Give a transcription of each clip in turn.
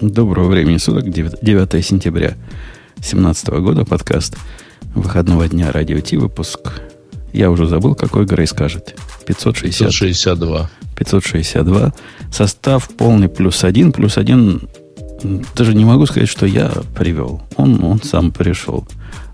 Доброго времени суток, 9 сентября 2017 года, подкаст выходного дня Радио Ти, выпуск. Я уже забыл, какой Грей скажет. 560, 562. 562. Состав полный плюс один. Плюс один, даже не могу сказать, что я привел. Он, он сам пришел.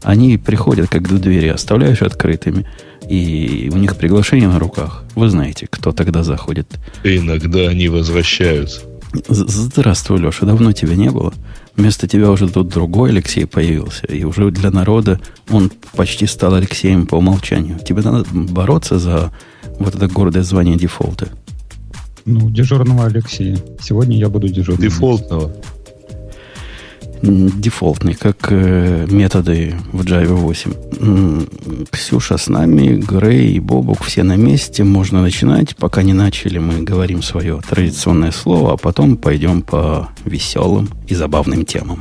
Они приходят, как до двери, оставляешь открытыми, и у них приглашение на руках. Вы знаете, кто тогда заходит. Иногда они возвращаются. Здравствуй, Леша, давно тебя не было. Вместо тебя уже тут другой Алексей появился. И уже для народа он почти стал Алексеем по умолчанию. Тебе надо бороться за вот это гордое звание дефолта. Ну, дежурного Алексея. Сегодня я буду дежурным. Дефолтного дефолтный, как э, методы в Java 8. Ксюша с нами, Грей и Бобук все на месте. Можно начинать. Пока не начали, мы говорим свое традиционное слово, а потом пойдем по веселым и забавным темам.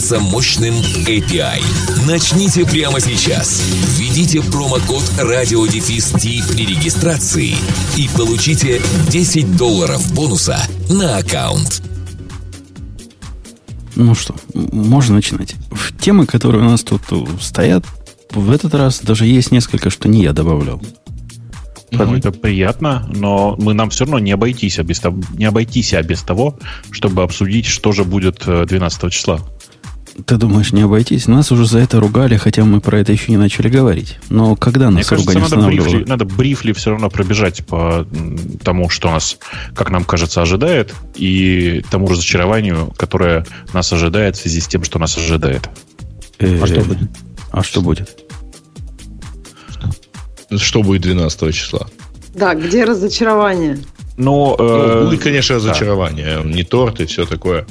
мощным API. Начните прямо сейчас. Введите промокод RadioDefist при регистрации и получите 10 долларов бонуса на аккаунт. Ну что, можно начинать. В темы, которые у нас тут стоят, в этот раз даже есть несколько, что не я добавлял. Ну, это приятно, но мы нам все равно не обойтись, а без того, не обойтись а без того, чтобы обсудить, что же будет 12 э, числа. Ты думаешь, не обойтись? Нас уже за это ругали, хотя мы про это еще не начали говорить. Но когда нас Мне кажется, надо брифли, надо брифли все равно пробежать по тому, что нас, как нам кажется, ожидает, и тому разочарованию, которое нас ожидает в связи с тем, что нас ожидает. А что будет? А что будет? Что будет 12 числа? Да, где разочарование? Но, э, ну, будет, конечно, разочарование. Да. Не торт и все такое.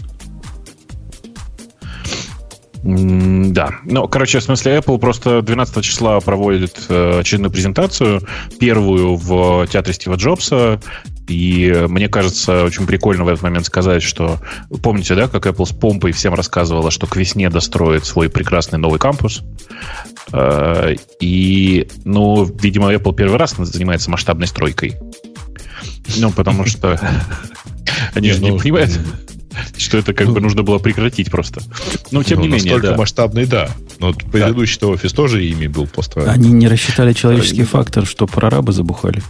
Да. Ну, короче, в смысле, Apple просто 12 числа проводит э, очередную презентацию, первую в театре Стива Джобса. И мне кажется, очень прикольно в этот момент сказать, что помните, да, как Apple с помпой всем рассказывала, что к весне достроит свой прекрасный новый кампус. Э, и, ну, видимо, Apple первый раз занимается масштабной стройкой. Ну, потому что они же не ну, понимают что это как ну, бы нужно было прекратить просто. Но тем ну, не менее, да. масштабный, да. Но предыдущий да. офис тоже ими был построен. Они не рассчитали человеческий фактор, что прорабы забухали.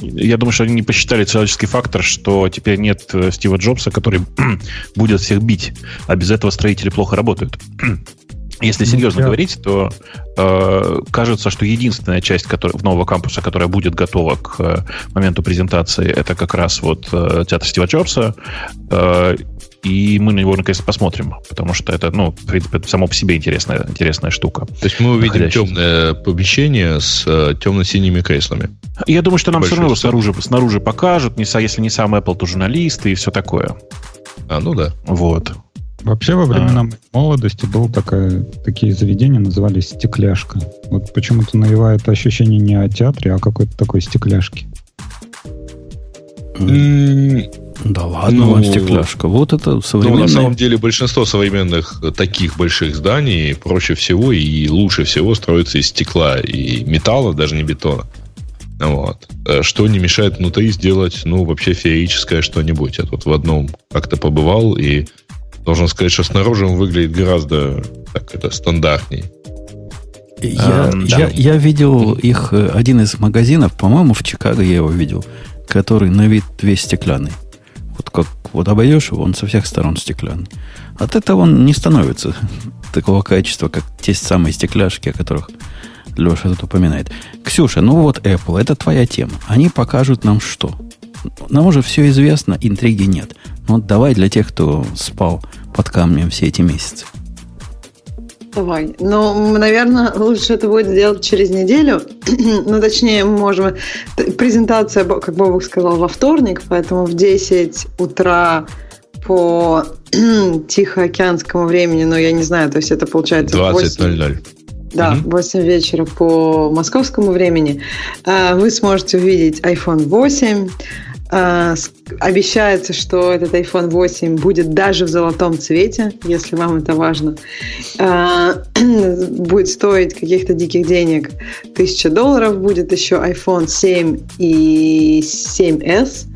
Я думаю, что они не посчитали человеческий фактор, что теперь нет э, Стива Джобса, который будет всех бить, а без этого строители плохо работают. Если серьезно говорить, то э, кажется, что единственная часть который, нового кампуса, которая будет готова к э, моменту презентации, это как раз вот э, театр Стива Джобса. Э, и мы на него наконец-то посмотрим, потому что это, ну, в принципе, само по себе интересная, интересная штука. То есть мы увидим темное помещение с э, темно-синими креслами. Я думаю, что нам все равно снаружи, снаружи покажут, не, если не сам Apple, то журналисты и все такое. А, ну да. Вот. Вообще во времена а. молодости был такая, такие заведения назывались стекляшка. Вот почему-то навевает ощущение не о театре, а какой-то такой стекляшки. Да ладно, ну, стекляшка. Вот это современное... Ну, на самом деле большинство современных таких больших зданий проще всего и лучше всего строятся из стекла и металла, даже не бетона. Вот. Э, что не мешает внутри сделать, ну, вообще феерическое что-нибудь. Я тут в одном как-то побывал и должен сказать, что снаружи он выглядит гораздо так это стандартней. Я, а, я, да. я видел их, э, один из магазинов, по-моему, в Чикаго я его видел, который на вид весь стеклянный. Вот как вот обойдешь его, он со всех сторон стеклянный. От этого он не становится такого качества, как те самые стекляшки, о которых Леша тут упоминает. Ксюша, ну вот Apple, это твоя тема. Они покажут нам что? Нам уже все известно, интриги нет. Ну, давай для тех, кто спал под камнем все эти месяцы. Давай. Ну, наверное, лучше это будет сделать через неделю. ну, точнее, мы можем... Презентация, как Бобок сказал, во вторник, поэтому в 10 утра по Тихоокеанскому времени, но я не знаю, то есть это получается 20.00. Да, угу. 8 вечера по московскому времени. А, вы сможете увидеть iPhone 8. А, обещается, что этот iPhone 8 будет даже в золотом цвете, если вам это важно. А, будет стоить каких-то диких денег. 1000 долларов будет еще iPhone 7 и 7s.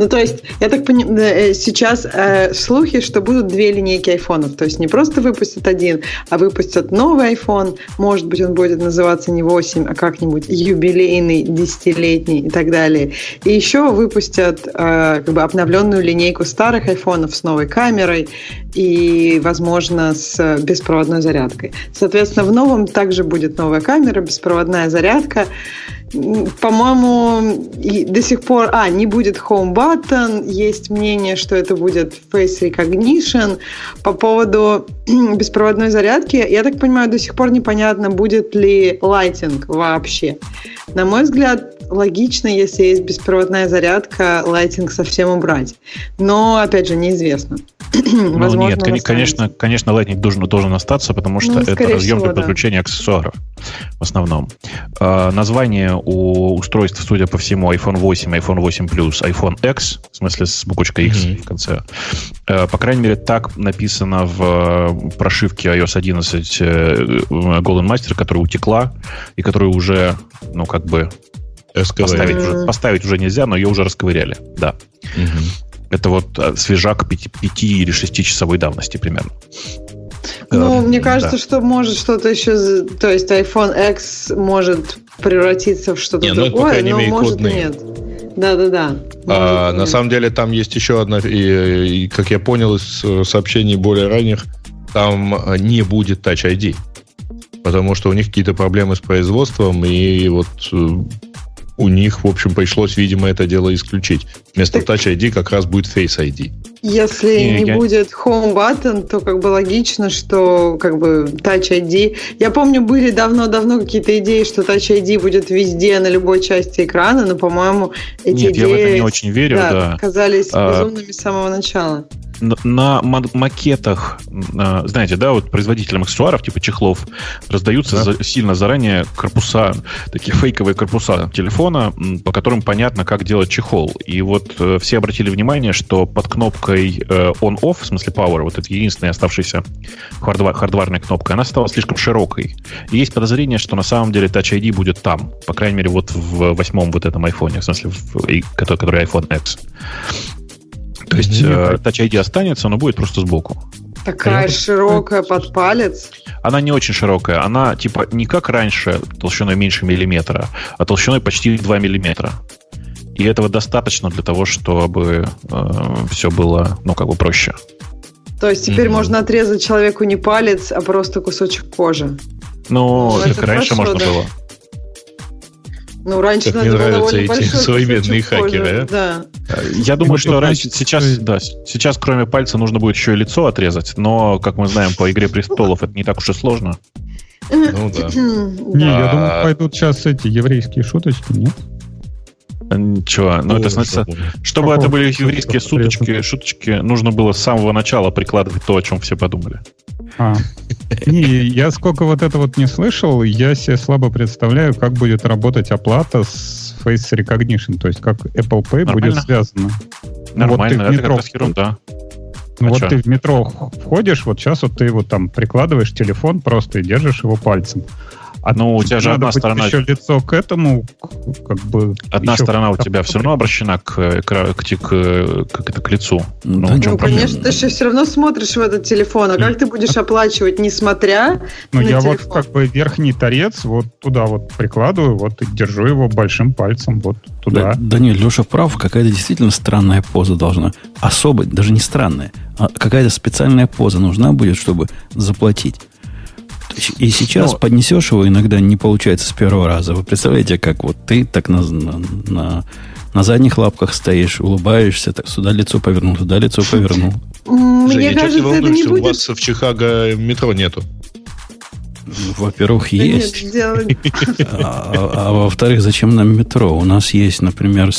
Ну, то есть, я так понимаю, э, сейчас э, слухи, что будут две линейки айфонов. То есть, не просто выпустят один, а выпустят новый iPhone. Может быть, он будет называться не 8, а как-нибудь юбилейный, десятилетний и так далее. И еще выпустят э, как бы обновленную линейку старых айфонов с новой камерой и, возможно, с беспроводной зарядкой. Соответственно, в новом также будет новая камера, беспроводная зарядка по-моему, до сих пор... А, не будет Home Button. Есть мнение, что это будет Face Recognition. По поводу беспроводной зарядки, я так понимаю, до сих пор непонятно, будет ли лайтинг вообще. На мой взгляд, логично, если есть беспроводная зарядка, лайтинг совсем убрать. Но, опять же, неизвестно. Ну, Возможно, нет, конечно, конечно, Lightning должен, должен остаться, потому что ну, это разъем всего, для подключения да. аксессуаров в основном. Э, название у устройств, судя по всему, iPhone 8, iPhone 8 Plus, iPhone X, в смысле с буквочкой X mm-hmm. в конце. Э, по крайней мере, так написано в э, прошивке iOS 11 Golden Master, которая утекла и которую уже, ну, как бы поставить уже, поставить уже нельзя, но ее уже расковыряли, да. Угу. Это вот э, свежак 5, 5 или 6 часовой давности примерно. Ну, э, мне кажется, да. что может что-то еще... То есть iPhone X может превратиться в что-то не, ну, другое, но может кодные. нет. Да-да-да. А, на самом деле там есть еще одна... И, и, как я понял из э, сообщений более ранних, там не будет Touch ID. Потому что у них какие-то проблемы с производством, и вот у них, в общем, пришлось, видимо, это дело исключить. Вместо. Touch ID как раз будет Face ID. Если не, не я... будет Home Button, то как бы логично, что как бы Touch ID... Я помню, были давно-давно какие-то идеи, что Touch ID будет везде, на любой части экрана, но, по-моему, эти Нет, идеи... я в это не очень верю, да. да. казались а... безумными с самого начала на макетах, знаете, да, вот производителям аксессуаров типа чехлов раздаются да. за, сильно заранее корпуса, такие фейковые корпуса телефона, по которым понятно, как делать чехол. И вот э, все обратили внимание, что под кнопкой э, on-off, в смысле power, вот это единственная оставшаяся хардвар, хардварная кнопка, она стала слишком широкой. И есть подозрение, что на самом деле Touch ID будет там, по крайней мере, вот в восьмом вот этом iPhone, в смысле, в, который, который iPhone X. То есть э, Touch ID останется, но будет просто сбоку. Такая Прям... широкая под палец. Она не очень широкая. Она типа не как раньше толщиной меньше миллиметра, а толщиной почти 2 миллиметра. И этого достаточно для того, чтобы э, все было, ну, как бы проще. То есть теперь mm-hmm. можно отрезать человеку не палец, а просто кусочек кожи. Ну, ну как раньше хорошо, можно да. было. Ну, раньше как надо мне нравятся эти современные хакеры, да? да. Я думаю, что раньше, сейчас, да, сейчас кроме пальца нужно будет еще и лицо отрезать, но, как мы знаем, по «Игре престолов» это не так уж и сложно. Ну да. Не, я думаю, пойдут сейчас эти еврейские шуточки, нет? Ничего, ну это значит, чтобы это были еврейские шуточки, шуточки, нужно было с самого начала прикладывать то, о чем все подумали. А. Не, я сколько вот это вот не слышал, я себе слабо представляю, как будет работать оплата с Face Recognition, то есть как Apple Pay Нормально. будет связано. Нормально, вот это как ерунда. Ну, а вот что? ты в метро входишь, вот сейчас вот ты вот там прикладываешь телефон просто и держишь его пальцем. А ну, у тебя же одна сторона... еще лицо к этому, как бы... Одна сторона у тебя все равно обращена к, к, к, к, к, к лицу. Ну, да, ну конечно, ты же все равно смотришь в этот телефон, а как ты будешь оплачивать, несмотря Ну, я телефон? вот как бы верхний торец вот туда вот прикладываю, вот и держу его большим пальцем вот туда. Да, да нет, Леша прав, какая-то действительно странная поза должна. Особо, даже не странная, а какая-то специальная поза нужна будет, чтобы заплатить. И сейчас Но... поднесешь его, иногда не получается с первого раза. Вы представляете, как вот ты так на, на, на, задних лапках стоишь, улыбаешься, так сюда лицо повернул, туда лицо повернул. Мне Женя, кажется, это не будет... у вас в Чикаго метро нету? Во-первых, есть. А, а во-вторых, зачем нам метро? У нас есть, например,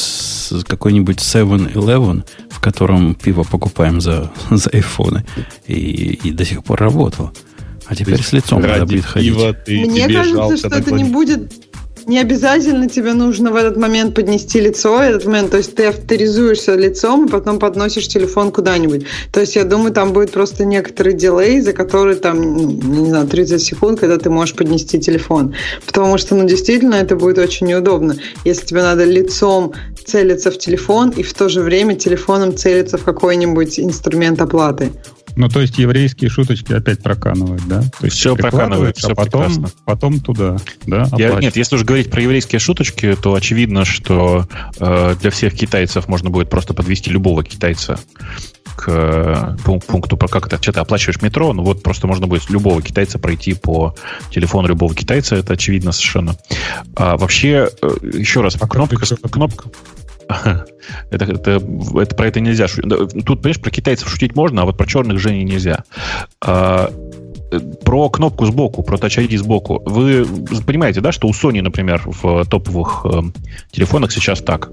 какой-нибудь 7-Eleven, в котором пиво покупаем за, за айфоны. И, и до сих пор работало. А теперь с лицом надо будет ходить. Мне кажется, что это не будет не обязательно тебе нужно в этот момент поднести лицо, в этот момент, то есть ты авторизуешься лицом и потом подносишь телефон куда-нибудь. То есть я думаю, там будет просто некоторый дилей, за который там, ну, не знаю, 30 секунд, когда ты можешь поднести телефон. Потому что, ну, действительно, это будет очень неудобно, если тебе надо лицом целиться в телефон и в то же время телефоном целиться в какой-нибудь инструмент оплаты. Ну, то есть еврейские шуточки опять проканывают, да? То есть все проканывает, а потом, потом туда, да? Я, нет, если уж говорить про еврейские шуточки, то очевидно, что э, для всех китайцев можно будет просто подвести любого китайца к э, пункту, про как это, что ты оплачиваешь метро, ну вот просто можно будет любого китайца пройти по телефону любого китайца, это очевидно совершенно. А вообще, э, еще раз, а кнопка, кнопка, это, это, это, про это нельзя шутить. Тут, понимаешь, про китайцев шутить можно, а вот про черных Жене нельзя. А, про кнопку сбоку, про Touch ID сбоку. Вы понимаете, да, что у Sony, например, в топовых э, телефонах сейчас так.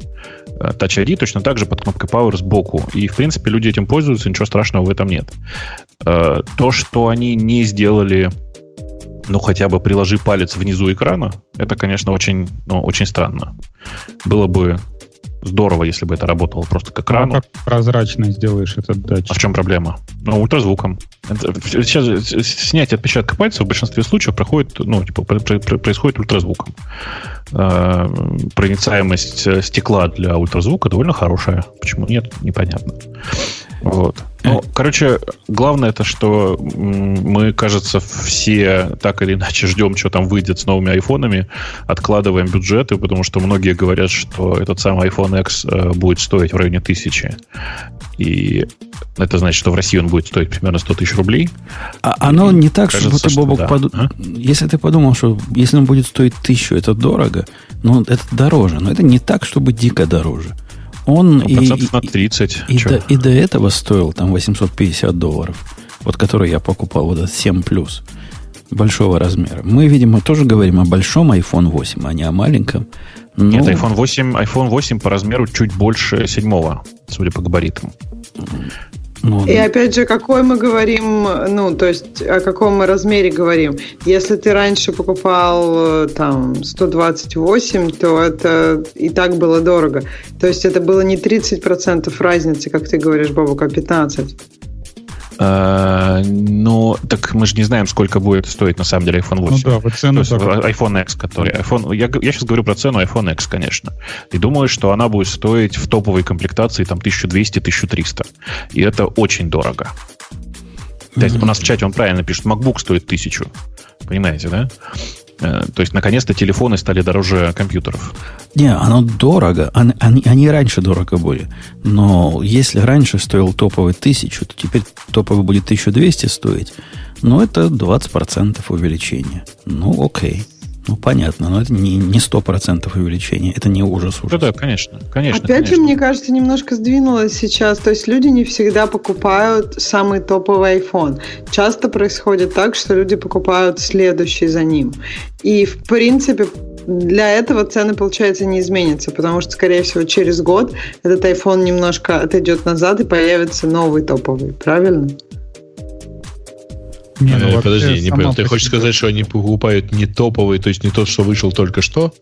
Touch ID точно так же под кнопкой Power сбоку. И, в принципе, люди этим пользуются, ничего страшного в этом нет. Э, то, что они не сделали ну, хотя бы приложи палец внизу экрана, это, конечно, очень, ну, очень странно. Было бы здорово, если бы это работало просто как экрану. А как прозрачно сделаешь этот датчик? А в чем проблема? Ну, ультразвуком. Сейчас снятие отпечатка пальца в большинстве случаев проходит, ну, типа, происходит ультразвуком. Э, проницаемость э, стекла для ультразвука довольно хорошая. Почему нет, непонятно. Вот. Ну, короче, главное это, что мы, кажется, все так или иначе ждем, что там выйдет с новыми айфонами, откладываем бюджеты, потому что многие говорят, что этот самый iPhone X э, будет стоить в районе тысячи. И это значит, что в России он будет стоить примерно 100 тысяч рублей. А оно не так, кажется, что ты, Бобок, да. под... а? если ты подумал, что если он будет стоить тысячу, это дорого, ну, это дороже. Но это не так, чтобы дико дороже. Он ну, и, на 30. И, и, до, и до этого стоил там 850 долларов. Вот который я покупал, вот этот 7 плюс большого размера. Мы, видимо, тоже говорим о большом iPhone 8, а не о маленьком. Но... Нет, iPhone 8, iPhone 8 по размеру чуть больше седьмого, судя по габаритам. Ну, и опять же, какой мы говорим, ну, то есть о каком мы размере говорим. Если ты раньше покупал э, там 128, то это и так было дорого. То есть это было не 30% разницы, как ты говоришь, Бабука, а 15%. Э, ну, так мы же не знаем, сколько будет стоить на самом деле iPhone 8. Ну да, вот цену То есть, iPhone X, который... iPhone, я, я сейчас говорю про цену iPhone X, конечно. И думаю, что она будет стоить в топовой комплектации там 1200-1300. И это очень дорого. То есть у нас в чате он правильно пишет, MacBook стоит 1000. Понимаете, да? Э, то есть, наконец-то телефоны стали дороже компьютеров. Не, оно дорого. Они, они, раньше дорого были. Но если раньше стоил топовый 1000, то теперь топовый будет 1200 стоить. Но это 20% увеличения. Ну, окей. Ну, понятно, но это не, не 100% увеличения, это не ужас ужас. Да, да, конечно, конечно. Опять конечно. же, мне кажется, немножко сдвинулось сейчас. То есть люди не всегда покупают самый топовый iPhone. Часто происходит так, что люди покупают следующий за ним. И, в принципе, для этого цены, получается, не изменятся, потому что, скорее всего, через год этот iPhone немножко отойдет назад и появится новый топовый, правильно? Не, ну, э, Подожди, не понял. Ты хочешь сказать, что они покупают не топовый, то есть не тот, что вышел только что?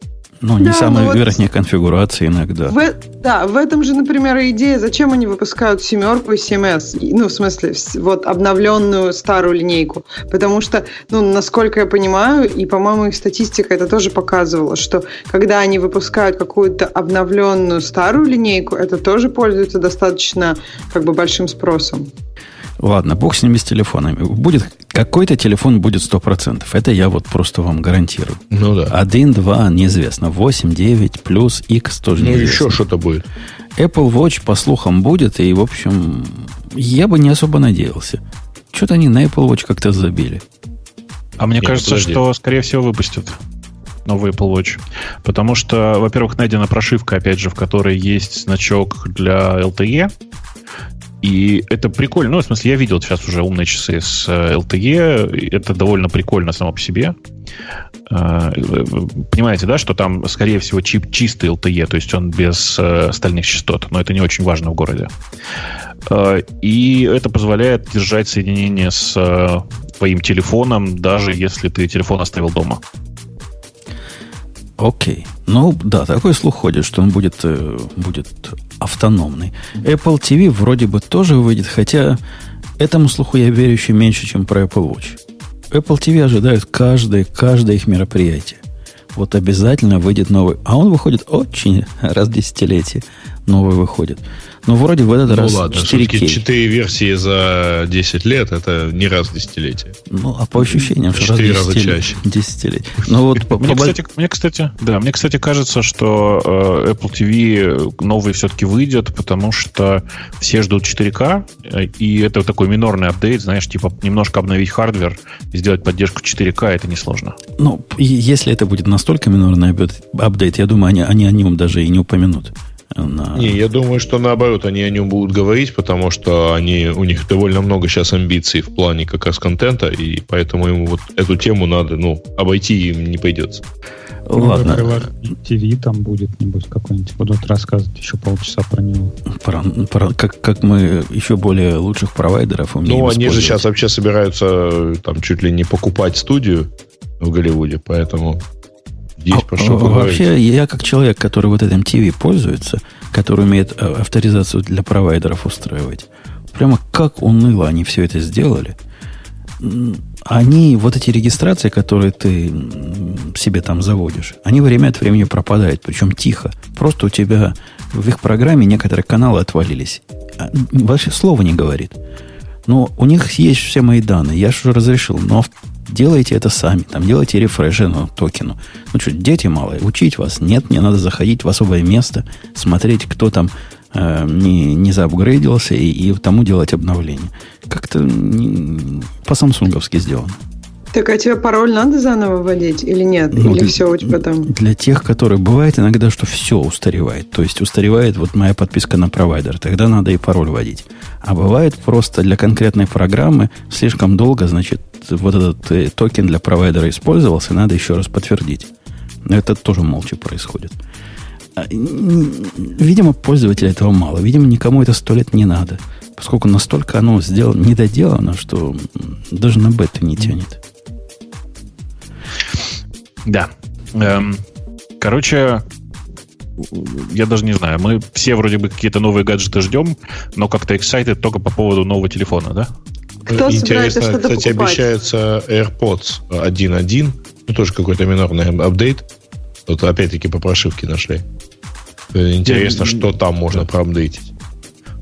Ну, не да, самые ну верхние вот конфигурации иногда. В, да, в этом же, например, идея, зачем они выпускают семерку и 7S, ну, в смысле, вот обновленную старую линейку. Потому что, ну, насколько я понимаю, и, по-моему, их статистика это тоже показывала, что когда они выпускают какую-то обновленную старую линейку, это тоже пользуется достаточно, как бы, большим спросом. Ладно, бог с ними с телефонами. Будет какой-то телефон будет 100%. Это я вот просто вам гарантирую. Ну да. Один, два, неизвестно. 8, 9, плюс X тоже ну, неизвестно. еще что-то будет. Apple Watch, по слухам, будет. И, в общем, я бы не особо надеялся. Что-то они на Apple Watch как-то забили. А мне Нет, кажется, подожди. что, скорее всего, выпустят новый Apple Watch. Потому что, во-первых, найдена прошивка, опять же, в которой есть значок для LTE, И это прикольно. Ну, в смысле, я видел сейчас уже умные часы с LTE. Это довольно прикольно само по себе. Понимаете, да, что там, скорее всего, чип чистый LTE, то есть он без остальных частот, но это не очень важно в городе. И это позволяет держать соединение с твоим телефоном, даже если ты телефон оставил дома. Окей. Ну, да, такой слух ходит, что он будет, э, будет автономный. Apple TV вроде бы тоже выйдет, хотя этому слуху я верю еще меньше, чем про Apple Watch. Apple TV ожидают каждое, каждое их мероприятие. Вот обязательно выйдет новый. А он выходит очень раз в десятилетие. Новый выходит. Но вроде в этот ну, раз ладно, 4К. 4 версии за 10 лет это не раз в десятилетие. Ну, а по ощущениям, что 4 раз раза чаще. Десятилетие. Ну, вот по, мне, по... кстати, мне, кстати, да, мне, кстати, кажется, что э, Apple TV новый все-таки выйдет, потому что все ждут 4К, э, и это такой минорный апдейт, знаешь, типа немножко обновить hardware и сделать поддержку 4К, это несложно. Ну, если это будет настолько минорный апдейт, я думаю, они, они о нем даже и не упомянут. На... Не, я думаю, что наоборот, они о нем будут говорить, потому что они, у них довольно много сейчас амбиций в плане как раз контента, и поэтому ему вот эту тему надо, ну, обойти им не пойдется. Ладно. ТВ там будет, небось, какой-нибудь. Будут рассказывать еще полчаса про него. Про, про, как, как мы еще более лучших провайдеров умеем Ну, они же сейчас вообще собираются там чуть ли не покупать студию в Голливуде, поэтому есть а, про что поговорить. Вообще, я как человек, который вот этим TV пользуется, который умеет э, авторизацию для провайдеров устраивать, прямо как уныло они все это сделали. Они, вот эти регистрации, которые ты себе там заводишь, они время от времени пропадают, причем тихо. Просто у тебя в их программе некоторые каналы отвалились. А, вообще слова не говорит. Но у них есть все мои данные. Я же разрешил. Но Делайте это сами. Там делайте рефреш ну, токену. Ну что, дети малые, учить вас? Нет, мне надо заходить в особое место, смотреть, кто там э, не, не заапгрейдился, и, и тому делать обновление. Как-то по-самсунговски сделано. Так, а тебе пароль надо заново вводить или нет? Ну, или для, все у тебя там? Для тех, которые... Бывает иногда, что все устаревает. То есть устаревает вот моя подписка на провайдер. Тогда надо и пароль вводить. А бывает просто для конкретной программы слишком долго, значит, вот этот э, токен для провайдера использовался, надо еще раз подтвердить. Но это тоже молча происходит. А, видимо, пользователя этого мало. Видимо, никому это сто лет не надо. Поскольку настолько оно сделано, недоделано, что даже на бету не тянет. Да. Эм, короче, я даже не знаю. Мы все вроде бы какие-то новые гаджеты ждем, но как-то excited только по поводу нового телефона, да? Кто Интересно, кстати, покупать? обещается AirPods 1.1, ну, тоже какой-то минорный апдейт. Вот опять-таки по прошивке нашли. Э, интересно, я, что там можно проапдейтить.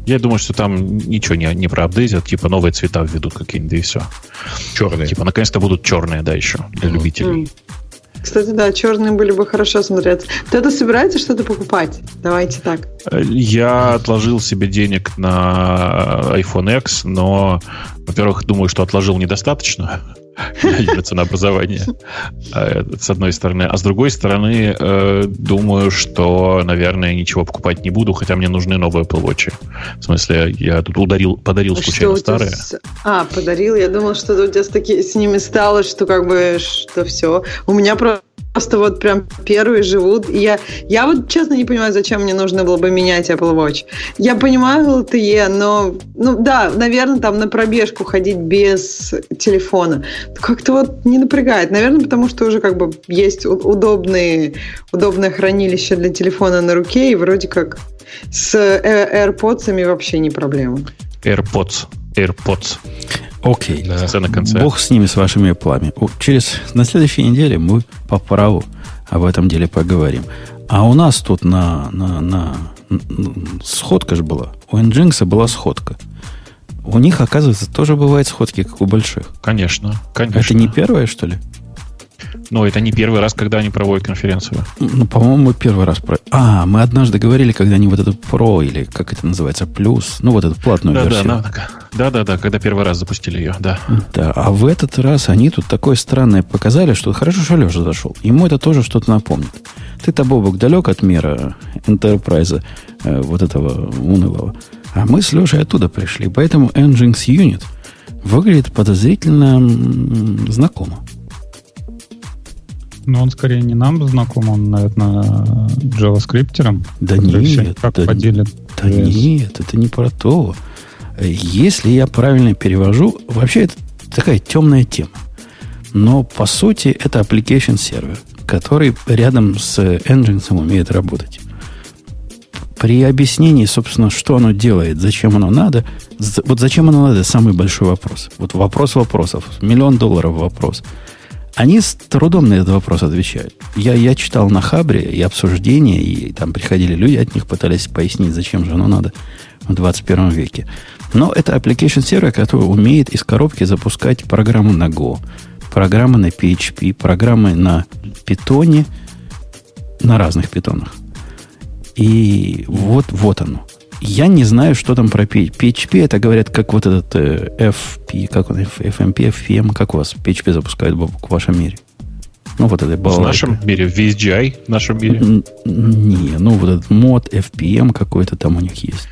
Я думаю, что там ничего не, не проапдейтят, типа новые цвета введут какие-нибудь, и все. Черные. Типа, наконец-то будут черные, да, еще, для mm-hmm. любителей. Кстати, да, черные были бы хорошо смотреться. Кто-то собирается что-то покупать? Давайте так. Я отложил себе денег на iPhone X, но, во-первых, думаю, что отложил недостаточно на ценообразование, а, с одной стороны. А с другой стороны, э, думаю, что, наверное, ничего покупать не буду, хотя мне нужны новые Apple Watch. В смысле, я тут ударил, подарил а случайно старые. С... А, подарил? Я думал, что у тебя с, таки... с ними стало, что как бы, что все. У меня просто просто вот прям первые живут. И я, я вот честно не понимаю, зачем мне нужно было бы менять Apple Watch. Я понимаю LTE, но, ну да, наверное, там на пробежку ходить без телефона как-то вот не напрягает. Наверное, потому что уже как бы есть удобные, удобное хранилище для телефона на руке, и вроде как с э, AirPods вообще не проблема. AirPods. AirPods. Окей. Да. На конце. Бог с ними, с вашими плами. Через, на следующей неделе мы по праву об этом деле поговорим. А у нас тут на, на, на, на сходка же была. У Nginx была сходка. У них, оказывается, тоже бывают сходки, как у больших. Конечно, конечно. Это не первое, что ли? Ну, это не первый раз, когда они проводят конференцию. Ну, по-моему, мы первый раз про... А, мы однажды говорили, когда они вот этот Pro, или как это называется, плюс, ну, вот эту платную да, версию. Да, да, да, да, когда первый раз запустили ее, да. Да, а в этот раз они тут такое странное показали, что хорошо, что Леша зашел. Ему это тоже что-то напомнит. Ты-то, Бобок, далек от мира Enterprise, э, вот этого унылого. А мы с Лешей оттуда пришли. Поэтому Nginx Unit выглядит подозрительно знакомо. Но он скорее не нам знаком, он, наверное, JavaScript. Да нет, как да, поделит да нет, это не про то. Если я правильно перевожу, вообще это такая темная тема. Но по сути это application сервер, который рядом с Nginx умеет работать. При объяснении, собственно, что оно делает, зачем оно надо, вот зачем оно надо, самый большой вопрос. Вот вопрос вопросов, миллион долларов вопрос. Они с трудом на этот вопрос отвечают. Я, я читал на Хабре и обсуждения, и там приходили люди от них, пытались пояснить, зачем же оно надо в 21 веке. Но это application сервер, который умеет из коробки запускать программы на Go, программы на PHP, программы на питоне, на разных питонах. И вот, вот оно. Я не знаю, что там про PHP. Это говорят, как вот этот э, FP, как он, FMP, FPM, как у вас PHP запускают в вашем мире? Ну, вот это В нашем мире, в VSGI в нашем мире? Не, ну, вот этот мод FPM какой-то там у них есть.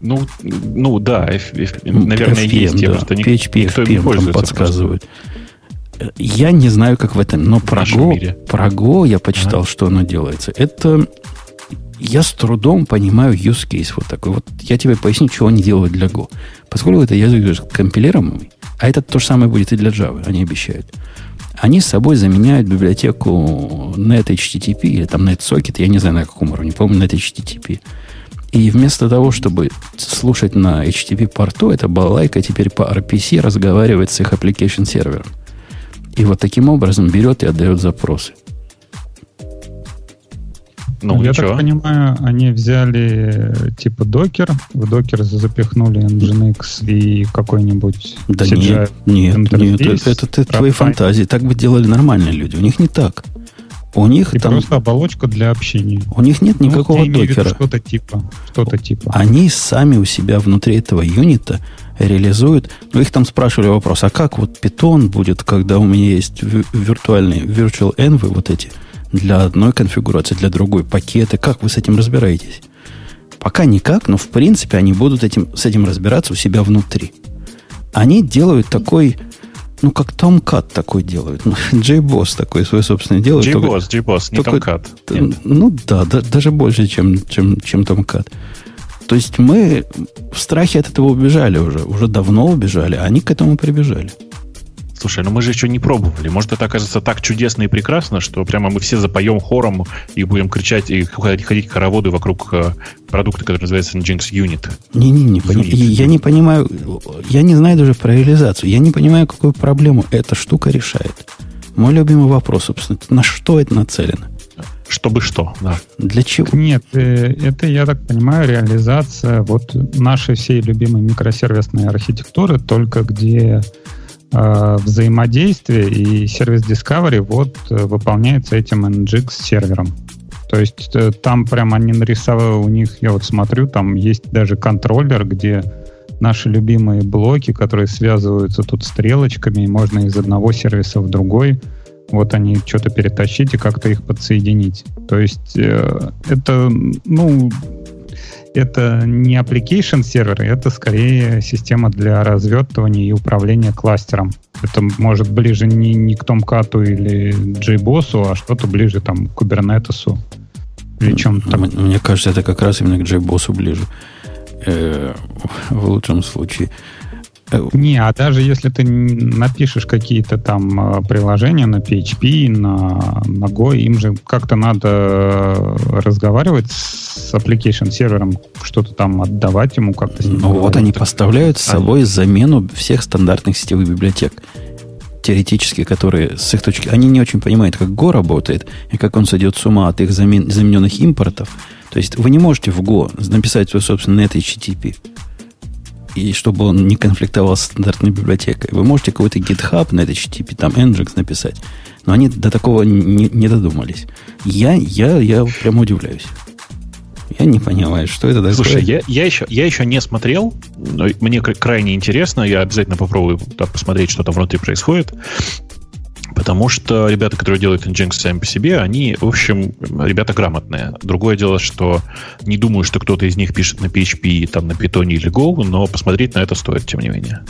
Ну, ну да, F, F, наверное, FPM, есть. Да. Что PHP, FPM там подсказывают. Просто. Я не знаю, как в этом, но про Go, про Go я почитал, ага. что оно делается. Это я с трудом понимаю use case вот такой. Вот я тебе поясню, чего они делают для Go. Поскольку это язык компилируемый, а это то же самое будет и для Java, они обещают. Они с собой заменяют библиотеку NetHTTP или там NetSocket, я не знаю на каком уровне, по-моему, NetHTTP. И вместо того, чтобы слушать на HTTP порту, эта балалайка теперь по RPC разговаривает с их application сервером. И вот таким образом берет и отдает запросы. Ну, Я так понимаю, они взяли типа докер, в докер запихнули Nginx и какой-нибудь Да нет, нет, нет, это, это, это твои фантазии. Так бы делали нормальные люди. У них не так. У них и там... просто оболочка для общения. У них нет ну, никакого ну, докера. Что-то типа, что-то типа. Они сами у себя внутри этого юнита реализуют. Ну, их там спрашивали вопрос, а как вот питон будет, когда у меня есть виртуальные virtual envy вот эти – для одной конфигурации, для другой пакеты. Как вы с этим разбираетесь? Пока никак, но в принципе они будут этим, с этим разбираться у себя внутри. Они делают такой, ну, как Tomcat такой делают. Ну, JBoss такой свой собственный делает. JBoss, JBoss, не только, Tomcat. Нет. Ну да, да, даже больше, чем, чем, чем Tomcat. То есть мы в страхе от этого убежали уже. Уже давно убежали, а они к этому прибежали. Слушай, ну мы же еще не пробовали. Может, это окажется так чудесно и прекрасно, что прямо мы все запоем хором и будем кричать и ходить хороводы вокруг э, продукта, который называется Nginx Unit. Не-не-не, я не понимаю, я не знаю даже про реализацию. Я не понимаю, какую проблему эта штука решает. Мой любимый вопрос, собственно, на что это нацелено? Чтобы что, да. Для чего? Нет, э, это, я так понимаю, реализация вот нашей всей любимой микросервисной архитектуры, только где э, взаимодействие и сервис Discovery вот э, выполняется этим NGX сервером. То есть э, там прям они нарисовали, у них, я вот смотрю, там есть даже контроллер, где наши любимые блоки, которые связываются тут стрелочками, и можно из одного сервиса в другой вот они что-то перетащить и как-то их подсоединить. То есть э, это, ну, это не application сервер, это скорее система для развертывания и управления кластером. Это может ближе не, не к Tomcat или JBoss, а что-то ближе там к Kubernetes или чем-то там. Мне кажется, это как раз именно к JBoss ближе. Э, в лучшем случае. Не, а даже если ты напишешь какие-то там э, приложения на PHP, на, на Go, им же как-то надо разговаривать с application сервером, что-то там отдавать ему как-то. Ну вот они поставляют с собой замену всех стандартных сетевых библиотек теоретически, которые с их точки... Они не очень понимают, как Go работает, и как он сойдет с ума от их замен, замененных импортов. То есть вы не можете в Go написать свой собственный net HTTP и чтобы он не конфликтовал с стандартной библиотекой. Вы можете какой-то GitHub на HTTP, там Nginx написать, но они до такого не, не додумались. Я, я, я прямо удивляюсь. Я не понимаю, что это такое. Слушай, я, я, еще, я еще не смотрел, но мне крайне интересно, я обязательно попробую посмотреть, что там внутри происходит. Потому что ребята, которые делают Nginx сами по себе, они, в общем, ребята грамотные. Другое дело, что не думаю, что кто-то из них пишет на PHP, там, на Python или Go, но посмотреть на это стоит, тем не менее.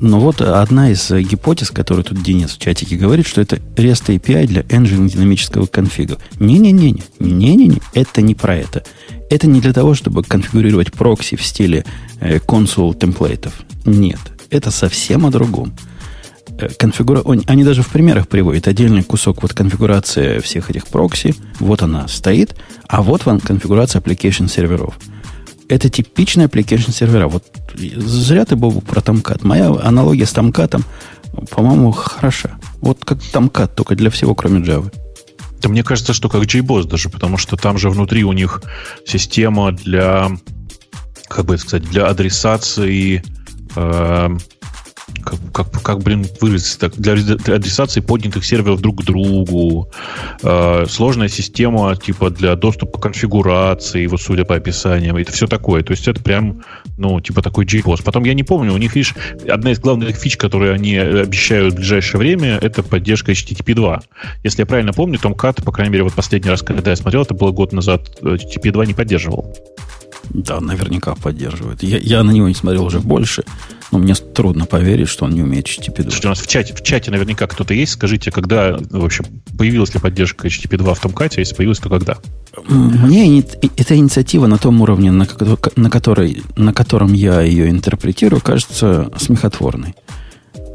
Но вот одна из гипотез, которую тут Денис в чатике говорит, что это REST API для engine динамического конфига. Не-не-не, не-не-не, это не про это. Это не для того, чтобы конфигурировать прокси в стиле э, консул темплейтов. Нет, это совсем о другом. Э, конфигура... Они даже в примерах приводят отдельный кусок вот конфигурации всех этих прокси. Вот она стоит, а вот вам конфигурация application серверов это типичный application сервера. Вот зря ты, Бобу, про Tomcat. Моя аналогия с Tomcat, по-моему, хороша. Вот как Tomcat, только для всего, кроме Java. Да мне кажется, что как JBoss даже, потому что там же внутри у них система для, как бы сказать, для адресации э, как, как, как блин, выразиться так, для, адресации поднятых серверов друг к другу, э, сложная система типа для доступа к конфигурации, вот судя по описаниям, это все такое. То есть это прям, ну, типа такой JBoss. Потом я не помню, у них, видишь, одна из главных фич, которые они обещают в ближайшее время, это поддержка HTTP 2. Если я правильно помню, Tomcat, по крайней мере, вот последний раз, когда я смотрел, это было год назад, HTTP 2 не поддерживал. Да, наверняка поддерживает. Я, я на него не смотрел уже больше, но мне трудно поверить, что он не умеет HTTP 2. Слушайте, у нас в чате, в чате наверняка кто-то есть. Скажите, когда вообще появилась ли поддержка HTTP 2 в Томкате? Если появилась, то когда? Мне эта инициатива на том уровне, на, на, которой, на котором я ее интерпретирую, кажется смехотворной.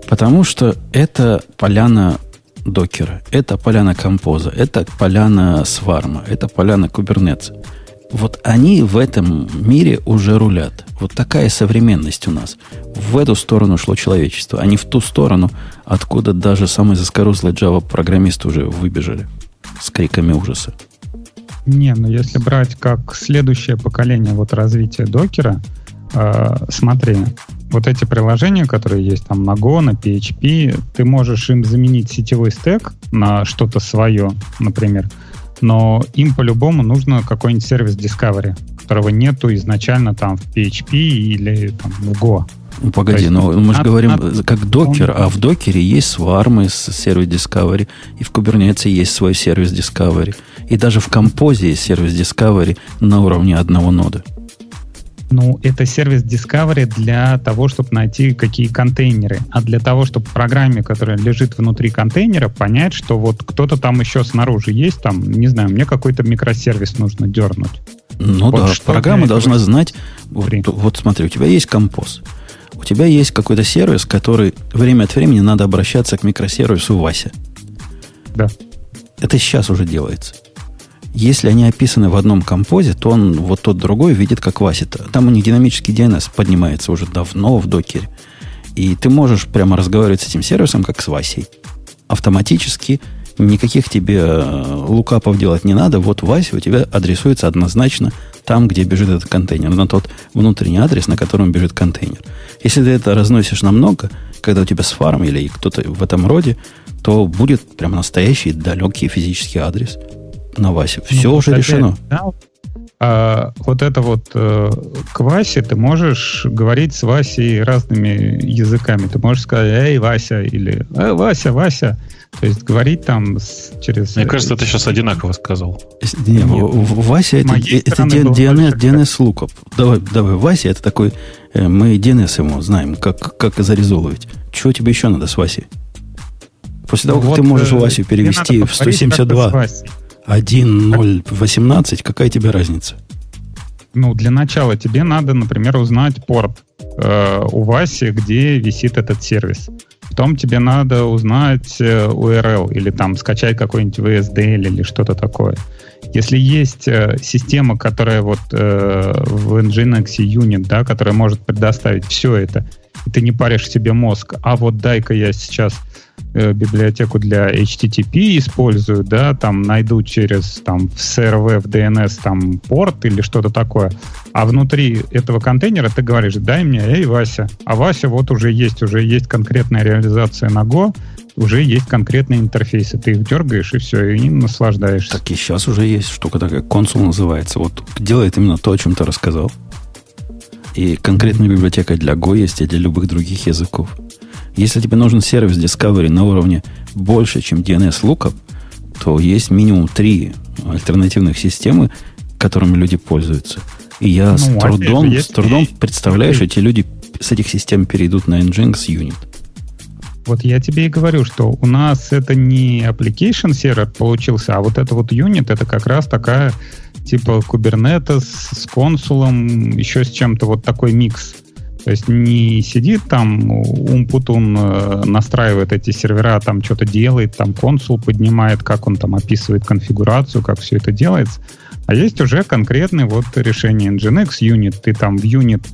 Потому что это поляна докера, это поляна композа, это поляна сварма, это поляна кубернетса вот они в этом мире уже рулят. Вот такая современность у нас. В эту сторону шло человечество, а не в ту сторону, откуда даже самые заскорузлые Java-программисты уже выбежали с криками ужаса. Не, ну если брать как следующее поколение вот развития докера, э, смотри, вот эти приложения, которые есть там на Go, на PHP, ты можешь им заменить сетевой стек на что-то свое, например, но им по-любому нужно какой-нибудь сервис Discovery, которого нету изначально там в PHP или там, в Go. Ну, погоди, но мы надо, же говорим надо, как докер, он... а в докере есть свармы с сервис Discovery, и в Kubernetes есть свой сервис Discovery, и даже в композе есть сервис Discovery на уровне одного нода. Ну, это сервис Discovery для того, чтобы найти какие контейнеры. А для того, чтобы программе, которая лежит внутри контейнера, понять, что вот кто-то там еще снаружи есть, там, не знаю, мне какой-то микросервис нужно дернуть. Ну вот да, программа должна знать, вот, вот смотри, у тебя есть композ. У тебя есть какой-то сервис, который время от времени надо обращаться к микросервису Вася. Да. Это сейчас уже делается. Если они описаны в одном композе, то он вот тот другой видит как Вася. Там у них динамический DNS поднимается уже давно в докере. И ты можешь прямо разговаривать с этим сервисом, как с Васей. Автоматически никаких тебе э, лукапов делать не надо. Вот Вася у тебя адресуется однозначно там, где бежит этот контейнер, на тот внутренний адрес, на котором бежит контейнер. Если ты это разносишь намного, когда у тебя с фарм или кто-то в этом роде, то будет прям настоящий далекий физический адрес – на Васе. Все ну, уже опять, решено. Да, а, вот это вот э, к Васе ты можешь говорить с Васей разными языками. Ты можешь сказать, эй, Вася, или э, Вася, Вася. То есть говорить там с, через... Мне кажется, ты сейчас одинаково сказал. Не, Нет. Вася это, это DNS, DNS lookup. Давай, давай, Вася это такой... Э, мы DNS ему знаем, как, как зарезолывать. Чего тебе еще надо с Васей? После того, вот, как ты можешь э, Васю перевести в 172... 1.0.18, какая тебе разница? Ну, для начала тебе надо, например, узнать порт э, у Васи, где висит этот сервис. Потом тебе надо узнать э, URL или там скачать какой-нибудь VSDL или что-то такое. Если есть э, система, которая вот э, в Nginx Unit, да, которая может предоставить все это, ты не паришь себе мозг, а вот дай-ка я сейчас Э, библиотеку для HTTP использую, да, там найду через там в CRV, в DNS там порт или что-то такое, а внутри этого контейнера ты говоришь, дай мне, эй, Вася, а Вася вот уже есть, уже есть конкретная реализация на Go, уже есть конкретные интерфейсы, ты их дергаешь и все, и наслаждаешься. Так и сейчас уже есть штука такая, консул называется, вот делает именно то, о чем ты рассказал. И конкретная библиотека для Go есть и для любых других языков. Если тебе нужен сервис Discovery на уровне больше, чем DNS Lookup, то есть минимум три альтернативных системы, которыми люди пользуются. И я ну, с трудом, же, с трудом представляю, что эти люди с этих систем перейдут на Nginx Unit. Вот я тебе и говорю, что у нас это не application server получился, а вот это вот unit, это как раз такая типа Kubernetes с консулом, еще с чем-то вот такой микс. То есть не сидит там Умпутун э, настраивает эти сервера, там что-то делает, там консул поднимает, как он там описывает конфигурацию, как все это делается. А есть уже конкретное вот решение Nginx Unit. Ты там в Unit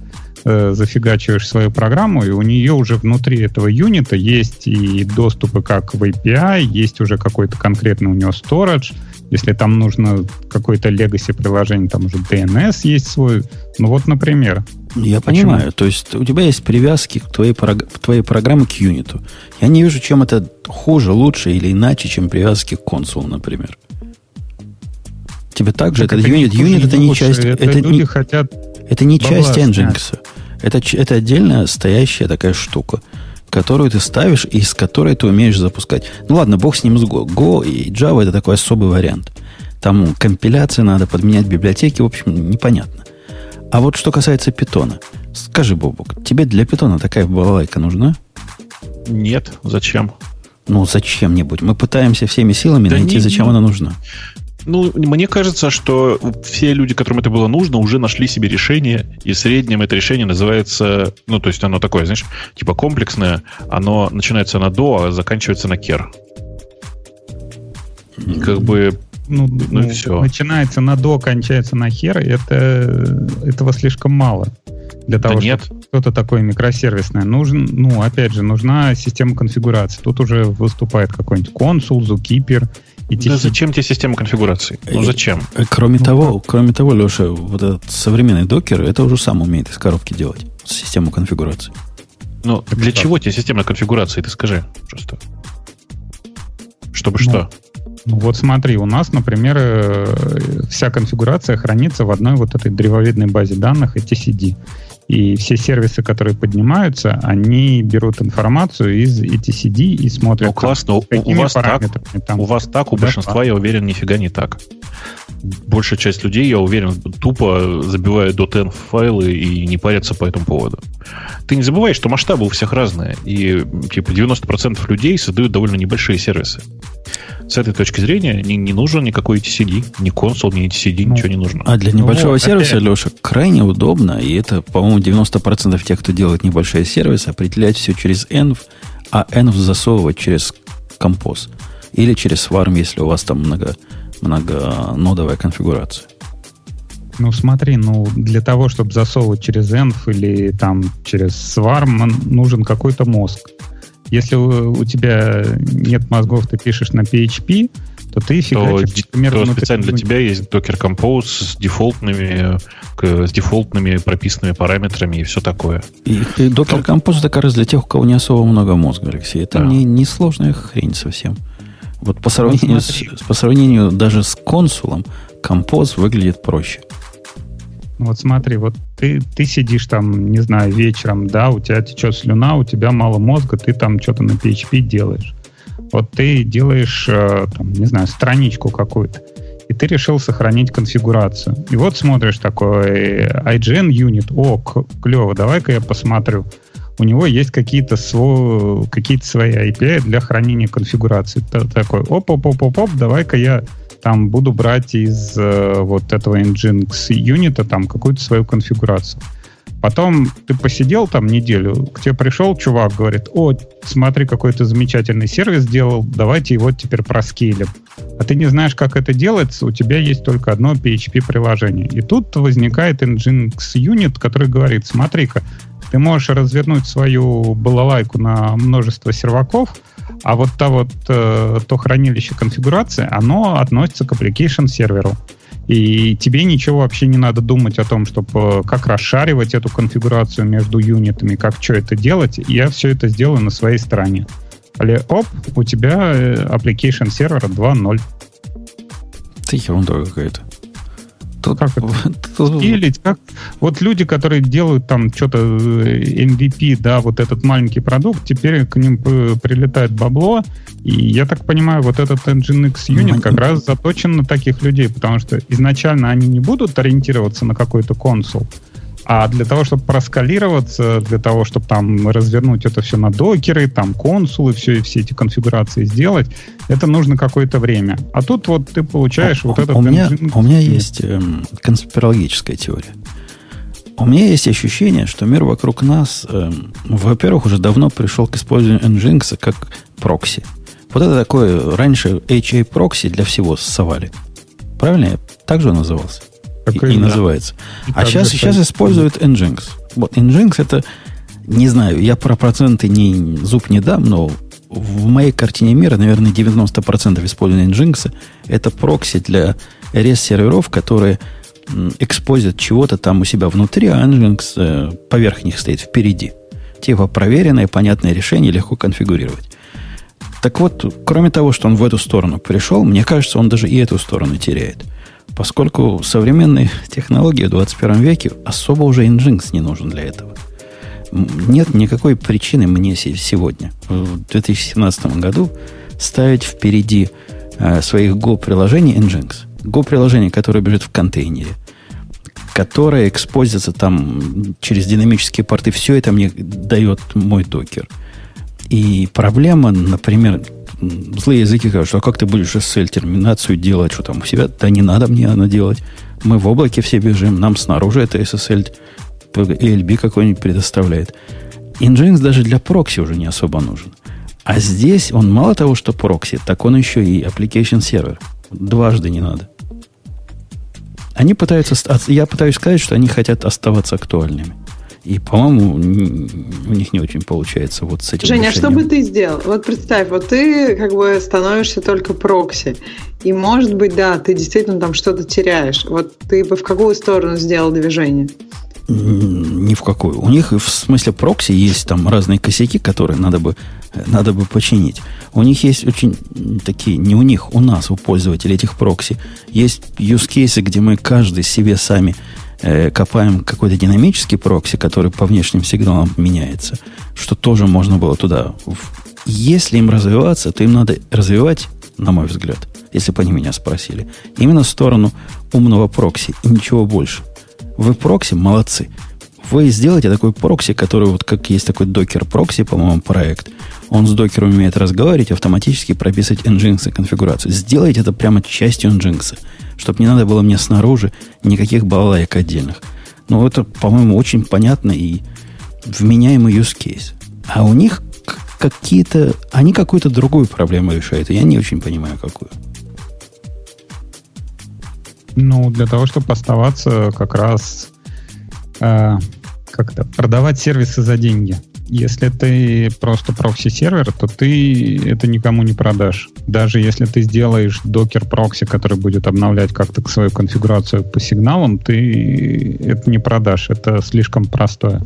э, зафигачиваешь свою программу, и у нее уже внутри этого юнита есть и доступы как в API, есть уже какой-то конкретный у нее storage. Если там нужно какое-то legacy приложение, там уже DNS есть свой. Ну вот, например. Я Почему? понимаю. То есть у тебя есть привязки к твоей, к твоей программе к юниту. Я не вижу, чем это хуже, лучше или иначе, чем привязки к консулу, например. Тебе также так этот юнит, юнит это не часть, это, это не, хотят это не часть Nginx. Это, это отдельная стоящая такая штука, которую ты ставишь и с которой ты умеешь запускать. Ну ладно, бог с ним с Go. Go и Java это такой особый вариант. Там компиляции надо подменять библиотеки, в общем, непонятно. А вот что касается питона. Скажи, Бобок, тебе для питона такая балалайка нужна? Нет, зачем? Ну, зачем-нибудь. Мы пытаемся всеми силами да найти, не, зачем не, она нужна. Ну, мне кажется, что все люди, которым это было нужно, уже нашли себе решение, и среднем это решение называется, ну, то есть оно такое, знаешь, типа комплексное, оно начинается на до, а заканчивается на кер. И как бы ну, ну, ну все. Начинается на до, кончается на хер, это, этого слишком мало для того, да нет. чтобы что-то такое микросервисное. Нужен, ну, опять же, нужна система конфигурации. Тут уже выступает какой-нибудь консул, зукипер, да зачем тебе система конфигурации? Ну зачем? Э, кроме ну, того, кроме того, Леша, вот этот современный докер, это уже сам умеет из коробки делать систему конфигурации. Ну, так для что? чего тебе система конфигурации, ты скажи просто. Чтобы ну, что? Ну вот смотри, у нас, например, э, вся конфигурация хранится в одной вот этой древовидной базе данных etcd. И все сервисы, которые поднимаются, они берут информацию из etcd и смотрят, ну, классно. У, у, вас так, там. у вас так, у да, большинства, я уверен, нифига не так. Большая часть людей, я уверен, тупо забивают .env файлы и не парятся по этому поводу. Ты не забывай, что масштабы у всех разные. И типа 90% людей создают довольно небольшие сервисы с этой точки зрения не, не нужен никакой TCD, ни консул, ни TCD, ну, ничего не нужно. А для небольшого ну, сервиса, опять... Леша, крайне удобно, и это, по-моему, 90% тех, кто делает небольшие сервисы, определять все через env, а env засовывать через композ. Или через Swarm, если у вас там много, многонодовая конфигурация. Ну, смотри, ну, для того, чтобы засовывать через env или там через Swarm, нужен какой-то мозг. Если у, у тебя нет мозгов, ты пишешь на PHP, то ты фигачишь, то, например, то специально для тебя есть Docker Compose с дефолтными, с дефолтными прописанными параметрами и все такое. И, и Docker Compose это как раз для тех, у кого не особо много мозга, Алексей. Это да. не, не сложная хрень совсем. Вот по сравнению, ну, с, по сравнению даже с консулом, Compose выглядит проще. Вот смотри, вот ты, ты сидишь там, не знаю, вечером, да, у тебя течет слюна, у тебя мало мозга, ты там что-то на PHP делаешь. Вот ты делаешь, э, там, не знаю, страничку какую-то, и ты решил сохранить конфигурацию. И вот смотришь такой IGN Unit, о, клево, давай-ка я посмотрю. У него есть какие-то свой, какие свои API для хранения конфигурации. Такой, оп-оп-оп-оп, давай-ка я там буду брать из э, вот этого Nginx юнита там какую-то свою конфигурацию. Потом ты посидел там неделю, к тебе пришел чувак, говорит, о, смотри, какой ты замечательный сервис сделал, давайте его теперь проскейлим. А ты не знаешь, как это делается, у тебя есть только одно PHP-приложение. И тут возникает Nginx Unit, который говорит, смотри-ка, ты можешь развернуть свою балалайку на множество серваков, а вот то вот э, то хранилище конфигурации, оно относится к application серверу. И тебе ничего вообще не надо думать о том, чтобы э, как расшаривать эту конфигурацию между юнитами, как что это делать. Я все это сделаю на своей стороне. Але оп, у тебя э, application сервера 2.0. Это ерунда какая-то. Тут, как это? Скилить, как? Вот люди, которые делают там что-то э, MVP, да, вот этот маленький продукт, теперь к ним прилетает бабло, и я так понимаю, вот этот Nginx Unit как раз заточен на таких людей, потому что изначально они не будут ориентироваться на какой-то консул, а для того, чтобы проскалироваться, для того, чтобы там развернуть это все на докеры, там консулы, все, и все эти конфигурации сделать, это нужно какое-то время. А тут вот ты получаешь а, вот этот... У меня, у меня есть эм, конспирологическая теория. У меня есть ощущение, что мир вокруг нас, эм, во-первых, уже давно пришел к использованию Nginx как прокси. Вот это такое, раньше HA прокси для всего совали. Правильно? Так же он назывался? И, и называется. И а сейчас, сейчас используют Nginx. Вот Nginx это, не знаю, я про проценты не, зуб не дам, но в моей картине мира, наверное, 90% использования Nginx это прокси для REST-серверов, которые экспозят чего-то там у себя внутри, а Nginx э, поверх них стоит впереди. Типа проверенное, понятное решение, легко конфигурировать. Так вот, кроме того, что он в эту сторону пришел, мне кажется, он даже и эту сторону теряет – Поскольку современные технологии в 21 веке особо уже Nginx не нужен для этого. Нет никакой причины мне сегодня, в 2017 году, ставить впереди э, своих Go-приложений Nginx. Go-приложение, которое бежит в контейнере, которое экспозится там через динамические порты, все это мне дает мой докер. И проблема, например, злые языки говорят, что а как ты будешь SSL-терминацию делать, что там у себя? Да не надо мне она делать. Мы в облаке все бежим, нам снаружи это SSL ELB какой-нибудь предоставляет. Nginx даже для прокси уже не особо нужен. А здесь он мало того, что прокси, так он еще и application сервер. Дважды не надо. Они пытаются, я пытаюсь сказать, что они хотят оставаться актуальными. И, по-моему, у них не очень получается вот с этим Женя, решением. а что бы ты сделал? Вот представь, вот ты как бы становишься только прокси. И, может быть, да, ты действительно там что-то теряешь. Вот ты бы в какую сторону сделал движение? Ни в какую. У них, в смысле прокси, есть там разные косяки, которые надо бы, надо бы починить. У них есть очень такие, не у них, у нас, у пользователей этих прокси, есть use cases, где мы каждый себе сами э, копаем какой-то динамический прокси, который по внешним сигналам меняется, что тоже можно было туда. Если им развиваться, то им надо развивать, на мой взгляд, если бы они меня спросили, именно в сторону умного прокси и ничего больше. Вы прокси, молодцы. Вы сделаете такой прокси, который вот как есть такой докер прокси, по-моему, проект. Он с докером умеет разговаривать, автоматически прописывать Nginx конфигурацию. Сделайте это прямо частью Nginx чтобы не надо было мне снаружи никаких балалаек отдельных. Ну, это, по-моему, очень понятно и вменяемый use case. А у них какие-то... Они какую-то другую проблему решают. Я не очень понимаю, какую. Ну, для того, чтобы оставаться как раз э, как-то продавать сервисы за деньги. Если ты просто прокси-сервер, то ты это никому не продашь. Даже если ты сделаешь Docker-прокси, который будет обновлять как-то свою конфигурацию по сигналам, ты это не продашь. Это слишком простое.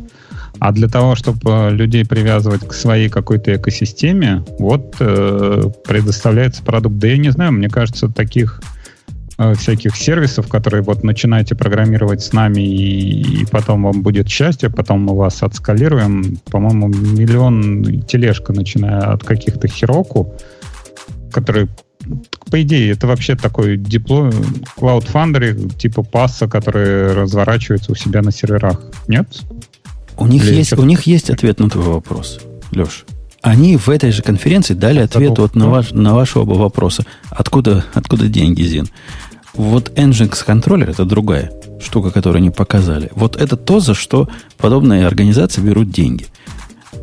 А для того, чтобы людей привязывать к своей какой-то экосистеме, вот э, предоставляется продукт. Да я не знаю, мне кажется, таких всяких сервисов, которые вот начинаете программировать с нами, и, и потом вам будет счастье, потом мы вас отскалируем. По-моему, миллион тележка, начиная от каких-то хироку, которые по идее, это вообще такой дипло, Cloud типа пасса, который разворачивается у себя на серверах. Нет? У них, есть, у них есть ответ на твой вопрос, Леш. Они в этой же конференции дали ответ вот на, ваш, на ваши оба вопроса. Откуда, откуда деньги, Зин? Вот Nginx контроллер это другая штука, которую они показали. Вот это то, за что подобные организации берут деньги.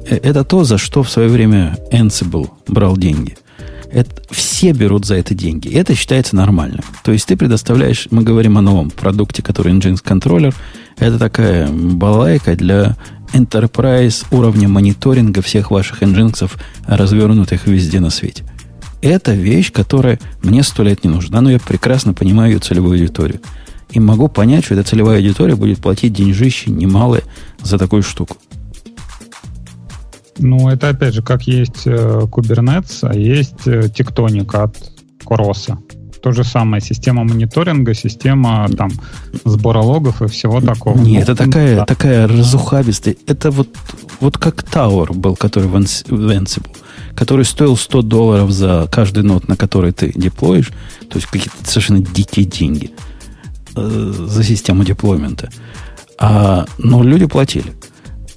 Э, это то, за что в свое время Ansible брал деньги. Это, все берут за это деньги. И это считается нормальным. То есть ты предоставляешь, мы говорим о новом продукте, который Nginx контроллер. Это такая балайка для enterprise уровня мониторинга всех ваших Nginx, развернутых везде на свете. Это вещь, которая мне сто лет не нужна, но я прекрасно понимаю ее целевую аудиторию. И могу понять, что эта целевая аудитория будет платить деньжищи немалые за такую штуку. Ну, это опять же, как есть э, Kubernetes, а есть э, тектоника от Короса. То же самое. Система мониторинга, система там сбора логов и всего такого. Нет, это такая, да. такая разухабистая. Это вот, вот как Tower был, который в Ansible, который стоил 100 долларов за каждый нот, на который ты деплоишь. То есть какие-то совершенно дикие деньги э, за систему деплоймента. А, но люди платили.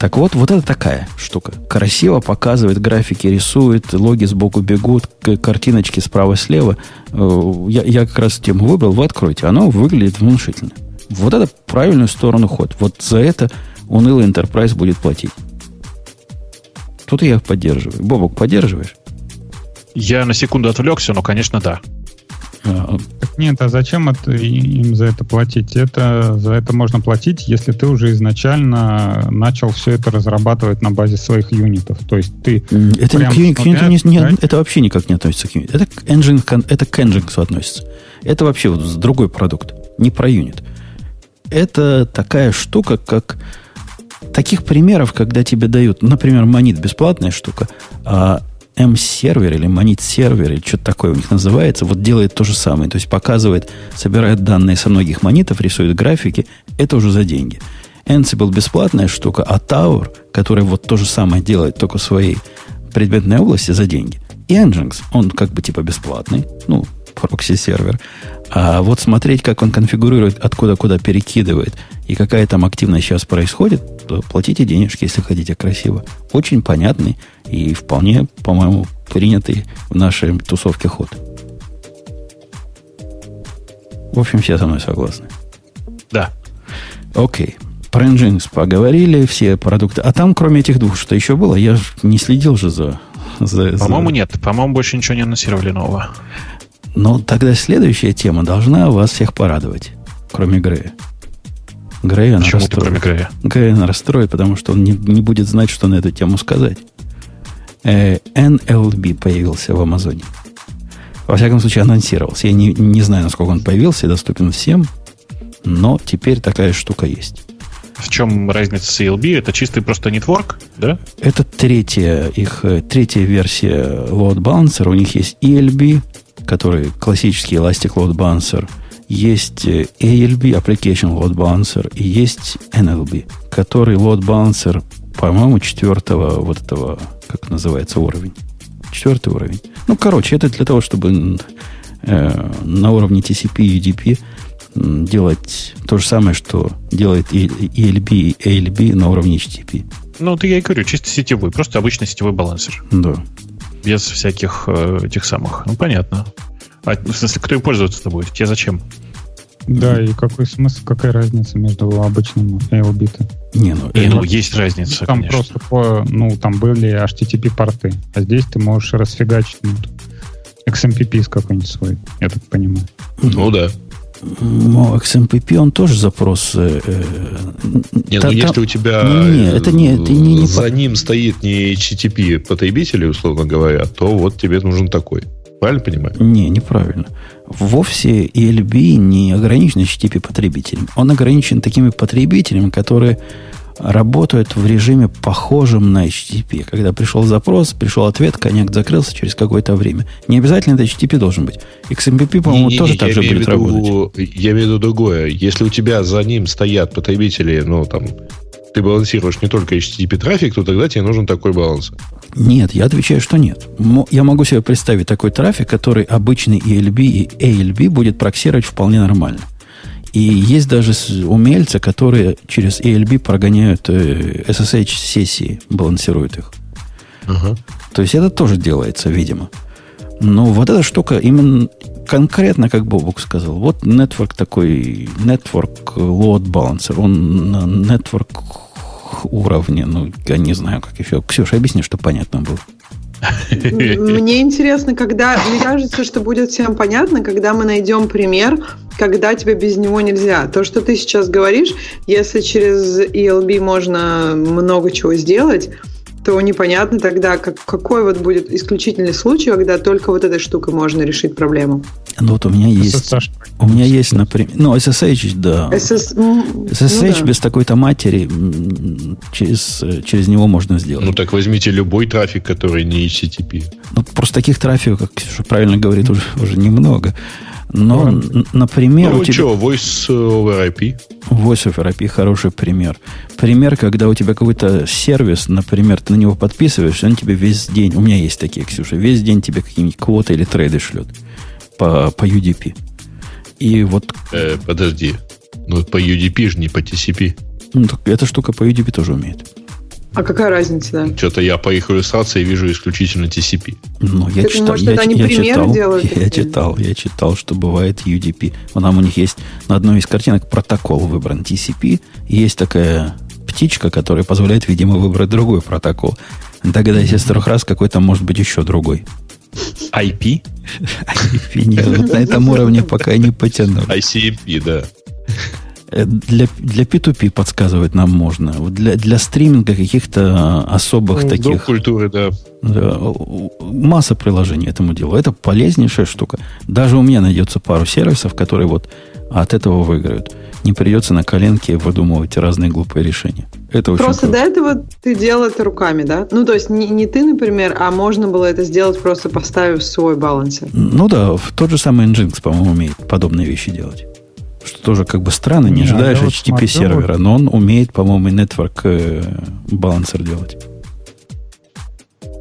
Так вот, вот это такая штука. Красиво показывает графики, рисует, логи сбоку бегут, картиночки справа-слева. Э, я, я как раз тему выбрал, вы откройте. Оно выглядит внушительно. Вот это правильную сторону ход. Вот за это унылый Enterprise будет платить. Тут я поддерживаю. Бобок, поддерживаешь? Я на секунду отвлекся, но, конечно, да. А, нет, а зачем это, им за это платить? Это, за это можно платить, если ты уже изначально начал все это разрабатывать на базе своих юнитов. То есть ты... Это, к, к юниту не, не, это вообще никак не относится к юниту. Это к, engine, это к Nginx относится. Это вообще вот другой продукт, не про юнит. Это такая штука, как... Таких примеров, когда тебе дают, например, монит бесплатная штука, а M-сервер или Monit сервер или что-то такое у них называется, вот делает то же самое. То есть показывает, собирает данные со многих монитов, рисует графики. Это уже за деньги. Ansible бесплатная штука, а Tower, который вот то же самое делает, только в своей предметной области за деньги. И Nginx, он как бы типа бесплатный, ну, прокси-сервер. А вот смотреть, как он конфигурирует, откуда куда перекидывает, и какая там активность сейчас происходит, то платите денежки, если хотите красиво. Очень понятный и вполне, по-моему, принятый в нашей тусовке ход. В общем, все со мной согласны. Да. Окей. Про Nginx поговорили, все продукты. А там, кроме этих двух, что еще было? Я не следил же за... за По-моему, за... нет. По-моему, больше ничего не анонсировали нового. Но тогда следующая тема должна вас всех порадовать, кроме Грея. Грея она расстроит. кроме Грея? Грея она расстроит, потому что он не, не будет знать, что на эту тему сказать. Э, NLB появился в Амазоне. Во всяком случае, анонсировался. Я не, не знаю, насколько он появился доступен всем, но теперь такая штука есть. В чем разница с ELB? Это чистый просто нетворк, да? Это третья их э, третья версия load balancer. У них есть ELB, который классический Elastic Load Balancer, есть э, ALB, Application Load Balancer, и есть NLB, который Load Balancer, по-моему, четвертого вот этого, как называется, уровень. Четвертый уровень. Ну, короче, это для того, чтобы э, на уровне TCP и UDP делать то же самое, что делает ELB и ALB на уровне HTTP. Ну, ты я и говорю, чисто сетевой, просто обычный сетевой балансер. Да без всяких э, этих самых. Ну, понятно. А, в смысле, кто им пользоваться-то будет? Тебе зачем? Да, и какой смысл, какая разница между обычным и ALB-то? Не, ну, и, ну есть разница, Там конечно. просто, по, ну, там были HTTP-порты, а здесь ты можешь расфигачить ну, XMPP какой-нибудь свой, я так понимаю. Ну да. Но XMPP, он тоже запрос... Э, э не, та, ну если у тебя не, это не, это не, не за ним стоит не HTTP потребитель, условно говоря, то вот тебе нужен такой. Правильно понимаю? Не, неправильно. Вовсе ELB не ограничен HTTP потребителем. Он ограничен такими потребителями, которые работают в режиме похожем на HTTP. Когда пришел запрос, пришел ответ, коннект закрылся через какое-то время. Не обязательно это HTTP должен быть. XMPP, по-моему, не, тоже не, так же будет виду, работать. Я имею в виду другое. Если у тебя за ним стоят потребители, ну, там, ты балансируешь не только HTTP трафик, то тогда тебе нужен такой баланс. Нет, я отвечаю, что нет. Я могу себе представить такой трафик, который обычный ELB и ALB будет проксировать вполне нормально. И есть даже умельцы, которые через ALB прогоняют SSH-сессии, э, балансируют их. Ага. То есть это тоже делается, видимо. Но вот эта штука именно конкретно, как Бобук сказал, вот network такой, network load balancer, он на network уровне, ну, я не знаю, как еще. Ксюша, объясни, что понятно было. Мне интересно, когда... Мне кажется, что будет всем понятно, когда мы найдем пример, когда тебе без него нельзя. То, что ты сейчас говоришь, если через ELB можно много чего сделать, то непонятно тогда, как, какой вот будет исключительный случай, когда только вот этой штукой можно решить проблему. Ну вот у меня есть, SSH. у меня есть, например, ну SSH, да, SS, SSH ну, да. без такой-то матери через через него можно сделать. Ну так возьмите любой трафик, который не HTTP. Ну просто таких трафиков, как Ксюша правильно говорит, уже уже немного. Но, ну, например... Ну, у тебя... что, Voice over IP? Voice over IP хороший пример. Пример, когда у тебя какой-то сервис, например, ты на него подписываешь, он тебе весь день, у меня есть такие, Ксюша, весь день тебе какие-нибудь квоты или трейды шлет по, по UDP. И вот... Э, подожди. Ну, по UDP же, не по TCP. Ну, так эта штука по UDP тоже умеет. А какая разница, да? Что-то я по их иллюстрации вижу исключительно TCP. Ну, я так, читал, может, я, это они я читал, делают? Я, я читал, я читал, что бывает UDP. Там у них есть на одной из картинок протокол выбран TCP, есть такая птичка, которая позволяет, видимо, выбрать другой протокол. Догадайся с трех раз, какой там может быть еще другой. IP? IP нет, вот на этом уровне пока не потянул. ICMP, да. Э, для, для P2P подсказывать нам можно. Для, для стриминга каких-то особых ну, таких... культуры, да. да. Масса приложений этому делу. Это полезнейшая штука. Даже у меня найдется пару сервисов, которые вот от этого выиграют. Не придется на коленке выдумывать разные глупые решения. Это очень Просто круто. до этого ты делал это руками, да? Ну, то есть не, не ты, например, а можно было это сделать просто поставив свой балансер. Ну да, тот же самый Nginx, по-моему, умеет подобные вещи делать. Что тоже как бы странно, не, не ожидаешь а HTTP вот сервера, но он умеет, по-моему, и network э, балансер делать.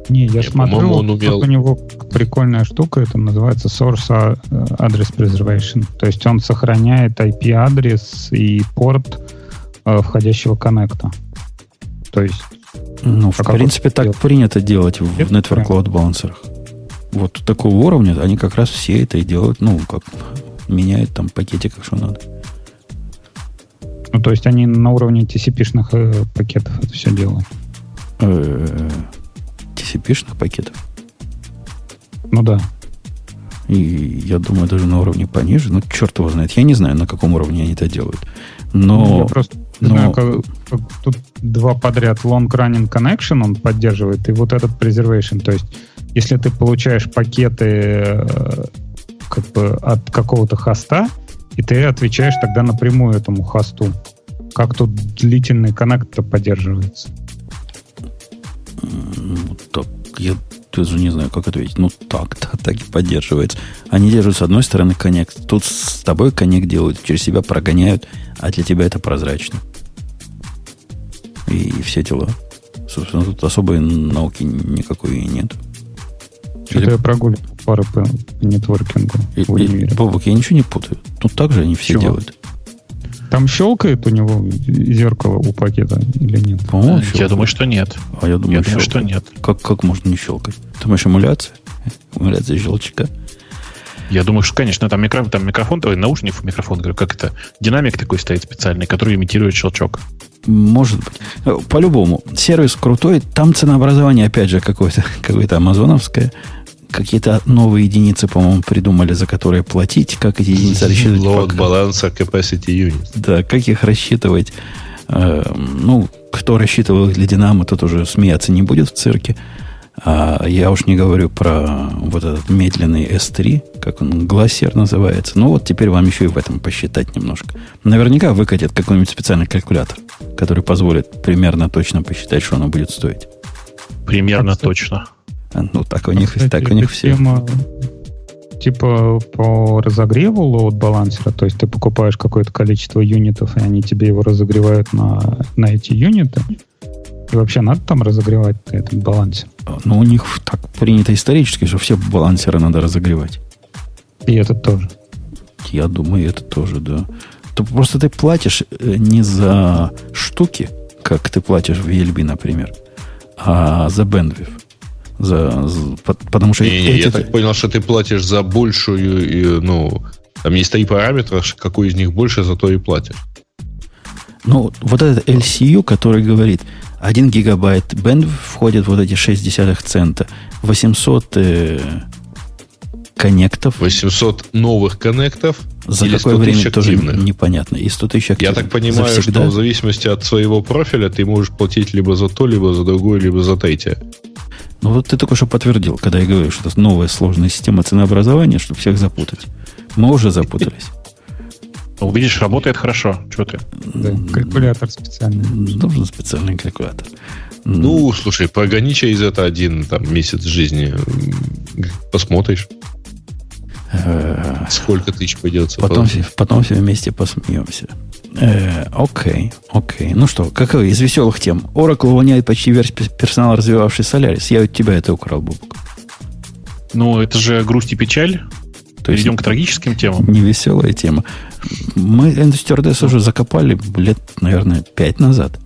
Не, я, я смотрю, он умел... у него прикольная штука, это называется Source Address Preservation. То есть он сохраняет IP-адрес и порт э, входящего коннекта. То есть... Ну, в принципе, так делать? принято делать в это Network Load балансерах. Вот такого уровня они как раз все это и делают, ну, как меняют там пакетик, как что надо. Ну, то есть они на уровне TCP-шных э, пакетов это все делают. Э, TCP-шных пакетов? Ну да. И я думаю, даже на уровне пониже. Ну, черт его знает. Я не знаю, на каком уровне они это делают. Но... Ну, я просто но... знаю, как, как тут два подряд long running connection он поддерживает, и вот этот preservation. То есть, если ты получаешь пакеты э, как бы от какого-то хоста, и ты отвечаешь тогда напрямую этому хосту. Как тут длительный коннект поддерживается? Ну, так, я тоже не знаю, как ответить. Ну, так, так, так и поддерживается. Они держат с одной стороны коннект. Тут с тобой коннект делают, через себя прогоняют, а для тебя это прозрачно. И, и все дела. Собственно, тут особой науки никакой и нет. Что-то Или... я прогуливал пары по нетворкингу. И, и, Бобок, я ничего не путаю. Тут также они все Чего? делают. Там щелкает у него зеркало у пакета или нет? По-моему, я думаю, что нет. А я думаю, я думаю что нет. Как, как можно не щелкать? Думаешь, эмуляция? Эмуляция щелчка? Я думаю, что, конечно, там, микро, там микрофон, ой, наушник микрофон, говорю, как это, динамик такой стоит специальный, который имитирует щелчок. Может быть. По-любому. Сервис крутой. Там ценообразование, опять же, какое-то какое амазоновское какие-то новые единицы, по-моему, придумали, за которые платить, как эти единицы рассчитывать. Load баланса capacity unit. Да, как их рассчитывать. Э, ну, кто рассчитывал их для Динамо, тот уже смеяться не будет в цирке. А я уж не говорю про вот этот медленный S3, как он, глассер называется. Ну вот теперь вам еще и в этом посчитать немножко. Наверняка выкатят какой-нибудь специальный калькулятор, который позволит примерно точно посчитать, что оно будет стоить. Примерно а, точно. Ну, так у них, кстати, так у них все. Тема, типа по разогреву лоуд балансера, то есть ты покупаешь какое-то количество юнитов, и они тебе его разогревают на, на эти юниты. И вообще надо там разогревать этот балансер? Ну, у них так принято исторически, что все балансеры надо разогревать. И этот тоже. Я думаю, это тоже, да. То просто ты платишь э, не за штуки, как ты платишь в ELB, например, а за бендвив. За, за, потому что не, не. Я так понял, что ты платишь за большую, ну, там есть три параметра, какой из них больше, за то и платишь. Ну, вот этот LCU, который говорит, 1 гигабайт бенд входит вот эти 6 десятых цента, 800 э, коннектов. 800 новых коннектов. За какое время тоже непонятно. И 100 тысяч активных. Я так понимаю, что в зависимости от своего профиля ты можешь платить либо за то, либо за другое, либо за третье. Ну вот ты только что подтвердил, когда я говорю, что это новая сложная система ценообразования, чтобы всех запутать. Мы уже запутались. Ну, видишь, работает хорошо. Чего ты? Да, калькулятор специальный. Нужен специальный калькулятор. Ну, слушай, погони через это один там, месяц жизни. Посмотришь. Э, Сколько тысяч пойдется? Потом, потом все вместе посмеемся. Э, окей, окей. Ну что, какой из веселых тем? Oracle увольняет почти весь персонал, развивавший Solaris. Я у тебя это украл, Бубок. Ну, это же грусть и печаль. То Перейдем есть, к трагическим темам. Не веселая тема. Мы эту стюардессу уже закопали лет, наверное, пять назад.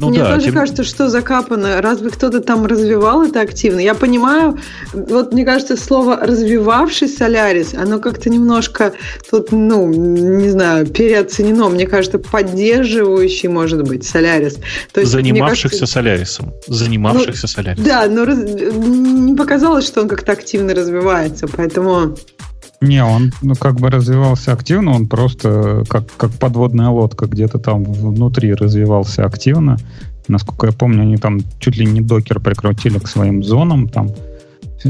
Ну, Мне да, тоже тем... кажется, что закапано. Разве кто-то там развивал это активно? Я понимаю, вот мне кажется, слово «развивавший Солярис», оно как-то немножко тут, ну, не знаю, переоценено. Мне кажется, поддерживающий, может быть, Солярис. То есть, Занимавшихся кажется... Солярисом. Занимавшихся ну, Солярисом. Да, но раз... не показалось, что он как-то активно развивается, поэтому... Не, он ну, как бы развивался активно, он просто как, как подводная лодка где-то там внутри развивался активно. Насколько я помню, они там чуть ли не докер прикрутили к своим зонам, там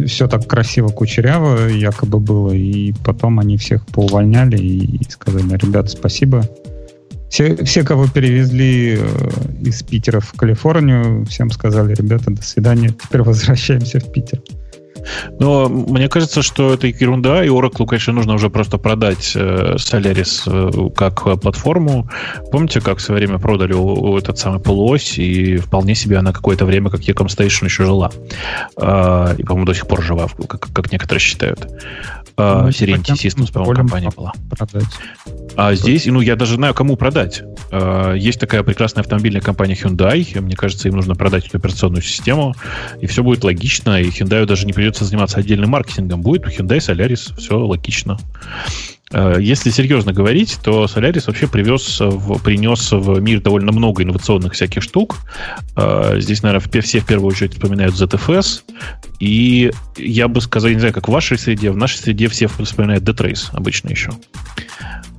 все так красиво, кучеряво якобы было, и потом они всех поувольняли и сказали, ребята, спасибо. Все, все, кого перевезли э, из Питера в Калифорнию, всем сказали, ребята, до свидания, теперь возвращаемся в Питер. Но мне кажется, что это ерунда, и Oracle, конечно, нужно уже просто продать э, Solaris э, как платформу. Помните, как в свое время продали этот самый полуось, и вполне себе она какое-то время как Ecom Station еще жила. А, и, по-моему, до сих пор жива, как, как некоторые считают. А, Serenity Systems, по-моему, компания была. Продать. А здесь, ну, я даже знаю, кому продать. А, есть такая прекрасная автомобильная компания Hyundai. Мне кажется, им нужно продать эту операционную систему, и все будет логично, и Hyundai даже не придется заниматься отдельным маркетингом. Будет у Hyundai Solaris, все логично. А, если серьезно говорить, то Solaris вообще привез, в, принес в мир довольно много инновационных всяких штук. Здесь, наверное, все в первую очередь вспоминают ZFS. И я бы сказал, не знаю, как в вашей среде, в нашей среде все вспоминают D-Trace обычно еще.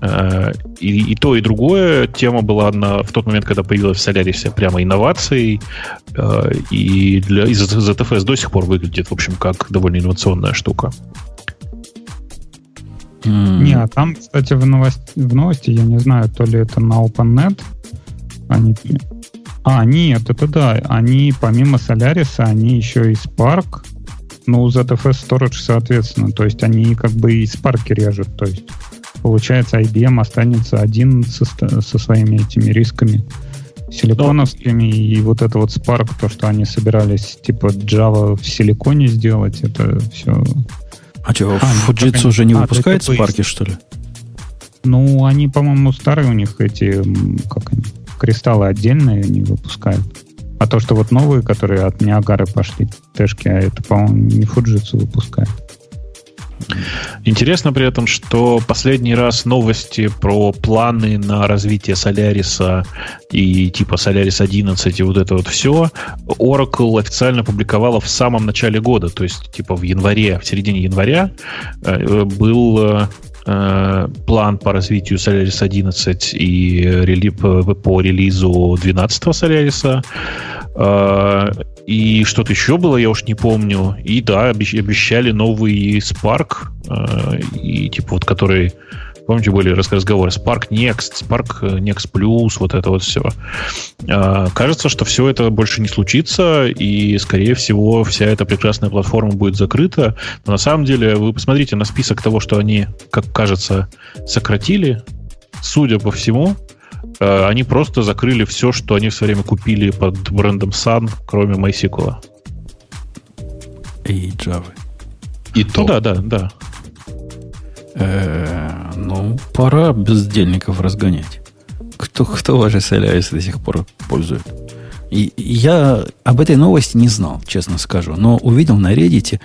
Э, и, и то, и другое тема была на, в тот момент, когда появилась в Solaris прямо инновацией. Э, и для, и ZFS до сих пор выглядит, в общем, как довольно инновационная штука. Mm. Не, а там, кстати, в, новости, в новости, я не знаю, то ли это на OpenNet, они... А, нет, это да, они помимо Solaris, они еще и Spark, ну, ZFS Storage, соответственно, то есть они как бы и Spark режут, то есть получается, IBM останется один со, со своими этими рисками силиконовскими, Но... и вот это вот Spark, то, что они собирались типа Java в силиконе сделать, это все... А что, а, Fujitsu уже не а, выпускает Spark, что ли? Ну, они, по-моему, старые у них эти, как они, кристаллы отдельные они выпускают. А то, что вот новые, которые от Ниагары пошли, тэшки, а это, по-моему, не Fujitsu выпускает. Интересно при этом, что последний раз новости про планы на развитие Соляриса и типа Solaris 11 и вот это вот все Oracle официально публиковала в самом начале года, то есть типа в январе, в середине января э, был э, план по развитию Solaris 11 и рели, по, по релизу 12 Solaris. Э, и что-то еще было, я уж не помню. И да, обещали новый Spark, э, и типа вот который, помните, были разговоры Spark Next, Spark э, Next Plus, вот это вот все. Э, кажется, что все это больше не случится, и, скорее всего, вся эта прекрасная платформа будет закрыта. Но на самом деле, вы посмотрите на список того, что они, как кажется, сократили. Судя по всему, Э, они просто закрыли все, что они в свое время купили под брендом Sun, кроме MySQL. И Java. И то. Ну, да, да, да. Э, ну, пора бездельников разгонять. Кто, кто ваши Solaris до сих пор пользует? И я об этой новости не знал, честно скажу, но увидел на Reddit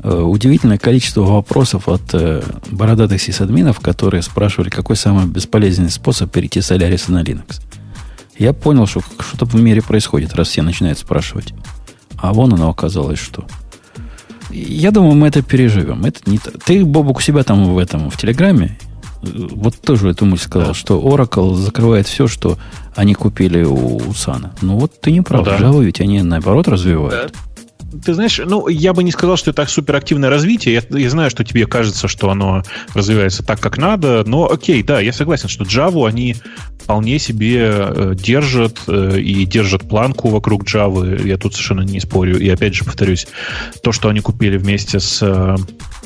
Э, удивительное количество вопросов от э, бородатых сисадминов, которые спрашивали, какой самый бесполезный способ перейти с Solaris на Linux. Я понял, что что-то в мире происходит, раз все начинают спрашивать. А вон оно оказалось, что. Я думаю, мы это переживем. Это не... Ты, Бобок, у себя там в этом, в Телеграме, э, вот тоже эту мысль сказал, да. что Oracle закрывает все, что они купили у, у Сана. Ну вот ты не прав. Ну, да. Java ведь они наоборот развивают. Да. Ты знаешь, ну, я бы не сказал, что это суперактивное развитие. Я, я знаю, что тебе кажется, что оно развивается так, как надо, но окей, да, я согласен, что Java они вполне себе э, держат э, и держат планку вокруг Java. Я тут совершенно не спорю. И опять же повторюсь, то, что они купили вместе с э,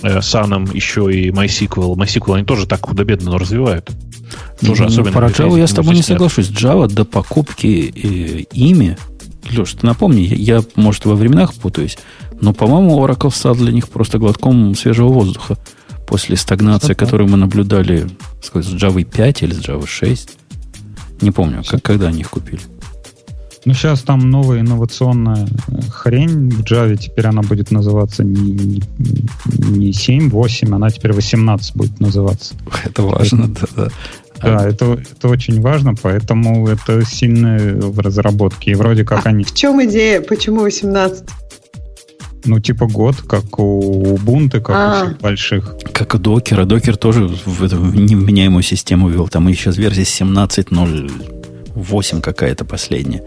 Sun еще и MySQL, MySQL они тоже так худо-бедно но развивают. Тоже ну, особенно про Java я с тобой не соглашусь. Java до покупки э, ими Леш, ты напомни, я, может, во временах путаюсь, но, по-моему, Oracle стал для них просто глотком свежего воздуха после стагнации, которую мы наблюдали сказать, с Java 5 или с Java 6. Не помню, как, когда они их купили. Ну, сейчас там новая инновационная хрень в Java. Теперь она будет называться не, не 7, 8, она теперь 18 будет называться. Это важно, да-да. Да, это, это очень важно, поэтому это сильно в разработке. И вроде как а они... В чем идея? Почему 18? Ну, типа год, как у Ubuntu, как а. у всех больших. Как у докера. Докер тоже в эту невменяемую систему ввел. Там еще с версии 17.08 какая-то последняя.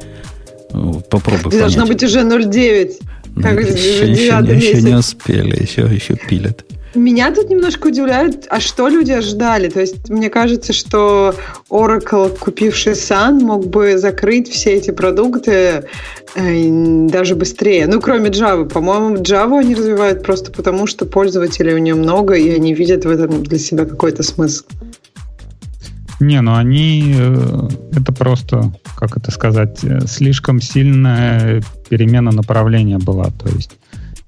Попробуй Должна быть уже 0.9. Как еще, еще, еще не успели, еще, еще пилят. Меня тут немножко удивляет, а что люди ожидали? То есть мне кажется, что Oracle, купивший Sun, мог бы закрыть все эти продукты э, даже быстрее. Ну, кроме Java. По-моему, Java они развивают просто потому, что пользователей у нее много, и они видят в этом для себя какой-то смысл. Не, ну они... Э, это просто, как это сказать, э, слишком сильная перемена направления была. То есть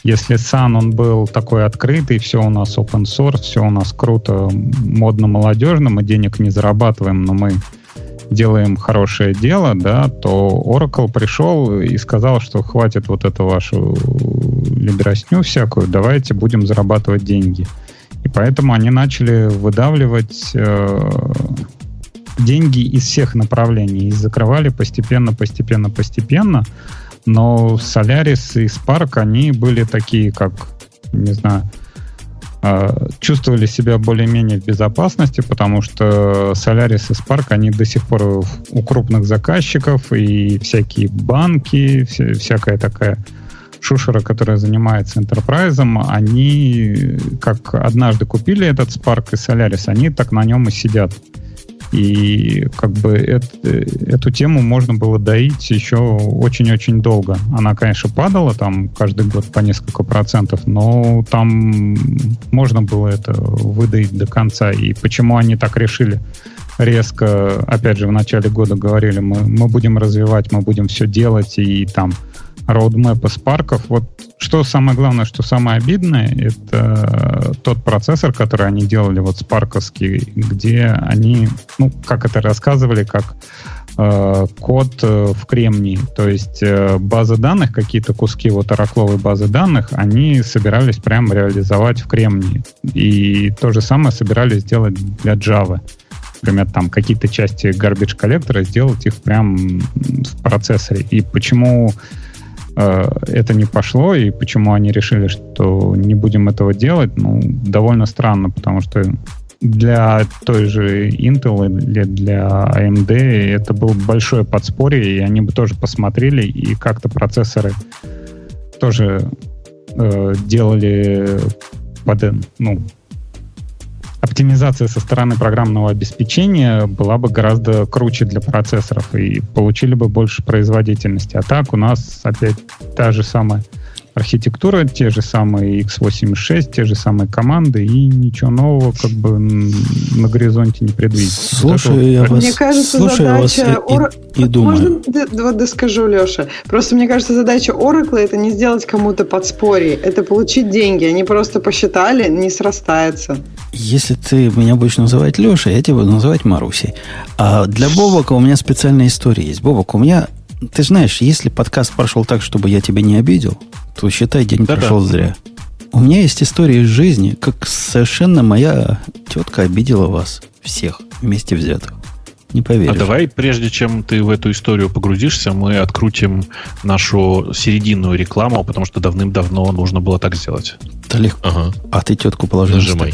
если Sun, он был такой открытый, все у нас open source, все у нас круто, модно, молодежно, мы денег не зарабатываем, но мы делаем хорошее дело, да, то Oracle пришел и сказал, что хватит вот эту вашу либеросню всякую, давайте будем зарабатывать деньги. И поэтому они начали выдавливать э, деньги из всех направлений и закрывали постепенно, постепенно, постепенно. Но Solaris и Spark, они были такие, как, не знаю, а, чувствовали себя более-менее в безопасности, потому что Solaris и Spark, они до сих пор у крупных заказчиков, и всякие банки, вся, всякая такая шушера, которая занимается enterprise, они как однажды купили этот Spark и Solaris, они так на нем и сидят. И как бы это, эту тему можно было доить еще очень-очень долго. Она, конечно, падала там каждый год по несколько процентов, но там можно было это выдоить до конца. И почему они так решили? резко, опять же, в начале года говорили, мы, мы будем развивать, мы будем все делать, и там роудмэп из парков. Вот что самое главное, что самое обидное, это тот процессор, который они делали, вот спарковский, где они, ну, как это рассказывали, как э, код э, в кремнии. То есть э, базы данных, какие-то куски вот оракловой базы данных, они собирались прямо реализовать в кремнии. И то же самое собирались сделать для Java например, там какие-то части garbage коллектора сделать их прям в процессоре. И почему Э, это не пошло, и почему они решили, что не будем этого делать, ну, довольно странно, потому что для той же Intel или для AMD это было большое подспорье, и они бы тоже посмотрели, и как-то процессоры тоже э, делали под, ну, оптимизация со стороны программного обеспечения была бы гораздо круче для процессоров и получили бы больше производительности. А так у нас опять та же самая архитектура, те же самые x86, те же самые команды, и ничего нового как бы на горизонте не предвидится. Слушай, вот я вас, мне кажется, слушай, задача... Вас и, и, и думаю. Можно вот доскажу, Леша? Просто мне кажется, задача Oracle это не сделать кому-то подспорье, это получить деньги. Они просто посчитали, не срастается. Если ты меня будешь называть Леша, я тебя буду называть Марусей. А для Бобока у меня специальная история есть. Бобок, у меня ты знаешь, если подкаст прошел так, чтобы я тебя не обидел, то считай, день да прошел зря. У меня есть история из жизни, как совершенно моя тетка обидела вас всех вместе взятых. Не поверишь. А давай, прежде чем ты в эту историю погрузишься, мы открутим нашу серединную рекламу, потому что давным-давно нужно было так сделать. Да легко. Ага. А ты тетку положил. Нажимай.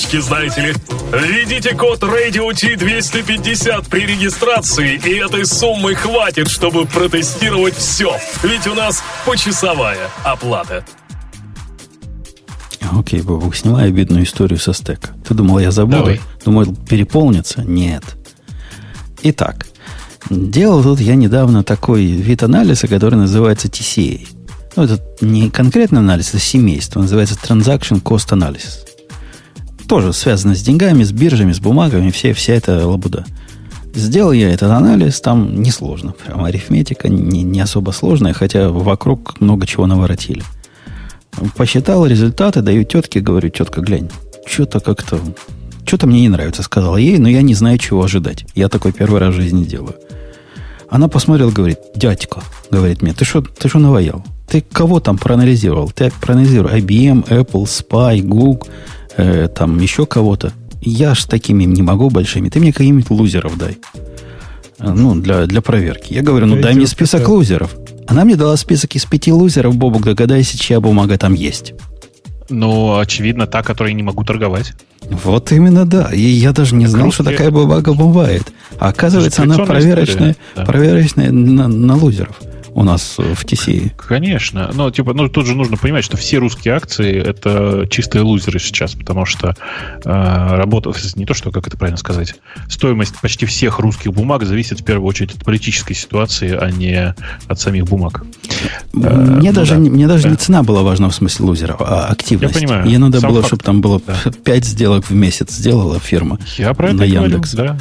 фишечки, знаете ли. Введите код Radio T250 при регистрации, и этой суммы хватит, чтобы протестировать все. Ведь у нас почасовая оплата. Окей, Бабук, снимай обидную историю со стека. Ты думал, я забуду? Давай. Думал, переполнится? Нет. Итак, делал тут я недавно такой вид анализа, который называется TCA. Ну, это не конкретный анализ, это семейство. Называется Transaction Cost Analysis тоже связано с деньгами, с биржами, с бумагами, все, вся эта лабуда. Сделал я этот анализ, там несложно. Прям арифметика не, не особо сложная, хотя вокруг много чего наворотили. Посчитал результаты, даю тетке, говорю, тетка, глянь, что-то как-то... Что-то мне не нравится, сказала ей, но я не знаю, чего ожидать. Я такой первый раз в жизни делаю. Она посмотрела, говорит, дядька, говорит мне, ты что ты шо наваял? Ты кого там проанализировал? Ты проанализировал IBM, Apple, Spy, Google, э, там еще кого-то. Я ж такими не могу большими. Ты мне каких-нибудь лузеров дай. Э, ну, для, для проверки. Я говорю, ну дай мне список лузеров. Она мне дала список из пяти лузеров, Бобук, догадайся, чья бумага там есть. Ну, очевидно, та, которой не могу торговать. Вот именно, да. И я даже не знал, что такая бумага бывает. А оказывается, она проверочная, да. проверочная на, на лузеров у нас в TC. Конечно. Но типа, ну, тут же нужно понимать, что все русские акции это чистые лузеры сейчас, потому что э, работа, не то, что, как это правильно сказать, стоимость почти всех русских бумаг зависит в первую очередь от политической ситуации, а не от самих бумаг. Мне э, даже, да. мне даже да. не цена была важна в смысле лузеров, а активность. Я понимаю. Ей надо Сам было, факт. чтобы там было да. 5 сделок в месяц сделала фирма Я про это на Яндекс. Говорю, да.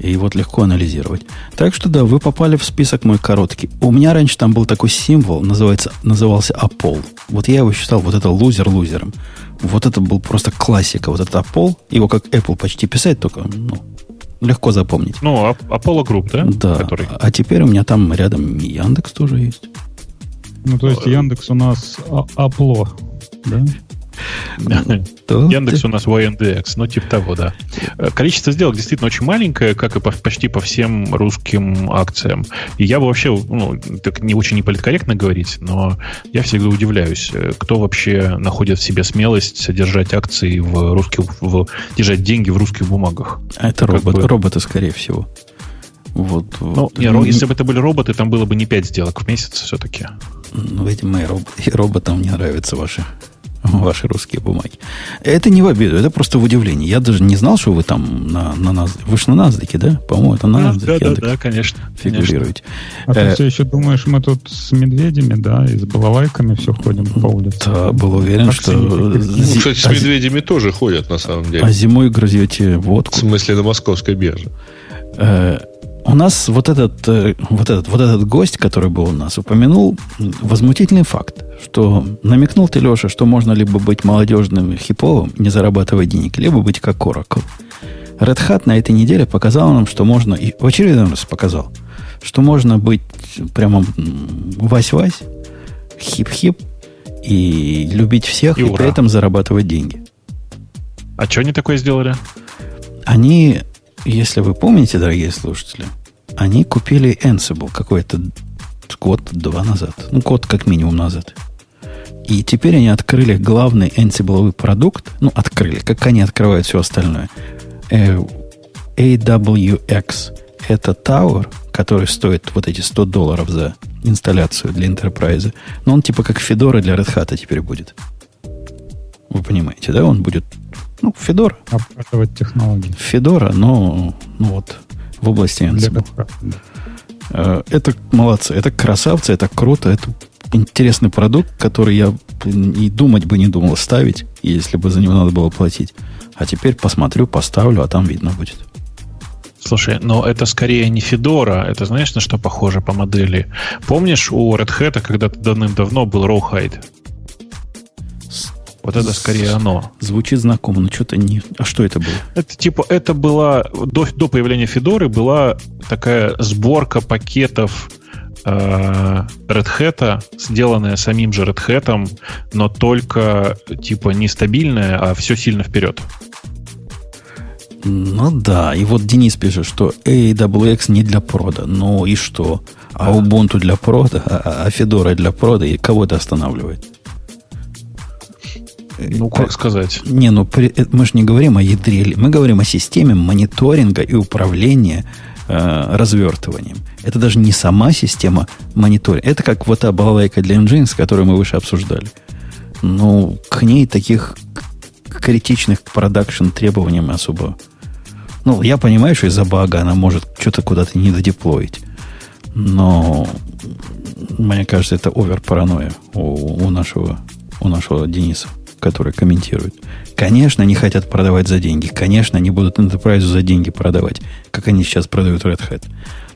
И вот легко анализировать. Так что да, вы попали в список мой короткий. У меня раньше там был такой символ, называется, назывался Апол. Вот я его считал, вот это лузер лузером. Вот это был просто классика. Вот этот Апол, его как Apple почти писать, только ну, легко запомнить. Ну, Apollo Group, да? Да. Который... А теперь у меня там рядом Яндекс тоже есть. Ну, то есть Яндекс у нас Апло, да? Яндекс у нас YNDX, ну, типа того, да. Количество сделок действительно очень маленькое, как и по, почти по всем русским акциям. И я вообще, ну, так не очень неполиткорректно говорить, но я всегда удивляюсь, кто вообще находит в себе смелость содержать акции в русских, в, держать деньги в русских бумагах. А это робот, бы... роботы, скорее всего. Вот, ну, вот. Не, если бы это были роботы, там было бы не 5 сделок в месяц все-таки. Ну, видимо, и, роб... и роботам не нравятся ваши ваши русские бумаги. Это не в обиду, это просто в удивлении. Я даже не знал, что вы там на, на нас... Вы же на NASDAQ, да? По-моему, это на NASDAQ. Да, да, да, конечно. Фигурируете. А ты э, все еще думаешь, мы тут с медведями, да, и с балалайками все ходим по улице? Да, был уверен, что... Ну, кстати, с медведями тоже ходят, на самом деле. А зимой грызете водку. В смысле, на московской бирже. У нас вот этот, э, вот, этот, вот этот гость, который был у нас, упомянул возмутительный факт, что намекнул ты, Леша, что можно либо быть молодежным хиповым, не зарабатывать денег, либо быть как Oracle. Red Hat на этой неделе показал нам, что можно, и в очередной раз показал, что можно быть прямо вась-вась, хип-хип, и любить всех, и, и при этом зарабатывать деньги. А что они такое сделали? Они если вы помните, дорогие слушатели, они купили Ansible какой-то год-два назад. Ну, год как минимум назад. И теперь они открыли главный Ansible продукт. Ну, открыли. Как они открывают все остальное. Э, AWX. Это Tower, который стоит вот эти 100 долларов за инсталляцию для Enterprise. Но он типа как Fedora для Red Hat теперь будет. Вы понимаете, да? Он будет ну, Федора. Обкатывать технологии. Федора, но ну вот в области Ansible. Э, это молодцы, это красавцы, это круто, это интересный продукт, который я и думать бы не думал ставить, если бы за него надо было платить. А теперь посмотрю, поставлю, а там видно будет. Слушай, но это скорее не Федора, это знаешь, на что похоже по модели? Помнишь, у Red Hat когда-то давным-давно был Rawhide? Вот это скорее оно. Звучит знакомо, но что-то не... А что это было? Это типа, это была... До, до появления Федоры была такая сборка пакетов э, Red Hat, сделанная самим же Red Hat, но только типа нестабильная, а все сильно вперед. Ну да, и вот Денис пишет, что AWX не для прода. Ну и что? А Ubuntu для прода, а, а Fedora для прода, и кого это останавливает? Ну, как сказать? Не, ну э, мы же не говорим о ядре, мы говорим о системе мониторинга и управления э, развертыванием. Это даже не сама система мониторинга. Это как вот та балалайка для Nginx, которую мы выше обсуждали. Ну, к ней таких критичных к продакшн требованиям особо ну, я понимаю, что из-за бага она может что-то куда-то не додеплоить. Но мне кажется, это овер-паранойя у, у, нашего, у нашего Дениса, который комментирует. Конечно, не хотят продавать за деньги. Конечно, не будут Enterprise за деньги продавать, как они сейчас продают Red Hat.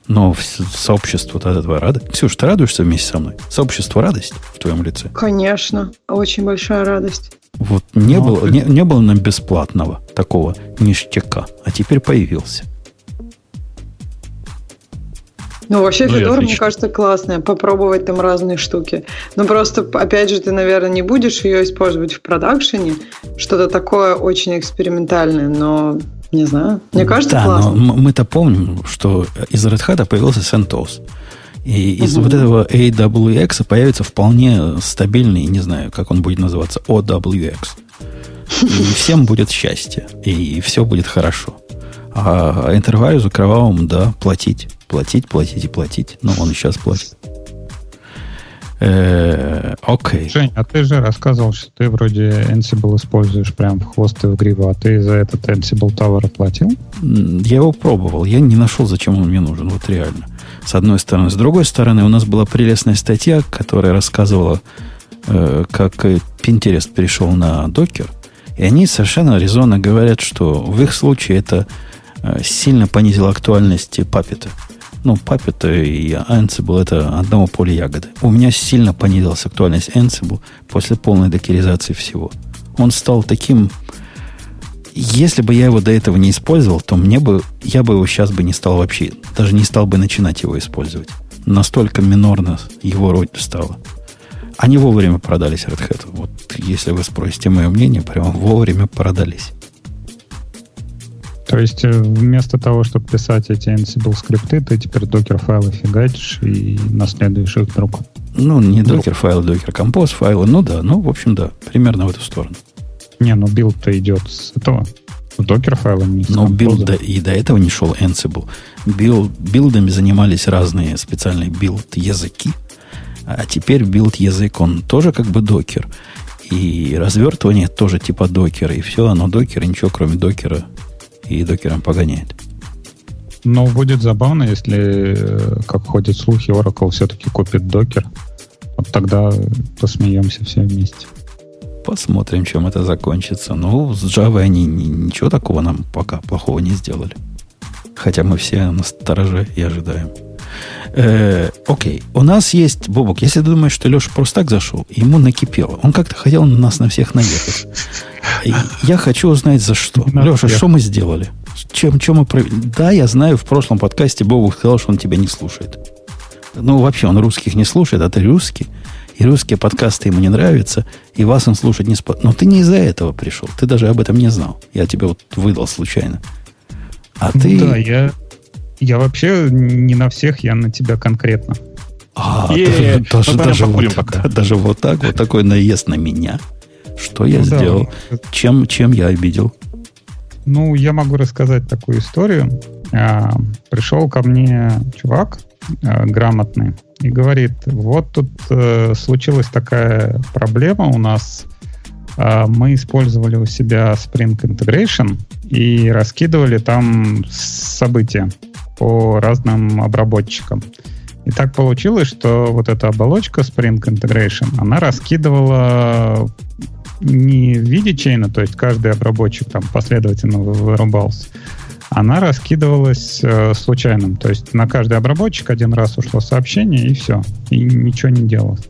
Но сообщество от этого рада. Ксюш, ты радуешься вместе со мной? Сообщество радость в твоем лице? Конечно, очень большая радость. Вот не, Но было, не, не было нам бесплатного такого ништяка, а теперь появился. Ну, вообще, ну, Федор, мне кажется, классная. Попробовать там разные штуки. Но просто, опять же, ты, наверное, не будешь ее использовать в продакшене. Что-то такое очень экспериментальное, но не знаю. Мне кажется, да, классно. но мы-то помним, что из Red Hat появился CentOS. И из угу. вот этого AWX появится вполне стабильный, не знаю, как он будет называться, OWX. И всем будет счастье. И все будет хорошо. А Enterprise кровавому, да, платить. Платить, платить и платить. Но он и сейчас платит. Э, окей. Жень, а ты же рассказывал, что ты вроде Ansible используешь прям в хвост и в гриву, а ты за этот Ansible Tower оплатил? Я его пробовал. Я не нашел, зачем он мне нужен. Вот реально. С одной стороны. С другой стороны, у нас была прелестная статья, которая рассказывала, э, как Pinterest перешел на докер. И они совершенно резонно говорят, что в их случае это сильно понизило актуальность папета ну, Puppet и Ansible это одного поля ягоды. У меня сильно понизилась актуальность Ansible после полной докеризации всего. Он стал таким... Если бы я его до этого не использовал, то мне бы, я бы его сейчас бы не стал вообще, даже не стал бы начинать его использовать. Настолько минорно его роль стала. Они вовремя продались Red Hat. Вот если вы спросите мое мнение, прямо вовремя продались. То есть э, вместо того, чтобы писать эти Ansible скрипты, ты теперь Docker-файлы фигачишь и наследуешь их друг. Ну, не Docker-файлы, Docker Compose файлы. Ну да, ну, в общем, да, примерно в эту сторону. Не, ну билд-то идет с этого, с Docker-файлами. Но билд до, и до этого не шел Ansible. Билд, билдами занимались разные специальные билд-языки. А теперь билд-язык, он тоже как бы докер. И развертывание тоже типа докера. И все, оно докер, и ничего кроме докера и докером погоняет. Но будет забавно, если, э, как ходят слухи, Oracle все-таки купит докер. Вот тогда посмеемся все вместе. Посмотрим, чем это закончится. Ну, с Java они ничего такого нам пока плохого не сделали. Хотя мы все на стороже и ожидаем. Э, окей, у нас есть, Бобок, если ты думаешь, что Леша просто так зашел, ему накипело. Он как-то хотел на нас на всех наехать. Я хочу узнать, за что. Леша, что мы сделали? Чем, чем мы провели? Да, я знаю, в прошлом подкасте Бобок сказал, что он тебя не слушает. Ну, вообще, он русских не слушает, а ты русский. И русские подкасты ему не нравятся, и вас он слушать не способен. Но ты не из-за этого пришел. Ты даже об этом не знал. Я тебе вот выдал случайно. А ты... Да, я я вообще не на всех, я на тебя конкретно. А, даже, даже, даже, вот, пока. даже вот так, вот такой наезд на меня. Что я ну, сделал? Да. Чем, чем я обидел? Ну, я могу рассказать такую историю. А, пришел ко мне чувак а, грамотный и говорит, вот тут а, случилась такая проблема у нас. А, мы использовали у себя Spring Integration и раскидывали там события по разным обработчикам. И так получилось, что вот эта оболочка Spring Integration, она раскидывала не в виде чейна, то есть каждый обработчик там последовательно вырубался, она раскидывалась э, случайным. То есть на каждый обработчик один раз ушло сообщение, и все. И ничего не делалось.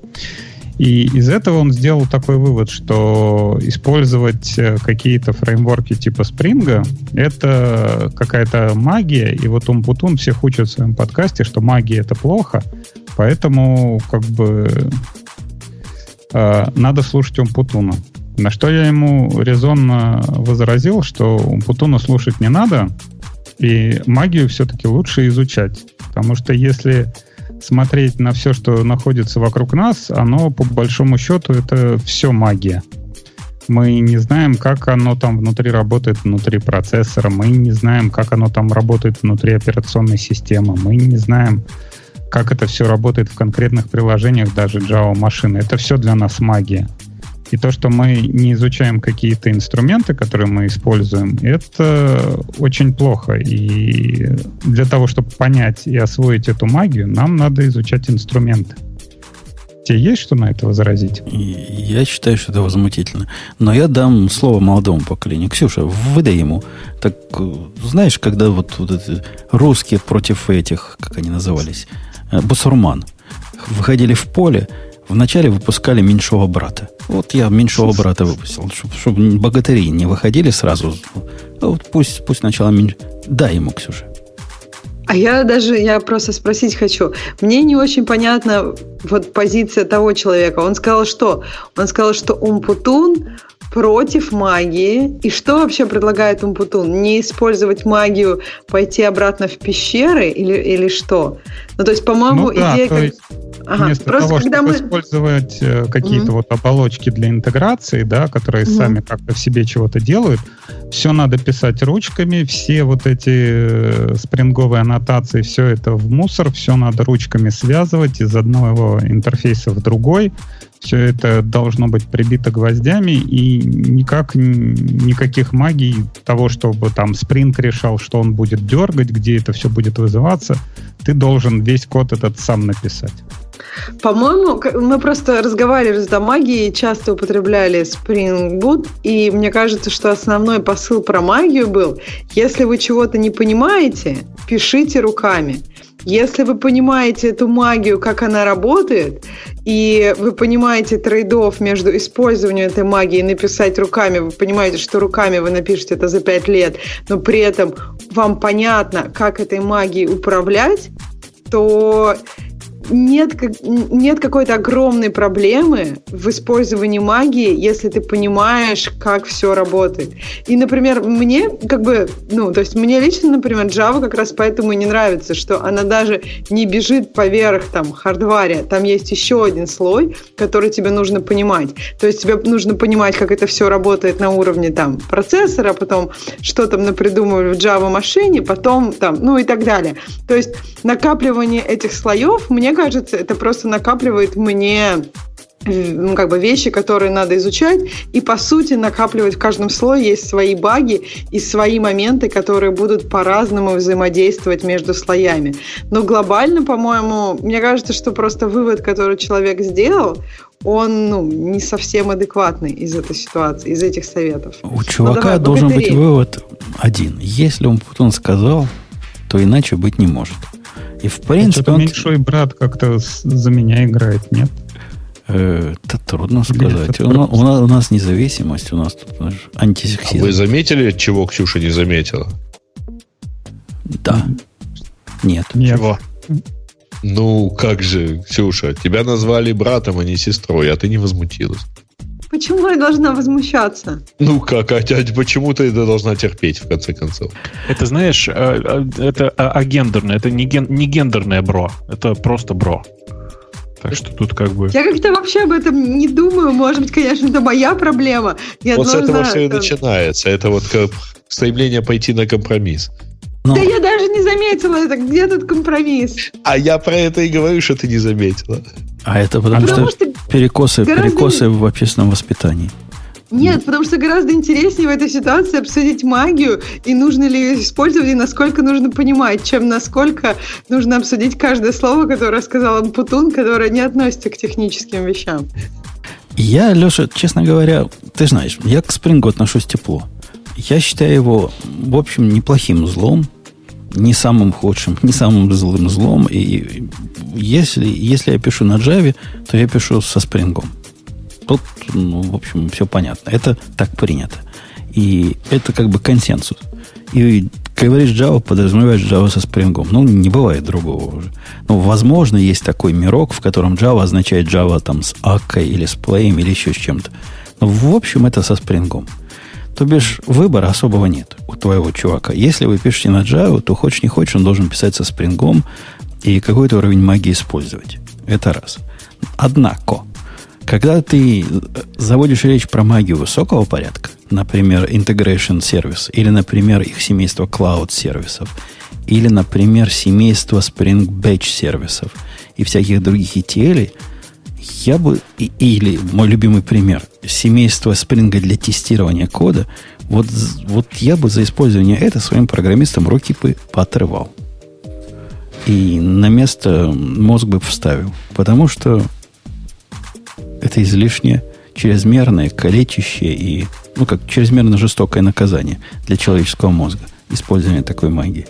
И из этого он сделал такой вывод, что использовать э, какие-то фреймворки типа Spring — это какая-то магия, и вот Умпутун всех учат в своем подкасте, что магия — это плохо, поэтому как бы э, надо слушать Умпутуна. На что я ему резонно возразил, что Умпутуна слушать не надо, и магию все-таки лучше изучать. Потому что если смотреть на все, что находится вокруг нас, оно по большому счету это все магия. Мы не знаем, как оно там внутри работает, внутри процессора. Мы не знаем, как оно там работает внутри операционной системы. Мы не знаем, как это все работает в конкретных приложениях даже Java машины. Это все для нас магия. И то, что мы не изучаем какие-то инструменты, которые мы используем, это очень плохо. И для того, чтобы понять и освоить эту магию, нам надо изучать инструменты. Тебе есть что на это возразить? Я считаю, что это возмутительно. Но я дам слово молодому поколению. Ксюша, выдай ему. Так, знаешь, когда вот, вот эти русские против этих, как они назывались, э, бусурман, выходили в поле, Вначале выпускали меньшого брата. Вот я меньшого брата выпустил, чтобы, чтобы богатыри не выходили сразу. А вот пусть, пусть сначала меньше. Дай ему, Ксюша. А я даже, я просто спросить хочу. Мне не очень понятна вот позиция того человека. Он сказал что? Он сказал, что Умпутун против магии. И что вообще предлагает Умпутун? Не использовать магию, пойти обратно в пещеры или, или что? Ну, то есть, по-моему, ну, да, идея... То есть, ага, вместо просто того, чтобы мы... использовать э, какие-то mm-hmm. вот оболочки для интеграции, да, которые mm-hmm. сами как-то в себе чего-то делают, все надо писать ручками, все вот эти э, спринговые аннотации, все это в мусор, все надо ручками связывать из одного интерфейса в другой, все это должно быть прибито гвоздями, и никак, никаких магий того, чтобы там Spring решал, что он будет дергать, где это все будет вызываться, ты должен весь код этот сам написать. По-моему, мы просто разговаривали с магией, часто употребляли Spring Boot, и мне кажется, что основной посыл про магию был, если вы чего-то не понимаете, пишите руками. Если вы понимаете эту магию, как она работает, и вы понимаете трейдов между использованием этой магии и написать руками, вы понимаете, что руками вы напишете это за 5 лет, но при этом вам понятно, как этой магией управлять, то нет, нет какой-то огромной проблемы в использовании магии, если ты понимаешь, как все работает. И, например, мне как бы, ну, то есть мне лично, например, Java как раз поэтому и не нравится, что она даже не бежит поверх там хардваре. Там есть еще один слой, который тебе нужно понимать. То есть тебе нужно понимать, как это все работает на уровне там процессора, потом что там напридумывали в Java машине, потом там, ну и так далее. То есть накапливание этих слоев, мне кажется, это просто накапливает мне ну, как бы вещи, которые надо изучать, и по сути накапливать в каждом слое есть свои баги и свои моменты, которые будут по-разному взаимодействовать между слоями. Но глобально, по-моему, мне кажется, что просто вывод, который человек сделал, он ну, не совсем адекватный из этой ситуации, из этих советов. У ну, чувака давай, должен быть вывод один. Если он потом сказал, то иначе быть не может. И в принципе... Он... меньшой брат как-то за меня играет, нет? Э, это трудно сказать. У, у, нас, у нас независимость, у нас тут антисексизм. А вы заметили, чего Ксюша не заметила? Да. Нет. Чего? Ну, как же, Ксюша, тебя назвали братом, а не сестрой, а ты не возмутилась. Почему я должна возмущаться? Ну как, а почему ты это должна терпеть, в конце концов? Это, знаешь, э, э, это агендерное, это не, ген, не гендерное бро, это просто бро. Так что тут как бы... Я как-то вообще об этом не думаю. Может быть, конечно, это моя проблема. Я вот должна, с этого все и начинается. Это вот стремление пойти на компромисс. Но... Да я даже не заметила это. Где тут компромисс? А я про это и говорю, что ты не заметила. А это потому, а что, потому что перекосы, гораздо... перекосы в общественном воспитании. Нет, потому что гораздо интереснее в этой ситуации обсудить магию и нужно ли ее использовать, и насколько нужно понимать, чем насколько нужно обсудить каждое слово, которое сказал Ампутун, которое не относится к техническим вещам. Я, Леша, честно говоря, ты знаешь, я к Спрингу отношусь тепло. Я считаю его, в общем, неплохим злом. Не самым худшим, не самым злым злом. И если, если я пишу на Java, то я пишу со спрингом. Тут, ну, в общем, все понятно. Это так принято. И это как бы консенсус. И говоришь Java, подразумеваешь Java со спрингом. Ну, не бывает другого уже. Ну, возможно, есть такой мирок, в котором Java означает Java там с Аккой или с Play или еще с чем-то. Но в общем это со спрингом. То бишь, выбора особого нет у твоего чувака. Если вы пишете на Java, то хочешь не хочешь, он должен писать со спрингом и какой-то уровень магии использовать. Это раз. Однако, когда ты заводишь речь про магию высокого порядка, например, integration сервис, или, например, их семейство cloud сервисов, или, например, семейство Spring Batch сервисов и всяких других ETL, я бы, или мой любимый пример, семейство Spring для тестирования кода, вот, вот я бы за использование это своим программистам руки бы поотрывал. И на место мозг бы вставил. Потому что это излишне чрезмерное, калечащее и, ну, как чрезмерно жестокое наказание для человеческого мозга. Использование такой магии.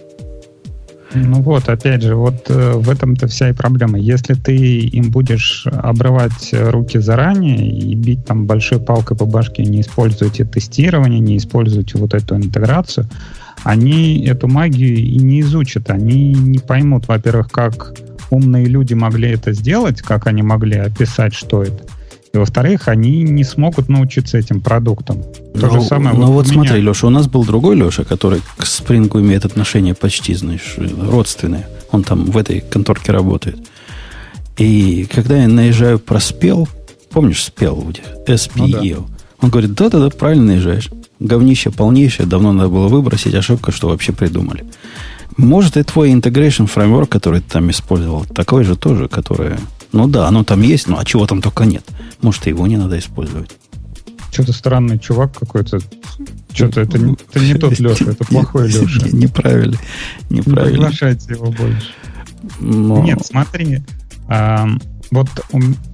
Ну вот, опять же, вот э, в этом-то вся и проблема. Если ты им будешь обрывать руки заранее и бить там большой палкой по башке, не используйте тестирование, не используйте вот эту интеграцию, они эту магию и не изучат. Они не поймут, во-первых, как умные люди могли это сделать, как они могли описать, что это. И во-вторых, они не смогут научиться этим продуктам. То ну, же самое. Ну вот, вот смотри, Леша, у нас был другой Леша, который к Спрингу имеет отношение почти, знаешь, родственное. Он там в этой конторке работает. И когда я наезжаю про спел, помнишь спел у них? SPEO. Ну, да. Он говорит, да-да-да, правильно наезжаешь. Говнище полнейшее, давно надо было выбросить, ошибка, что вообще придумали. Может, и твой integration framework, который ты там использовал, такой же тоже, который ну да, оно там есть, но а чего там только нет. Может, его не надо использовать. Что-то странный чувак какой-то. Что-то это, это не тот Леша, это плохой Леша. Неправильно. Неправильно. Не приглашайте его больше. Но... Нет, смотри. А, вот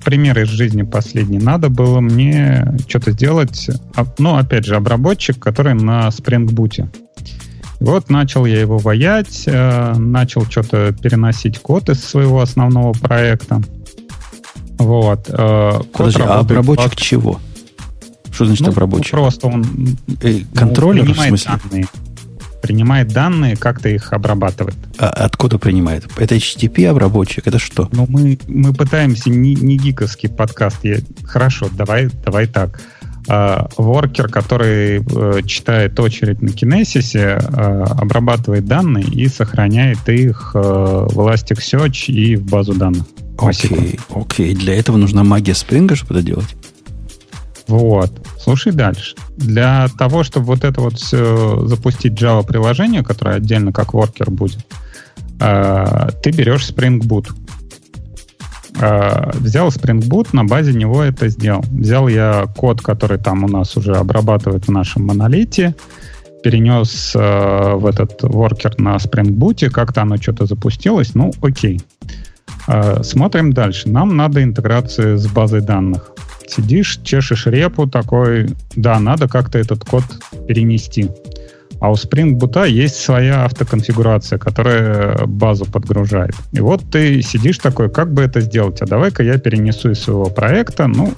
пример из жизни последний. Надо было мне что-то сделать. А, ну, опять же, обработчик, который на Spring Boot. Вот начал я его ваять, э, начал что-то переносить код из своего основного проекта. Вот. Э, Подожди, а обработчик по... чего? Что значит ну, обработчик? Просто он э, контроллер, ну, принимает в смысле? данные. Принимает данные, как-то их обрабатывает. А откуда принимает? Это HTTP обработчик? Это что? Ну, мы, мы пытаемся не, не гиковский подкаст. Я, хорошо, давай, давай так. Uh, воркер, который uh, читает очередь на Kinesis, uh, обрабатывает данные и сохраняет их в Elasticsearch и в базу данных. Окей, окей. Для этого нужна магия спринга, чтобы это делать? Вот. Слушай дальше. Для того, чтобы вот это вот все запустить Java-приложение, которое отдельно как воркер будет, э, ты берешь Spring Boot. Э, взял Spring Boot, на базе него это сделал. Взял я код, который там у нас уже обрабатывает в нашем монолите, перенес э, в этот воркер на Spring Boot, как-то оно что-то запустилось, ну окей. Смотрим дальше. Нам надо интеграция с базой данных. Сидишь, чешешь репу такой, да, надо как-то этот код перенести. А у Spring Boot есть своя автоконфигурация, которая базу подгружает. И вот ты сидишь такой, как бы это сделать? А давай-ка я перенесу из своего проекта, ну,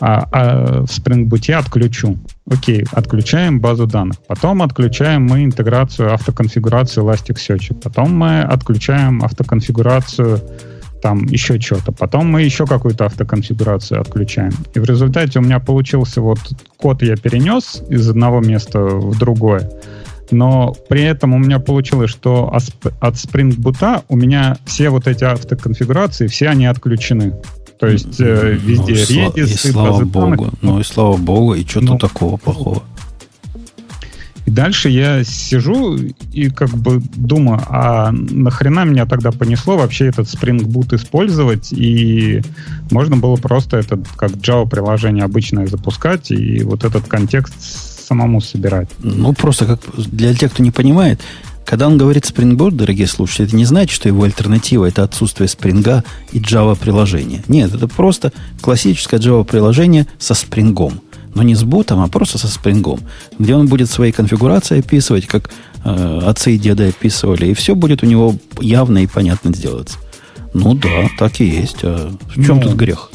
а, а в Spring Boot отключу. Окей, отключаем базу данных. Потом отключаем мы интеграцию автоконфигурацию Elasticsearch. Потом мы отключаем автоконфигурацию там еще что-то. Потом мы еще какую-то автоконфигурацию отключаем. И в результате у меня получился вот код я перенес из одного места в другое. Но при этом у меня получилось, что от Spring Boot у меня все вот эти автоконфигурации, все они отключены. То есть э, везде ну, Redis, и, слава богу. Ну и слава богу, и что ну, такого плохого? И дальше я сижу и как бы думаю, а нахрена меня тогда понесло вообще этот Spring Boot использовать, и можно было просто этот как Java приложение обычное запускать и вот этот контекст самому собирать. Ну, просто как для тех, кто не понимает, когда он говорит Springboard, дорогие слушатели, это не значит, что его альтернатива это отсутствие спринга и Java приложения. Нет, это просто классическое Java приложение со спрингом. Но не с бутом, а просто со спрингом, где он будет свои конфигурации описывать, как э, отцы и деды описывали, и все будет у него явно и понятно сделаться. Ну да, так и есть. А в чем ну, тут грех?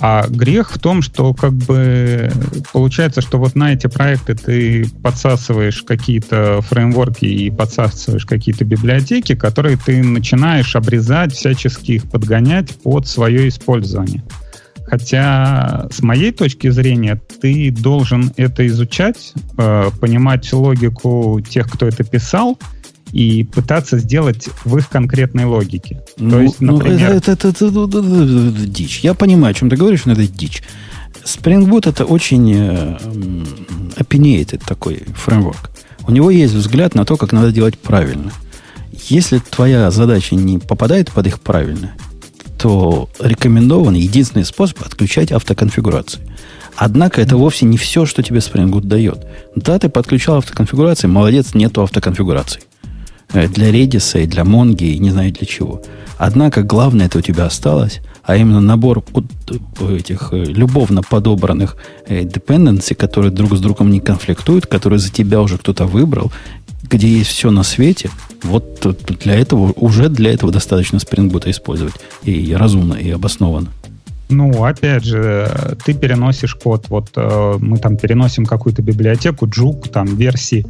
А грех в том, что как бы получается, что вот на эти проекты ты подсасываешь какие-то фреймворки и подсасываешь какие-то библиотеки, которые ты начинаешь обрезать, всячески их подгонять под свое использование. Хотя с моей точки зрения ты должен это изучать, э, понимать логику тех, кто это писал, и пытаться сделать в их конкретной логике. Ну, То есть, ну, например... это, это, это, это, это, это, это дичь. Я понимаю, о чем ты говоришь, но это дичь. Spring Boot это очень э, opinionated такой фреймворк. У него есть взгляд на то, как надо делать правильно. Если твоя задача не попадает под их правильно, то рекомендован единственный способ отключать автоконфигурацию. Однако это вовсе не все, что тебе Spring Boot дает. Да, ты подключал автоконфигурации, молодец, нету автоконфигурации. Э, для Redis и для Mongo и не знаю для чего. Однако главное это у тебя осталось, а именно набор э, этих э, любовно подобранных dependency, которые друг с другом не конфликтуют, которые за тебя уже кто-то выбрал, где есть все на свете, вот для этого, уже для этого достаточно Spring Boot использовать. И разумно, и обоснованно. Ну, опять же, ты переносишь код. Вот э, мы там переносим какую-то библиотеку, Juke, там версии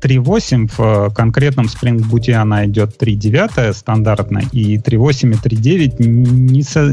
3.8 в э, конкретном Spring Boot она идет 3.9 стандартно, и 3.8 и 3.9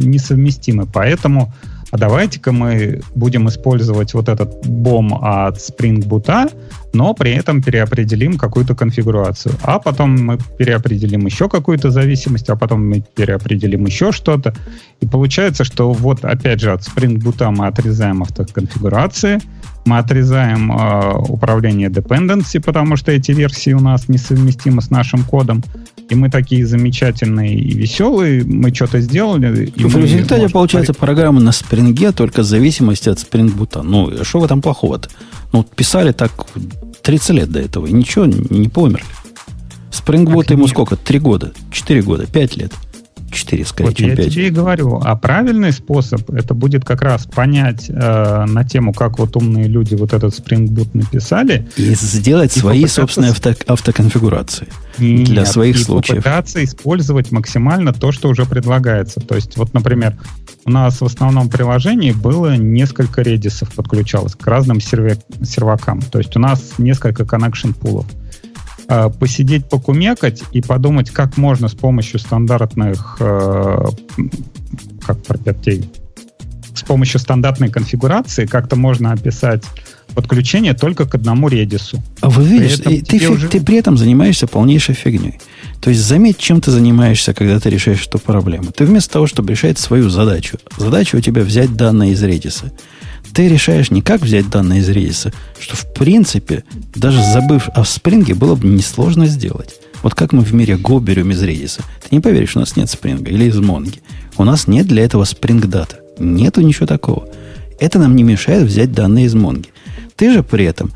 несовместимы. Поэтому а давайте-ка мы будем использовать вот этот бом от Spring Boot, но при этом переопределим какую-то конфигурацию. А потом мы переопределим еще какую-то зависимость, а потом мы переопределим еще что-то. И получается, что вот опять же от Spring Boot мы отрезаем автоконфигурации, мы отрезаем э, управление dependency, потому что эти версии у нас несовместимы с нашим кодом. И мы такие замечательные и веселые, мы что-то сделали. И в результате можем... получается программа на спринге, только в зависимости от спрингбута. Ну, что в этом плохого-то? Ну, писали так 30 лет до этого, и ничего, не померли. Спрингбут ему сколько? Три года, четыре года, пять лет. 4 скорее, вот чем я 5. Я тебе и говорю. А правильный способ это будет как раз понять э, на тему, как вот умные люди вот этот Spring Boot написали. И сделать и свои собственные авто, автоконфигурации Нет, для своих и случаев. попытаться использовать максимально то, что уже предлагается. То есть, вот, например, у нас в основном приложении было несколько редисов подключалось к разным сервер, сервакам. То есть у нас несколько connection пулов. Э, посидеть, покумекать и подумать, как можно с помощью стандартных, э, как пропертей, с помощью стандартной конфигурации как-то можно описать подключение только к одному редису. А вы видишь, ты, ты, уже... ты при этом занимаешься полнейшей фигней. То есть заметь, чем ты занимаешься, когда ты решаешь эту проблему. Ты вместо того, чтобы решать свою задачу, задача у тебя взять данные из редиса – ты решаешь не как взять данные из Redis, что в принципе, даже забыв о спринге, было бы несложно сделать. Вот как мы в мире Go берем из Redis. Ты не поверишь, у нас нет спринга или из Монги. У нас нет для этого спринг дата. Нету ничего такого. Это нам не мешает взять данные из Монги. Ты же при этом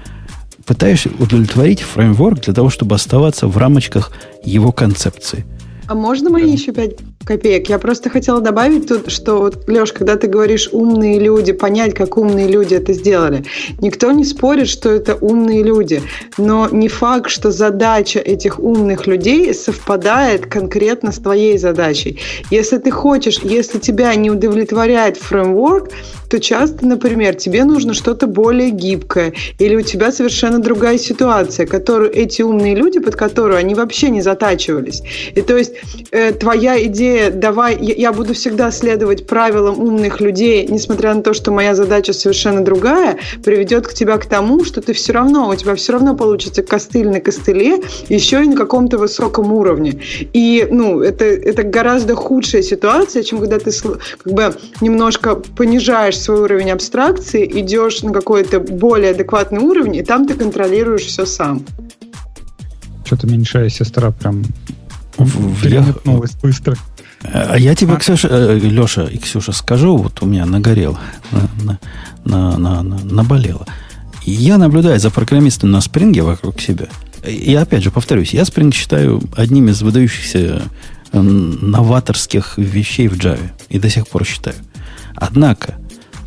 пытаешься удовлетворить фреймворк для того, чтобы оставаться в рамочках его концепции. А можно мои еще пять копеек. Я просто хотела добавить тут, что, вот, Леш, когда ты говоришь умные люди, понять, как умные люди это сделали. Никто не спорит, что это умные люди, но не факт, что задача этих умных людей совпадает конкретно с твоей задачей. Если ты хочешь, если тебя не удовлетворяет фреймворк, то часто, например, тебе нужно что-то более гибкое, или у тебя совершенно другая ситуация, которую эти умные люди, под которую они вообще не затачивались. И то есть э, твоя идея, давай, я, я буду всегда следовать правилам умных людей, несмотря на то, что моя задача совершенно другая, приведет к тебя к тому, что ты все равно, у тебя все равно получится костыль на костыле, еще и на каком-то высоком уровне. И, ну, это, это гораздо худшая ситуация, чем когда ты как бы немножко понижаешь свой уровень абстракции, идешь на какой-то более адекватный уровень, и там ты контролируешь все сам. Что-то меньшая сестра прям переметнулась быстро. А я тебе, а? Ксюша, э, Леша и Ксюша, скажу, вот у меня нагорело, на, на, на, на, наболело. Я наблюдаю за программистами на спринге вокруг себя. И опять же, повторюсь, я спринг считаю одним из выдающихся новаторских вещей в Java. И до сих пор считаю. Однако,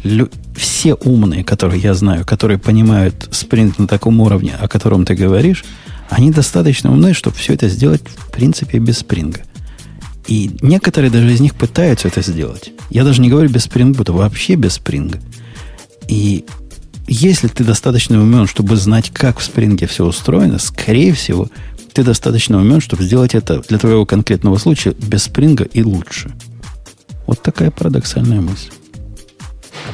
лю- все умные, которые я знаю, которые понимают спринт на таком уровне, о котором ты говоришь, они достаточно умны, чтобы все это сделать, в принципе, без спринга. И некоторые даже из них пытаются это сделать. Я даже не говорю без спрингбута, вообще без спринга. И если ты достаточно умен, чтобы знать, как в спринге все устроено, скорее всего, ты достаточно умен, чтобы сделать это для твоего конкретного случая без спринга и лучше. Вот такая парадоксальная мысль.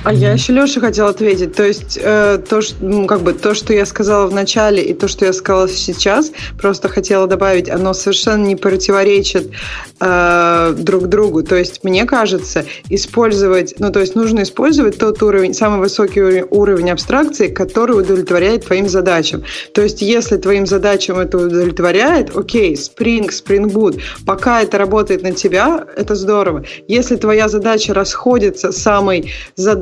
А я еще Леша хотел ответить. То есть э, то, что, ну, как бы, то, что я сказала в начале, и то, что я сказала сейчас, просто хотела добавить, оно совершенно не противоречит э, друг другу. То есть мне кажется, использовать, ну то есть нужно использовать тот уровень, самый высокий уровень, уровень абстракции, который удовлетворяет твоим задачам. То есть если твоим задачам это удовлетворяет, окей, Spring, Spring Boot, пока это работает на тебя, это здорово. Если твоя задача расходится с самой задачей,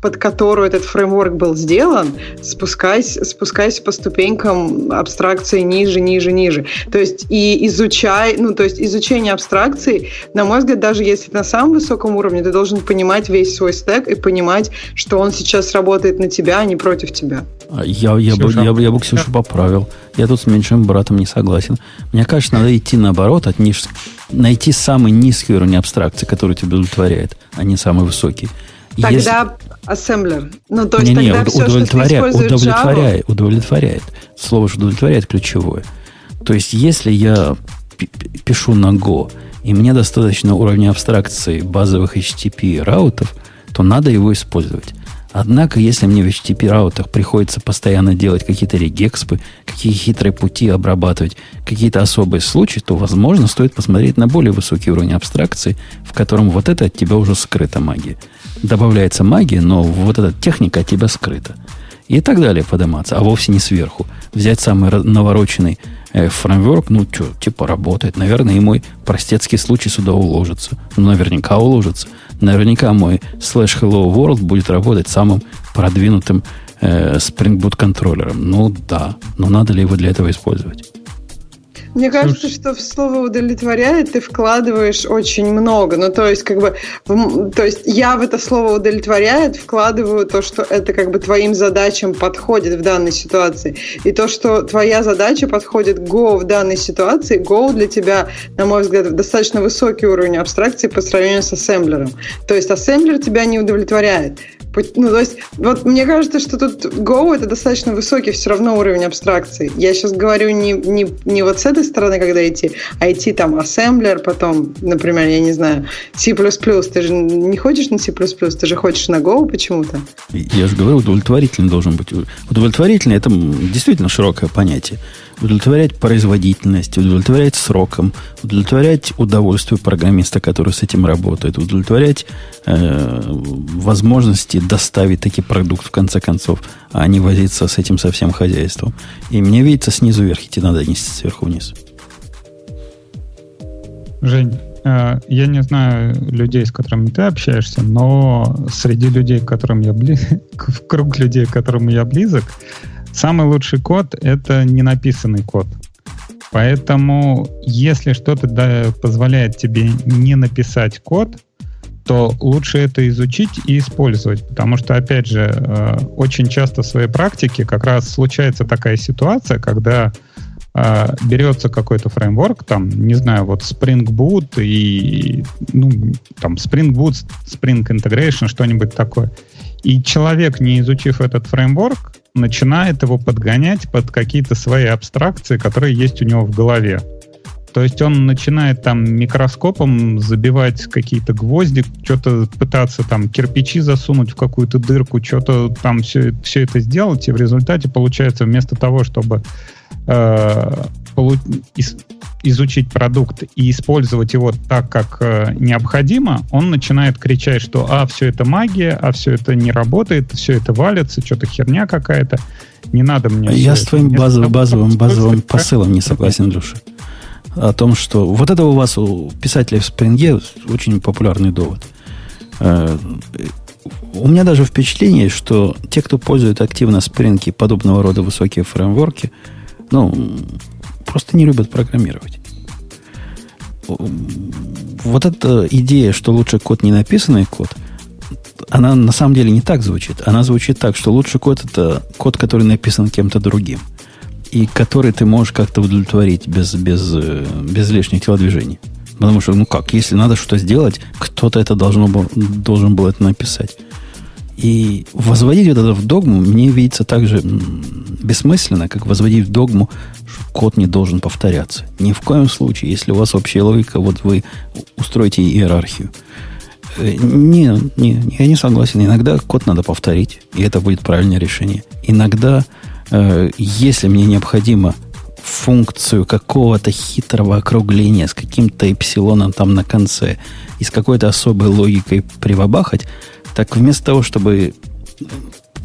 под которую этот фреймворк был сделан, спускайся, спускайся по ступенькам абстракции ниже, ниже, ниже. То есть и изучай, ну, то есть изучение абстракции, на мой взгляд, даже если на самом высоком уровне, ты должен понимать весь свой стек и понимать, что он сейчас работает на тебя, а не против тебя. А я, я, бы, я, я бы Ксюшу поправил. Я тут с меньшим братом не согласен. Мне кажется, надо идти наоборот, от ниж... найти самый низкий уровень абстракции, который тебя удовлетворяет, а не самый высокий. Тогда Если... ассемблер. Ну, то есть не, тогда не, все, удовлетворяет, что удовлетворяет, Java... удовлетворяет. Слово же удовлетворяет ключевое. То есть, если я пишу на Go, и мне достаточно уровня абстракции базовых HTTP раутов, то надо его использовать. Однако, если мне в HTTP раутах приходится постоянно делать какие-то регекспы, какие хитрые пути обрабатывать, какие-то особые случаи, то, возможно, стоит посмотреть на более высокий уровень абстракции, в котором вот это от тебя уже скрыта магия добавляется магия, но вот эта техника от тебя скрыта. И так далее подниматься, а вовсе не сверху. Взять самый навороченный э, фреймворк, ну, что, типа работает. Наверное, и мой простецкий случай сюда уложится. Ну, наверняка уложится. Наверняка мой slash hello world будет работать самым продвинутым э, Spring Boot контроллером. Ну, да. Но надо ли его для этого использовать? Мне кажется, что в слово удовлетворяет ты вкладываешь очень много. Ну, то есть, как бы, то есть я в это слово удовлетворяет вкладываю то, что это как бы твоим задачам подходит в данной ситуации. И то, что твоя задача подходит Go в данной ситуации, Go для тебя, на мой взгляд, достаточно высокий уровень абстракции по сравнению с ассемблером. То есть ассемблер тебя не удовлетворяет. Ну, то есть, вот мне кажется, что тут Go это достаточно высокий все равно уровень абстракции. Я сейчас говорю не, не, не вот с этой стороны, когда идти, а идти там ассемблер, потом, например, я не знаю, C++. Ты же не хочешь на C++, ты же хочешь на Go почему-то. Я же говорю, удовлетворительный должен быть. Удовлетворительный это действительно широкое понятие удовлетворять производительность, удовлетворять сроком, удовлетворять удовольствие программиста, который с этим работает, удовлетворять э, возможности доставить такой продукт в конце концов, а не возиться с этим со всем хозяйством. И мне видится снизу вверх идти надо, не сверху вниз. Жень, э, я не знаю людей, с которыми ты общаешься, но среди людей, к которым я близок, в круг людей, к которым я близок, Самый лучший код — это не написанный код. Поэтому, если что-то позволяет тебе не написать код, то лучше это изучить и использовать. Потому что, опять же, э, очень часто в своей практике как раз случается такая ситуация, когда э, берется какой-то фреймворк, там, не знаю, вот Spring Boot и, ну, там, Spring Boot, Spring Integration, что-нибудь такое. И человек, не изучив этот фреймворк, начинает его подгонять под какие-то свои абстракции, которые есть у него в голове. То есть он начинает там микроскопом забивать какие-то гвозди, что-то пытаться там кирпичи засунуть в какую-то дырку, что-то там все, все это сделать, и в результате получается вместо того, чтобы э, изучить продукт и использовать его так, как э, необходимо, он начинает кричать, что а, все это магия, а все это не работает, все это валится, что-то херня какая-то, не надо мне... Я с твоим базовым, базовым, базовым посылом не согласен, Леша. О том, что вот это у вас, у писателей в Спринге, очень популярный довод. Э, у меня даже впечатление, что те, кто пользует активно Spring и подобного рода высокие фреймворки, ну, просто не любят программировать. Вот эта идея, что лучше код не написанный код, она на самом деле не так звучит. Она звучит так, что лучший код это код, который написан кем-то другим. И который ты можешь как-то удовлетворить без, без, э, без лишних телодвижений. Потому что, ну как, если надо что-то сделать, кто-то это должно был, должен был это написать. И возводить вот это в догму мне видится так же бессмысленно, как возводить в догму, что код не должен повторяться. Ни в коем случае, если у вас общая логика, вот вы устроите иерархию. Э, не, не, я не согласен. Иногда код надо повторить, и это будет правильное решение. Иногда, если мне необходимо функцию какого-то хитрого округления с каким-то эпсилоном там на конце и с какой-то особой логикой привабахать, так вместо того, чтобы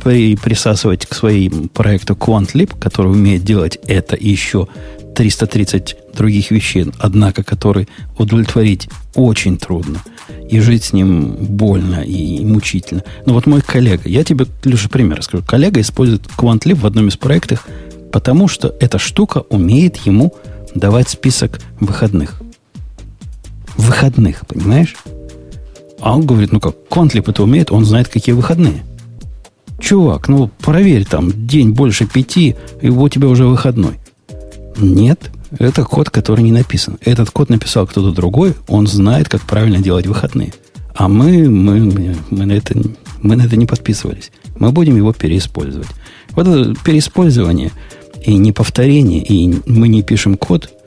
при, присасывать к своему проекту QuantLib, который умеет делать это и еще 330 других вещей, однако который удовлетворить очень трудно, и жить с ним больно и мучительно. Но вот мой коллега, я тебе, Леша, пример расскажу. Коллега использует QuantLib в одном из проектов, потому что эта штука умеет ему давать список выходных. Выходных, понимаешь? А он говорит, ну как, Quantlib это умеет, он знает, какие выходные. Чувак, ну проверь там, день больше пяти, и у тебя уже выходной. Нет, это код, который не написан. Этот код написал кто-то другой, он знает, как правильно делать выходные. А мы, мы, мы, на это, мы на это не подписывались. Мы будем его переиспользовать. Вот это переиспользование и неповторение, и мы не пишем код –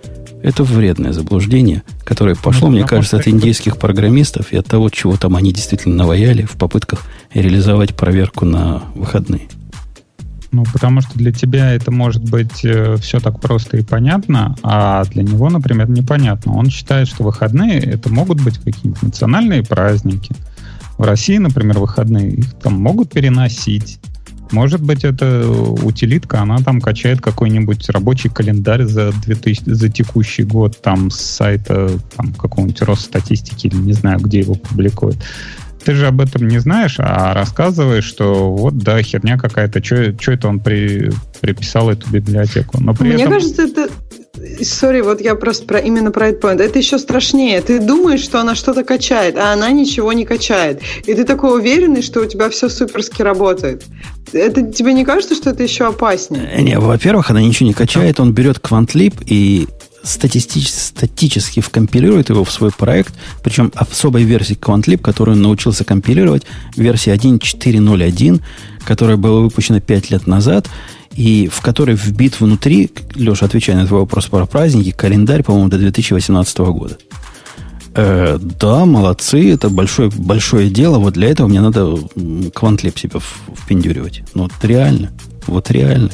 это вредное заблуждение, которое пошло, ну, мне кажется, от индийских программистов и от того, чего там они действительно наваяли в попытках реализовать проверку на выходные. Ну, потому что для тебя это может быть э, все так просто и понятно, а для него, например, непонятно. Он считает, что выходные это могут быть какие-нибудь национальные праздники. В России, например, выходные их там могут переносить. Может быть, это утилитка, она там качает какой-нибудь рабочий календарь за, 2000, за текущий год там с сайта там, какого-нибудь Росстатистики или не знаю, где его публикуют. Ты же об этом не знаешь, а рассказываешь, что вот, да, херня какая-то, что это он при, приписал эту библиотеку. Но при Мне этом... кажется, это, Сори, вот я просто про, именно про этот point. Это еще страшнее. Ты думаешь, что она что-то качает, а она ничего не качает. И ты такой уверенный, что у тебя все суперски работает. Это тебе не кажется, что это еще опаснее? Э, не, во-первых, она ничего не качает. Он берет QuantLib и статистически, статически вкомпилирует его в свой проект, причем особой версии QuantLib, которую он научился компилировать, версия 1.4.0.1, которая была выпущена 5 лет назад, и в которой вбит внутри, Леша, отвечая на твой вопрос про праздники, календарь, по-моему, до 2018 года. Э, да, молодцы, это большое, большое дело. Вот для этого мне надо квантлеп себе впендюривать. Ну, вот реально. Вот реально.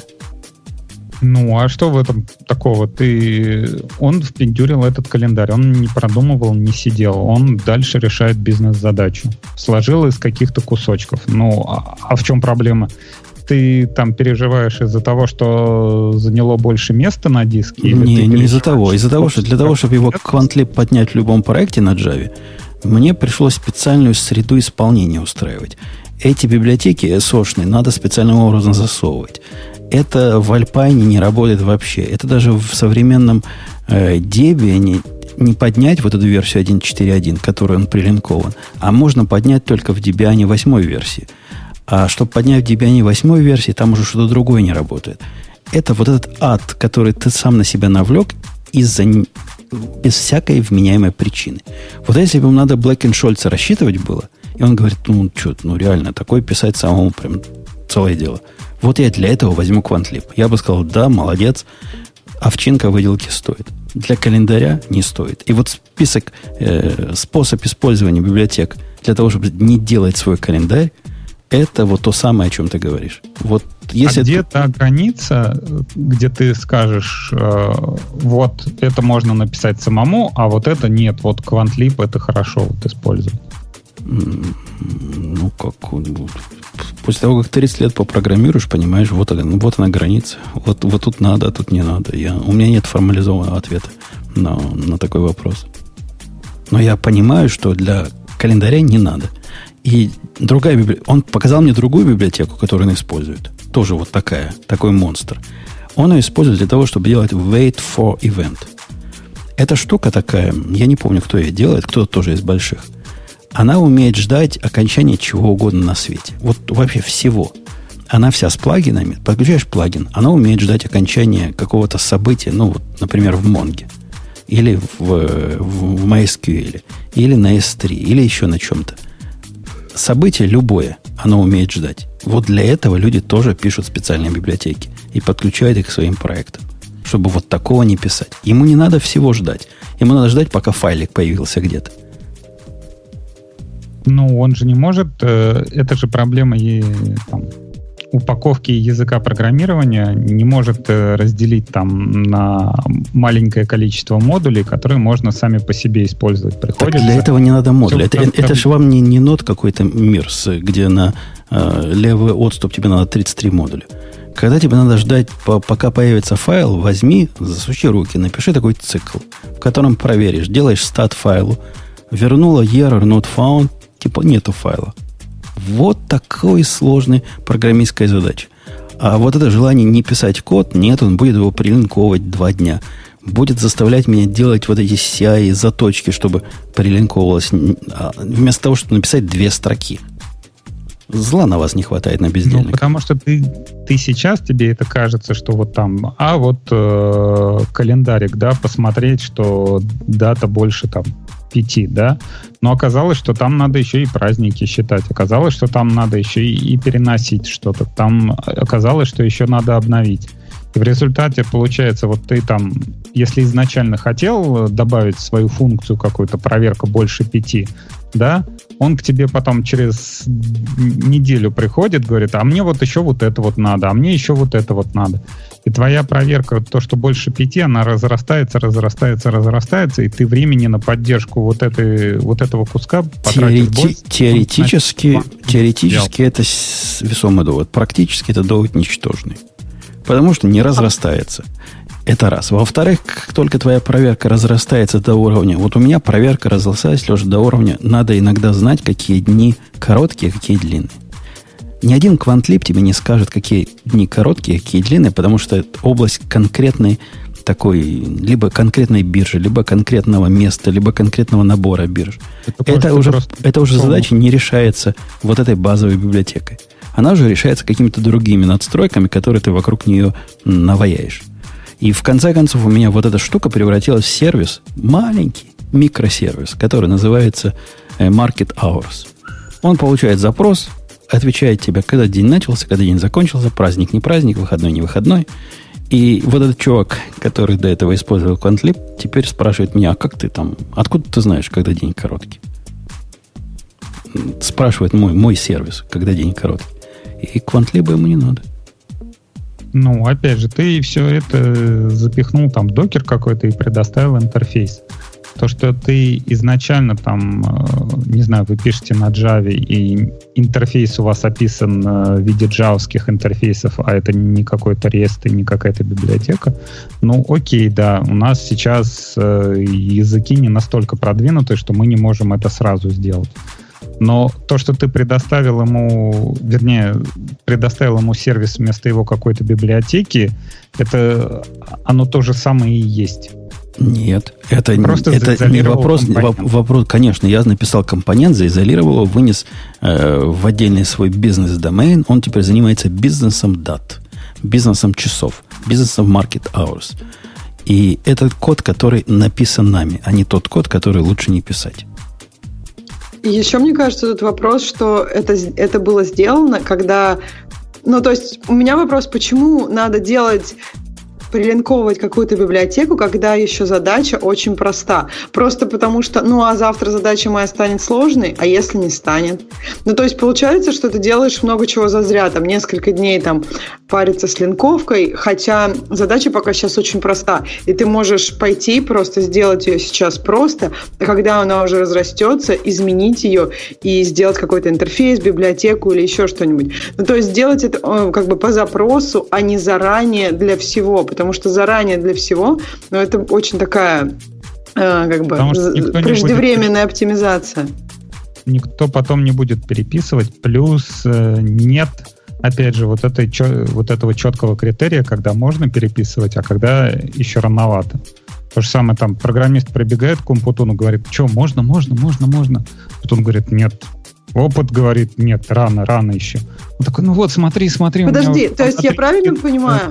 Ну, а что в этом такого? Ты... Он впендюрил этот календарь, он не продумывал, не сидел, он дальше решает бизнес-задачу. Сложил из каких-то кусочков. Ну, а, а в чем проблема? Ты там переживаешь из-за того, что заняло больше места на диске? Или не, не из-за того. Из-за того, что для того, чтобы его квантлип поднять в любом проекте на Java, мне пришлось специальную среду исполнения устраивать. Эти библиотеки SOшные надо специальным образом засовывать. Это в Alpine не работает вообще. Это даже в современном э, Debian не, не поднять вот эту версию 1.4.1, которой он прилинкован, а можно поднять только в Debian 8 версии. А чтобы поднять Debian 8 версии, там уже что-то другое не работает. Это вот этот ад, который ты сам на себя навлек из-за без всякой вменяемой причины. Вот если бы ему надо Блэк Шольца рассчитывать было, и он говорит, ну, что, ну, реально, такое писать самому прям целое дело. Вот я для этого возьму QuantLib. Я бы сказал, да, молодец, овчинка выделки стоит. Для календаря не стоит. И вот список, э, способ использования библиотек для того, чтобы не делать свой календарь, это вот то самое, о чем ты говоришь. Вот если а где та граница, где ты скажешь, э, вот это можно написать самому, а вот это нет, вот QuantLib это хорошо вот использовать? Ну, как... После того, как 30 лет попрограммируешь, понимаешь, вот, она, вот она граница. Вот, вот тут надо, а тут не надо. Я, у меня нет формализованного ответа на, на такой вопрос. Но я понимаю, что для календаря не надо. И другая библиотека. Он показал мне другую библиотеку, которую он использует. Тоже вот такая, такой монстр. Он ее использует для того, чтобы делать wait for event. Эта штука такая, я не помню, кто ее делает, кто-то тоже из больших. Она умеет ждать окончания чего угодно на свете. Вот вообще всего. Она вся с плагинами. Подключаешь плагин, она умеет ждать окончания какого-то события, ну, вот, например, в Монге. Или в, в, в MySQL. Или на S3. Или еще на чем-то. Событие любое оно умеет ждать. Вот для этого люди тоже пишут специальные библиотеки и подключают их к своим проектам чтобы вот такого не писать. Ему не надо всего ждать. Ему надо ждать, пока файлик появился где-то. Ну, он же не может. Э, это же проблема и там, упаковки языка программирования не может э, разделить там на маленькое количество модулей, которые можно сами по себе использовать. Приходится. Так для этого не надо модули. Это, это, это же вам не, не нот какой-то мир, где на э, левый отступ тебе надо 33 модуля. Когда тебе надо ждать, пока появится файл, возьми, засучи руки, напиши такой цикл, в котором проверишь, делаешь стат файлу, вернула error not found, типа нету файла. Вот такой сложный программистская задача. А вот это желание не писать код, нет, он будет его прилинковывать два дня. Будет заставлять меня делать вот эти CI заточки, чтобы прилинковывалось, а, вместо того, чтобы написать две строки. Зла на вас не хватает на бездельника. Ну, потому что ты, ты сейчас, тебе это кажется, что вот там, а вот э, календарик, да, посмотреть, что дата больше там пяти, да, но оказалось, что там надо еще и праздники считать, оказалось, что там надо еще и, и переносить что-то, там оказалось, что еще надо обновить. И в результате получается, вот ты там, если изначально хотел добавить свою функцию какую-то, проверка больше пяти, да, он к тебе потом через неделю приходит, говорит, а мне вот еще вот это вот надо, а мне еще вот это вот надо. И твоя проверка, то, что больше пяти, она разрастается, разрастается, разрастается, и ты времени на поддержку вот, этой, вот этого куска Теорети- больше. Теоретически, значит, теоретически это весомый довод. Практически это довод ничтожный. Потому что не разрастается. Это раз. Во-вторых, как только твоя проверка разрастается до уровня... Вот у меня проверка разрастается, Леша, до уровня... Надо иногда знать, какие дни короткие, какие длинные. Ни один квантлип тебе не скажет, какие дни короткие, какие длинные, потому что это область конкретной такой, либо конкретной биржи, либо конкретного места, либо конкретного набора бирж. Это, это уже, это уже задача не решается вот этой базовой библиотекой. Она уже решается какими-то другими надстройками, которые ты вокруг нее наваяешь. И в конце концов у меня вот эта штука превратилась в сервис, маленький микросервис, который называется э, Market Hours. Он получает запрос, отвечает тебе, когда день начался, когда день закончился, праздник не праздник, выходной не выходной. И вот этот чувак, который до этого использовал QuantLib, теперь спрашивает меня, а как ты там, откуда ты знаешь, когда день короткий? Спрашивает мой, мой сервис, когда день короткий. И QuantLib ему не надо. Ну, опять же, ты все это запихнул там докер какой-то и предоставил интерфейс. То, что ты изначально там, э, не знаю, вы пишете на Java, и интерфейс у вас описан э, в виде джавских интерфейсов, а это не какой-то REST и не какая-то библиотека, ну окей, да, у нас сейчас э, языки не настолько продвинуты, что мы не можем это сразу сделать. Но то, что ты предоставил ему, вернее, предоставил ему сервис вместо его какой-то библиотеки, это оно то же самое и есть. Нет, это, Просто это не вопрос, вопрос. Конечно, я написал компонент, заизолировал его, вынес э, в отдельный свой бизнес-домен. Он теперь занимается бизнесом дат, бизнесом часов, бизнесом market hours. И этот код, который написан нами, а не тот код, который лучше не писать. Еще мне кажется тут вопрос, что это, это было сделано, когда ну, то есть у меня вопрос, почему надо делать прилинковывать какую-то библиотеку, когда еще задача очень проста. Просто потому что, ну, а завтра задача моя станет сложной, а если не станет? Ну, то есть получается, что ты делаешь много чего зазря, там, несколько дней там париться с линковкой, хотя задача пока сейчас очень проста, и ты можешь пойти просто сделать ее сейчас просто, а когда она уже разрастется, изменить ее и сделать какой-то интерфейс, библиотеку или еще что-нибудь. Ну, то есть сделать это э, как бы по запросу, а не заранее для всего, потому что заранее для всего, но это очень такая э, как бы преждевременная будет... оптимизация. Никто потом не будет переписывать, плюс э, нет опять же, вот, этой, вот этого четкого критерия, когда можно переписывать, а когда еще рановато. То же самое там программист прибегает к Компутуну, говорит, что, можно, можно, можно, можно. Потом говорит, нет, Опыт говорит, нет, рано, рано еще. Он такой, ну вот, смотри, смотри. Подожди, то есть я правильно понимаю?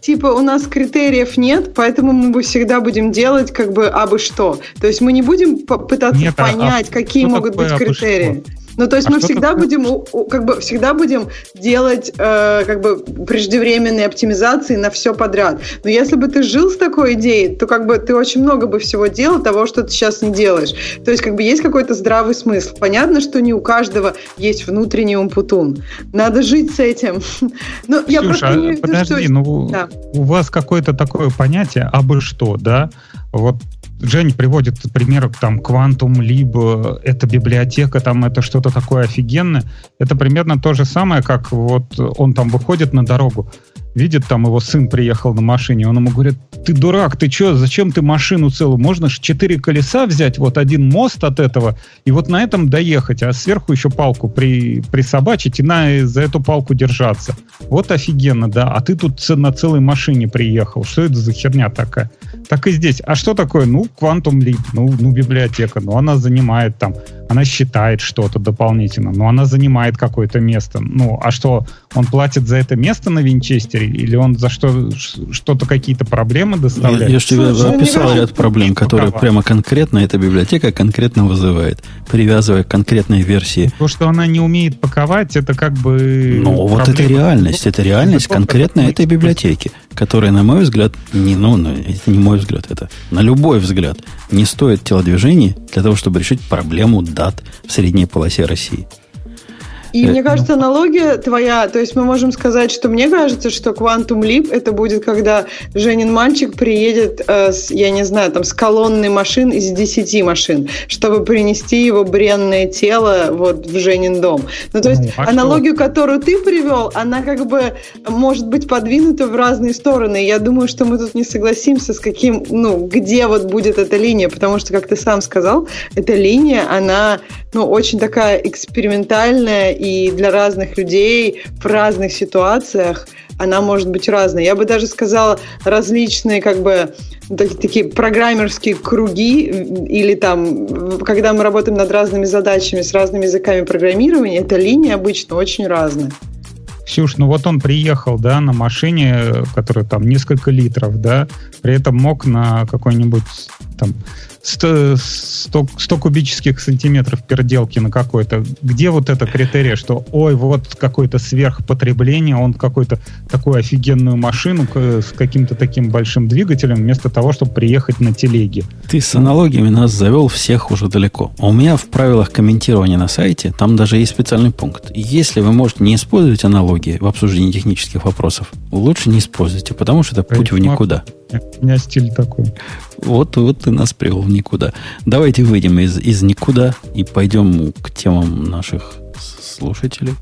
Типа у нас критериев нет, поэтому мы всегда будем делать как бы абы что. То есть мы не будем пытаться нет, понять, а, а какие могут быть критерии. Что? Ну, то есть а мы всегда такое? будем, как бы, всегда будем делать, э, как бы, преждевременные оптимизации на все подряд. Но если бы ты жил с такой идеей, то, как бы, ты очень много бы всего делал того, что ты сейчас не делаешь. То есть, как бы, есть какой-то здравый смысл. Понятно, что не у каждого есть внутренний умпутун. Надо жить с этим. Но я просто не подожди, ну, да. у вас какое-то такое понятие, а бы что, да? Вот Жень приводит пример, там, Quantum, либо это библиотека, там, это что-то такое офигенное. Это примерно то же самое, как вот он там выходит на дорогу, видит, там его сын приехал на машине, он ему говорит, ты дурак, ты что, зачем ты машину целую? Можно же четыре колеса взять, вот один мост от этого, и вот на этом доехать, а сверху еще палку при, присобачить и на, за эту палку держаться. Вот офигенно, да, а ты тут на целой машине приехал, что это за херня такая? Так и здесь. А что такое? Ну, Quantum Leap, ну, ну библиотека, ну, она занимает там, она считает что-то дополнительно, но она занимает какое-то место. Ну, а что, он платит за это место на Винчестере, или он за что, что-то, какие-то проблемы доставляет? Я, я же тебе описал ряд проблем, которые прямо конкретно эта библиотека конкретно вызывает, привязывая к конкретной версии. То, что она не умеет паковать, это как бы... Ну, вот это реальность, это реальность конкретно этой библиотеки, которая, на мой взгляд, не, ну, ну, это не мой взгляд, это на любой взгляд, не стоит телодвижений для того, чтобы решить проблему дат в средней полосе России. И мне кажется, аналогия твоя, то есть мы можем сказать, что мне кажется, что Quantum Leap это будет, когда Женин мальчик приедет, э, с, я не знаю, там, с колонной машин из 10 машин, чтобы принести его бренное тело вот в Женин дом. Ну, то есть ну, а аналогию, что? которую ты привел, она как бы может быть подвинута в разные стороны. Я думаю, что мы тут не согласимся с каким, ну, где вот будет эта линия, потому что, как ты сам сказал, эта линия, она, ну, очень такая экспериментальная и для разных людей в разных ситуациях она может быть разной. Я бы даже сказала, различные как бы такие, программерские круги или там, когда мы работаем над разными задачами с разными языками программирования, эта линия обычно очень разная. Ксюш, ну вот он приехал, да, на машине, которая там несколько литров, да, при этом мог на какой-нибудь там 100, 100, 100 кубических сантиметров переделки на какой-то. Где вот это критерия, что ой, вот какое-то сверхпотребление, он какую-то такую офигенную машину с каким-то таким большим двигателем, вместо того, чтобы приехать на телеге. Ты с аналогиями нас завел всех уже далеко. А у меня в правилах комментирования на сайте, там даже есть специальный пункт. Если вы можете не использовать аналогии в обсуждении технических вопросов, лучше не используйте, потому что это путь в никуда. У меня стиль такой. Вот, вот ты нас привел в никуда. Давайте выйдем из, из никуда и пойдем к темам наших слушателей.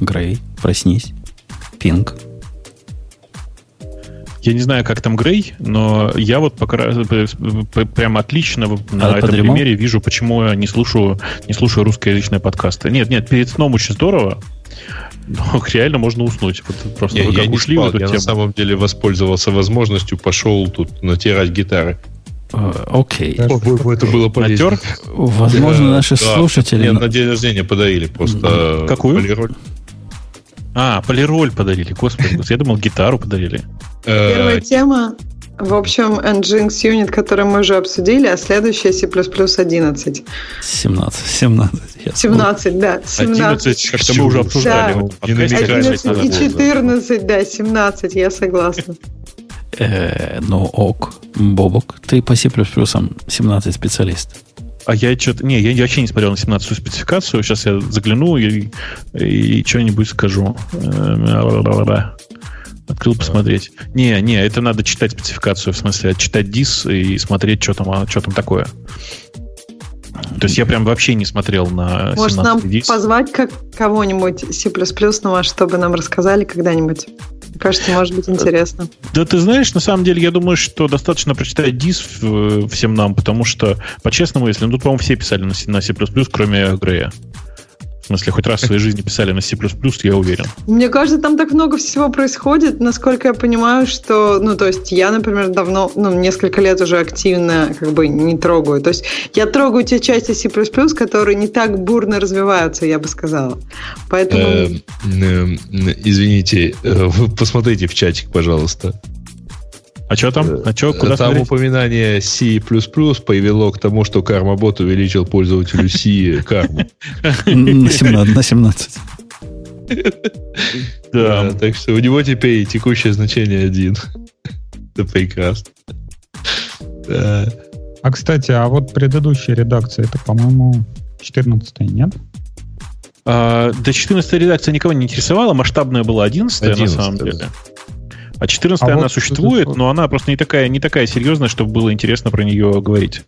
Грей, проснись. Пинг. Я не знаю, как там Грей, но я вот пока, прям отлично на а этом подремал? примере вижу, почему я не слушаю, не слушаю русскоязычные подкасты. Нет, нет, перед сном очень здорово. Но реально можно уснуть. Вот просто не, я не ушли спал, я тему. на самом деле воспользовался возможностью, пошел тут натирать гитары. А, окей. Okay. О, это было полезно. Натер? Возможно, наши да, слушатели... Мне на день рождения подарили просто Какую? полироль. А, полироль подарили, господи. Я думал, гитару подарили. Первая тема в общем, Nginx Unit, который мы уже обсудили, а следующая C++ 11. 17. 17. 17, да. 17. 11, как мы уже обсуждали. Да. 11 и 14, да, 17, я согласна. Э, ну, ок, Бобок, ты по C++ 17 специалист. А я что-то... Не, я вообще не смотрел на 17 спецификацию. Сейчас я загляну и, и что-нибудь скажу. Э, Открыл посмотреть. Не, не, это надо читать спецификацию, в смысле, читать дис и смотреть, что там, а, что там такое. То есть я прям вообще не смотрел на Может, нам дис. позвать как кого-нибудь C++ чтобы нам рассказали когда-нибудь? Мне кажется, может быть интересно. Да ты знаешь, на самом деле, я думаю, что достаточно прочитать дис всем нам, потому что, по-честному, если... Ну, тут, по-моему, все писали на C++, кроме Грея В смысле, хоть раз в своей жизни писали на C++, я уверен. Мне кажется, там так много всего происходит, насколько я понимаю, что, ну, то есть я, например, давно, ну, несколько лет уже активно как бы не трогаю. То есть я трогаю те части C++, которые не так бурно развиваются, я бы сказала. Поэтому... Э, извините, э, посмотрите в чатик, пожалуйста. А что там? А что, куда Там смотреть? упоминание C++ привело к тому, что кармабот увеличил пользователю C карму. На 17. На 17. Да, так что у него теперь текущее значение 1. Это прекрасно. А, кстати, а вот предыдущая редакция, это, по-моему, 14 нет? А, до 14 редакция никого не интересовала, масштабная была 11 на самом деле. А 14 а она вот существует, это... но она просто не такая, не такая серьезная, чтобы было интересно про нее говорить.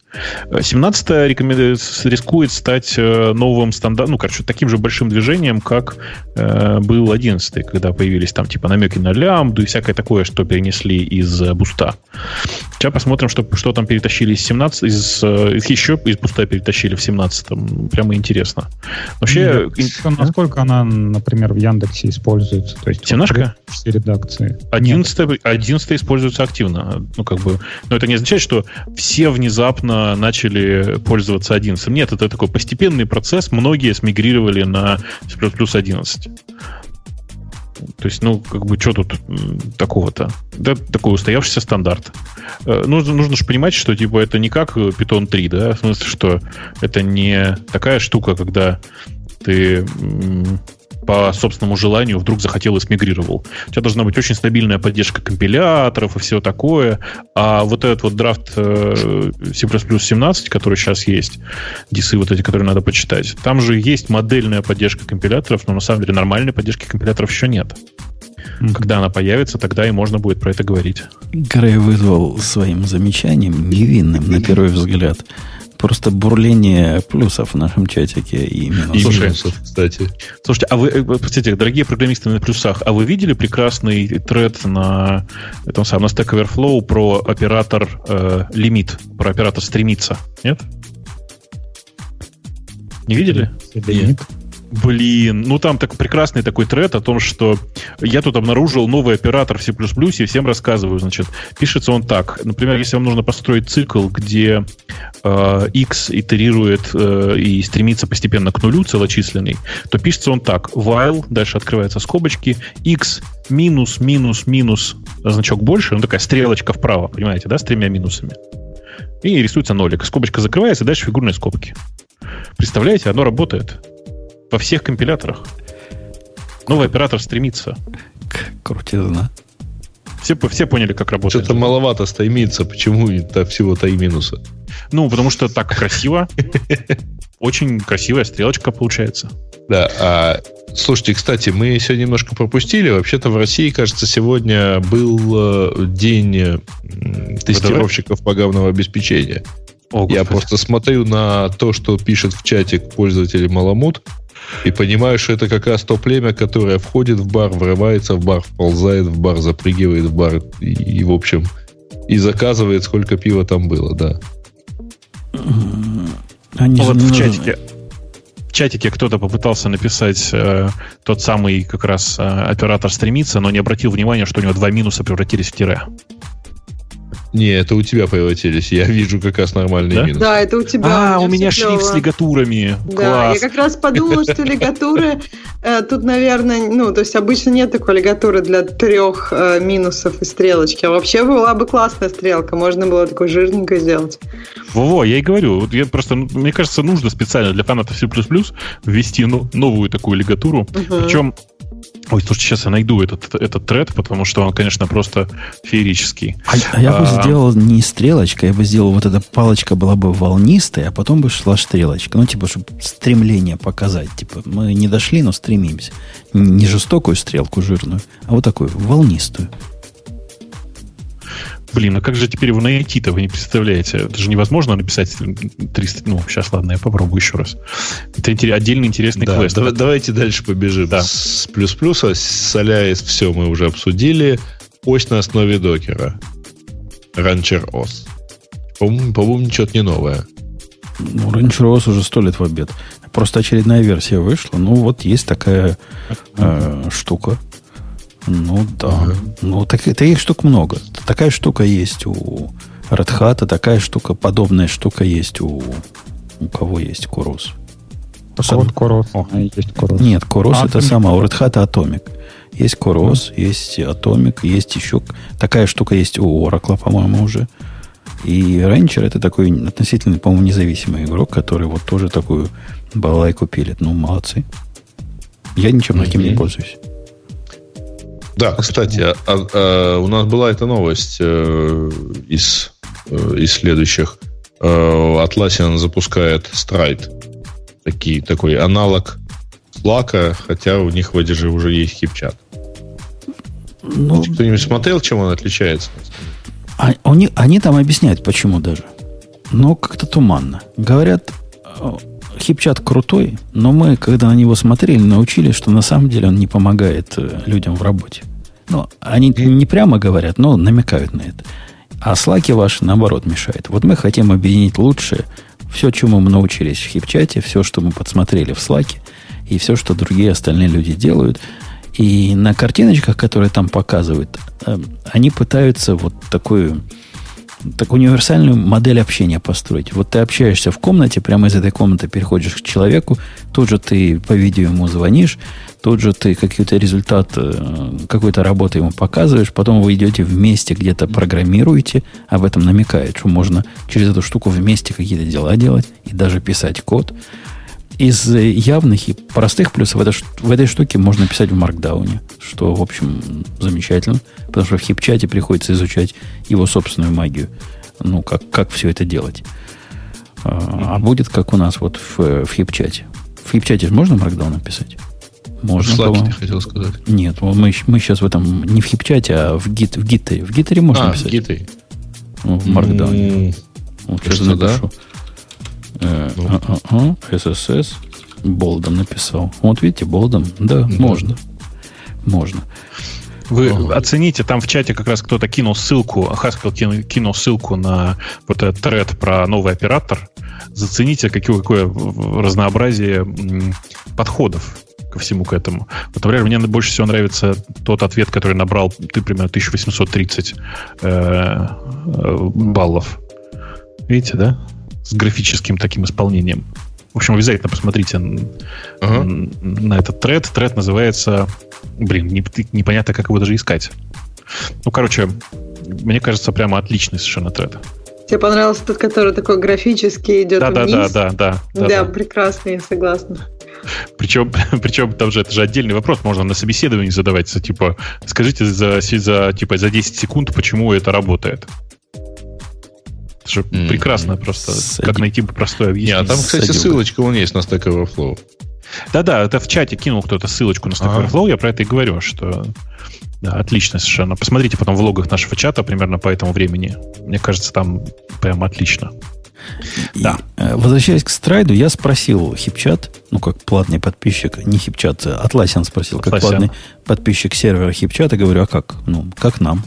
17 рекомен... рискует стать э, новым стандартом, ну, короче, таким же большим движением, как э, был 11 когда появились там типа намеки на лямбду и всякое такое, что перенесли из э, буста. Сейчас посмотрим, что, что там перетащили из 17, из, э, еще из буста перетащили в 17 Прямо интересно. Вообще... Нет, насколько она, например, в Яндексе используется? То есть, Семнашка? Все редакции. 11, 11 используется активно. Ну, как бы, но это не означает, что все внезапно начали пользоваться 11. Нет, это такой постепенный процесс. Многие смигрировали на C++ 11. То есть, ну, как бы, что тут такого-то? Да, такой устоявшийся стандарт. Э, нужно, нужно же понимать, что, типа, это не как Python 3, да, в смысле, что это не такая штука, когда ты по собственному желанию вдруг захотел и смигрировал. У тебя должна быть очень стабильная поддержка компиляторов и все такое. А вот этот вот драфт э, C++ 17, который сейчас есть, дисы вот эти, которые надо почитать, там же есть модельная поддержка компиляторов, но на самом деле нормальной поддержки компиляторов еще нет. Когда она появится, тогда и можно будет про это говорить. Грей вызвал своим замечанием, невинным на первый взгляд, Просто бурление плюсов в нашем чатике и минусов. И минусов, кстати. Слушайте, а вы, э, простите, дорогие программисты на плюсах, а вы видели прекрасный тред на этом самом, на Stack Overflow про оператор э, лимит, про оператор стремиться? Нет? Не видели? Нет. Блин, ну там так прекрасный такой тред о том, что я тут обнаружил новый оператор в C++ и всем рассказываю, значит. Пишется он так. Например, если вам нужно построить цикл, где э, x итерирует э, и стремится постепенно к нулю целочисленный, то пишется он так. While, дальше открываются скобочки, x минус, минус, минус, значок больше, ну такая стрелочка вправо, понимаете, да, с тремя минусами. И рисуется нолик. Скобочка закрывается, дальше фигурные скобки. Представляете, оно работает. Во всех компиляторах. Новый оператор стремится. Крутизна. Все, все поняли, как работает. Что-то маловато стремится. Почему это всего три минуса? Ну, потому что так красиво. Очень красивая стрелочка получается. Да, а, слушайте, кстати, мы сегодня немножко пропустили. Вообще-то в России, кажется, сегодня был э, день тестировщиков программного обеспечения. О, Я просто смотрю на то, что пишет в чате пользователь Маламут. И понимаю, что это как раз то племя, которое входит в бар, врывается в бар, вползает в бар, запрыгивает в бар и, и в общем, и заказывает, сколько пива там было, да. Они вот в чатике, в чатике кто-то попытался написать э, тот самый как раз э, оператор стремится, но не обратил внимания, что у него два минуса превратились в тире. Не, это у тебя превратились. Я вижу как раз нормальный да? минус. Да, это у тебя. А, у меня шрифт с лигатурами. Да, Класс. я как раз подумала, что лигатуры э, тут, наверное, ну, то есть обычно нет такой лигатуры для трех э, минусов и стрелочки. А вообще была бы классная стрелка. Можно было такой жирненько сделать. Во-во, я и говорю. Вот я просто, ну, мне кажется, нужно специально для фанатов C++ ввести ну, новую такую лигатуру. Причем Ой, слушайте, сейчас я найду этот, этот тред, потому что он, конечно, просто феерический. А, а я бы а, сделал не стрелочка, я бы сделал вот эта палочка была бы волнистая, а потом бы шла стрелочка. Ну, типа, чтобы стремление показать. Типа, мы не дошли, но стремимся. Не жестокую стрелку жирную, а вот такую, волнистую. Блин, а как же теперь его найти-то, вы не представляете? Это же невозможно написать 300... Ну, сейчас, ладно, я попробую еще раз. Это отдельный интересный да, квест. Давай, давайте дальше побежим. Да. С плюс-плюса, с Alias все мы уже обсудили. Ось на основе докера. Rancher OS. По-моему, по-моему ничего не новое. Ну, Rancher OS уже сто лет в обед. просто очередная версия вышла. Ну, вот есть такая э, штука. Ну, да. Ага. Ну, так, таких штук много. Такая штука есть у Red Hat, такая штука, подобная штука есть у... У кого есть Курус? Вот Курус. есть Курус. Нет, Курус а, это сама, у Red Hat Atomic. Есть Курус, mm. есть Atomic, есть еще... Такая штука есть у Oracle, по-моему, уже. И Rancher это такой относительно, по-моему, независимый игрок, который вот тоже такую балалайку пилит. Ну, молодцы. Я ничем таким mm-hmm. не пользуюсь. Да, кстати, а, а, а, у нас была эта новость э, из, э, из следующих. Э, Atlassian запускает Stride. Такие, такой аналог Slack, хотя у них в Эдиже уже есть хипчат. Ну, Кто-нибудь смотрел, чем он отличается? А, они, они там объясняют, почему даже. Но как-то туманно. Говорят, э, хипчат крутой, но мы, когда на него смотрели, научились, что на самом деле он не помогает э, людям в работе. Ну, они не прямо говорят, но намекают на это. А слаки ваши, наоборот, мешают. Вот мы хотим объединить лучшее, все, чему мы научились в хипчате, все, что мы подсмотрели в слаке, и все, что другие остальные люди делают – и на картиночках, которые там показывают, э, они пытаются вот такую, такую универсальную модель общения построить. Вот ты общаешься в комнате, прямо из этой комнаты переходишь к человеку, тут же ты по видео ему звонишь, тут же ты какой-то результат э, какой-то работы ему показываешь, потом вы идете вместе где-то программируете, об этом намекает, что можно через эту штуку вместе какие-то дела делать и даже писать код. Из явных и простых плюсов в, это, в этой штуке можно писать в маркдауне, что, в общем, замечательно, потому что в хипчате приходится изучать его собственную магию, ну, как, как все это делать. А, а будет как у нас вот в, в хипчате. В хипчате можно маркдаун писать? Можно, в Slack ты хотел сказать. Нет, мы, мы сейчас в этом не в хипчате, а в гит в гиттере. В гиттере можно а, писать. в гиттере. Ну, в маркдауне. Mm, вот, сейчас напишу. Да? Э, а, а, а, SSS. Болдом написал. Вот видите, болдом. Да, да. можно. Можно. Вы О. оцените, там в чате как раз кто-то кинул ссылку, Хаскел кинул, кинул ссылку на вот этот тред про новый оператор. Зацените, какое, какое разнообразие подходов ко всему к этому. Вот, например, мне больше всего нравится тот ответ, который набрал ты примерно 1830 э, э, баллов. Видите, да? С графическим таким исполнением. В общем, обязательно посмотрите uh-huh. на этот тред. Тред называется... Блин, не, непонятно, как его даже искать. Ну, короче, мне кажется, прямо отличный совершенно тред. Тебе понравился тот, который такой графический идет да, вниз? Да, да, да, да. Да, да, прекрасный, я согласна. Причем, причем там же это же отдельный вопрос, можно на собеседовании задавать, типа, скажите за, за, типа, за 10 секунд, почему это работает. Это же mm-hmm. прекрасно просто, Сади... как найти простое объяснение. Нет, а там, кстати, Садилка. ссылочка вон есть на Stack Overflow. Да-да, это в чате кинул кто-то ссылочку на Stack. Overflow, я про это и говорю, что да, отлично совершенно. Посмотрите потом в логах нашего чата примерно по этому времени. Мне кажется, там прям отлично. И, да. Э, возвращаясь к страйду, я спросил HipChat, ну, как платный подписчик, не HipChat, а Atlassian спросил, как Atlassian. платный подписчик сервера хипчата, говорю, а как? Ну, как нам?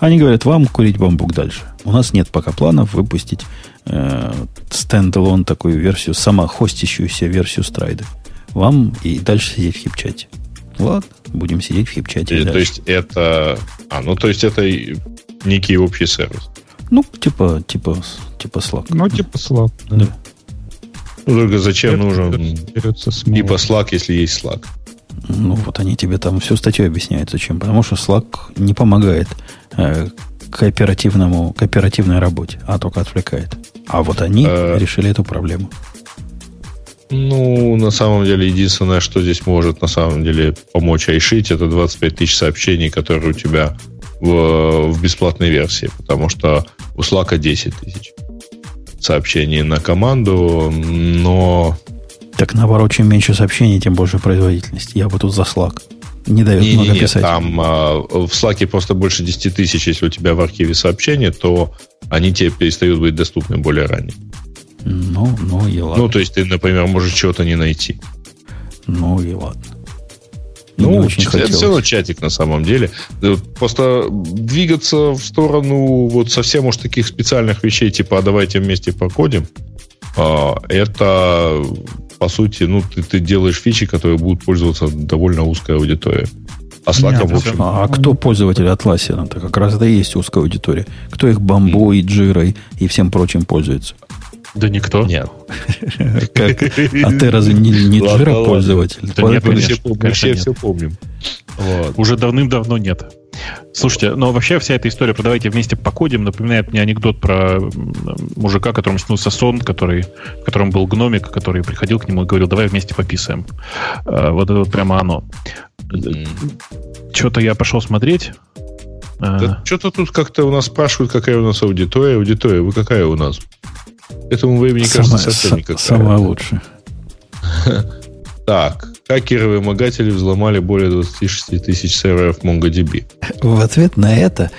Они говорят, вам курить бамбук дальше. У нас нет пока планов выпустить э, standalone такую версию, самохостящуюся версию страйда. Вам и дальше сидеть в хипчате. Ладно, будем сидеть в хипчате. И, э, то есть это... А, ну то есть это некий общий сервис. Ну, типа, типа, типа Slack. Ну, типа Slack, да. да. Ну, только зачем это нужен типа Slack, если есть Slack? Ну, вот они тебе там всю статью объясняют, зачем. Потому что Slack не помогает э, кооперативному, кооперативной работе, а только отвлекает. А вот они а... решили эту проблему. Ну, на самом деле, единственное, что здесь может на самом деле помочь айшить, это 25 тысяч сообщений, которые у тебя в, в бесплатной версии, потому что у Slack 10 тысяч сообщений на команду, но так наоборот, чем меньше сообщений, тем больше производительность. Я бы тут за Slack. Не дает не, много не, писать. Там а, в Slack просто больше 10 тысяч, если у тебя в архиве сообщения, то они тебе перестают быть доступны более ранее. Ну, ну и ладно. Ну, то есть ты, например, можешь чего-то не найти. Ну и ладно. Ну, не очень это все равно чатик на самом деле. Э, просто двигаться в сторону вот совсем уж таких специальных вещей, типа, а давайте вместе покодим, а, это по сути, ну, ты, ты делаешь фичи, которые будут пользоваться довольно узкая аудитория. А Slack, в общем... А, а кто пользователь Atlassian? как раз это и есть узкая аудитория. Кто их бомбой, джирой и всем прочим пользуется? Да никто. Нет. Как? А ты разве не, не джира пользователь? Да нет, конечно, мы все, все помним. Вот. Уже давным-давно нет. Слушайте, но вообще вся эта история про давайте вместе покодим напоминает мне анекдот про мужика, которому снился сон, который, в котором был гномик, который приходил к нему и говорил, давай вместе пописаем. А, вот это вот прямо оно. Что-то я пошел смотреть. Да, а... Что-то тут как-то у нас спрашивают, какая у нас аудитория. Аудитория, вы какая у нас? Этому времени, кажется, самая, совсем никакая. Самая лучшая. Так, хакеры-вымогатели взломали более 26 тысяч серверов MongoDB. В ответ на это,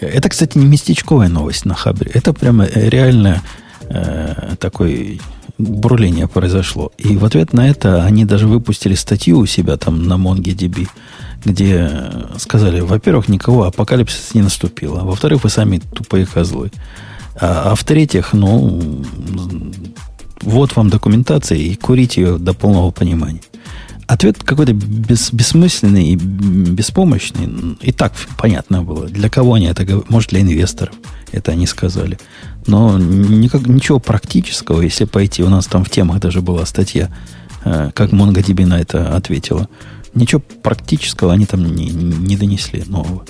это, кстати, не местечковая новость на Хабре, это прямо реально э, такой бурление произошло. И в ответ на это они даже выпустили статью у себя там на MongoDB, где сказали, во-первых, никого апокалипсис не наступило, во-вторых, вы сами тупые козлы. А, а в-третьих, ну, вот вам документация, и курите ее до полного понимания. Ответ какой-то бес, бессмысленный и беспомощный. И так понятно было, для кого они это говорят. Может, для инвесторов это они сказали. Но никак, ничего практического, если пойти, у нас там в темах даже была статья, э, как MongoDB на это ответила. Ничего практического они там не, не донесли нового.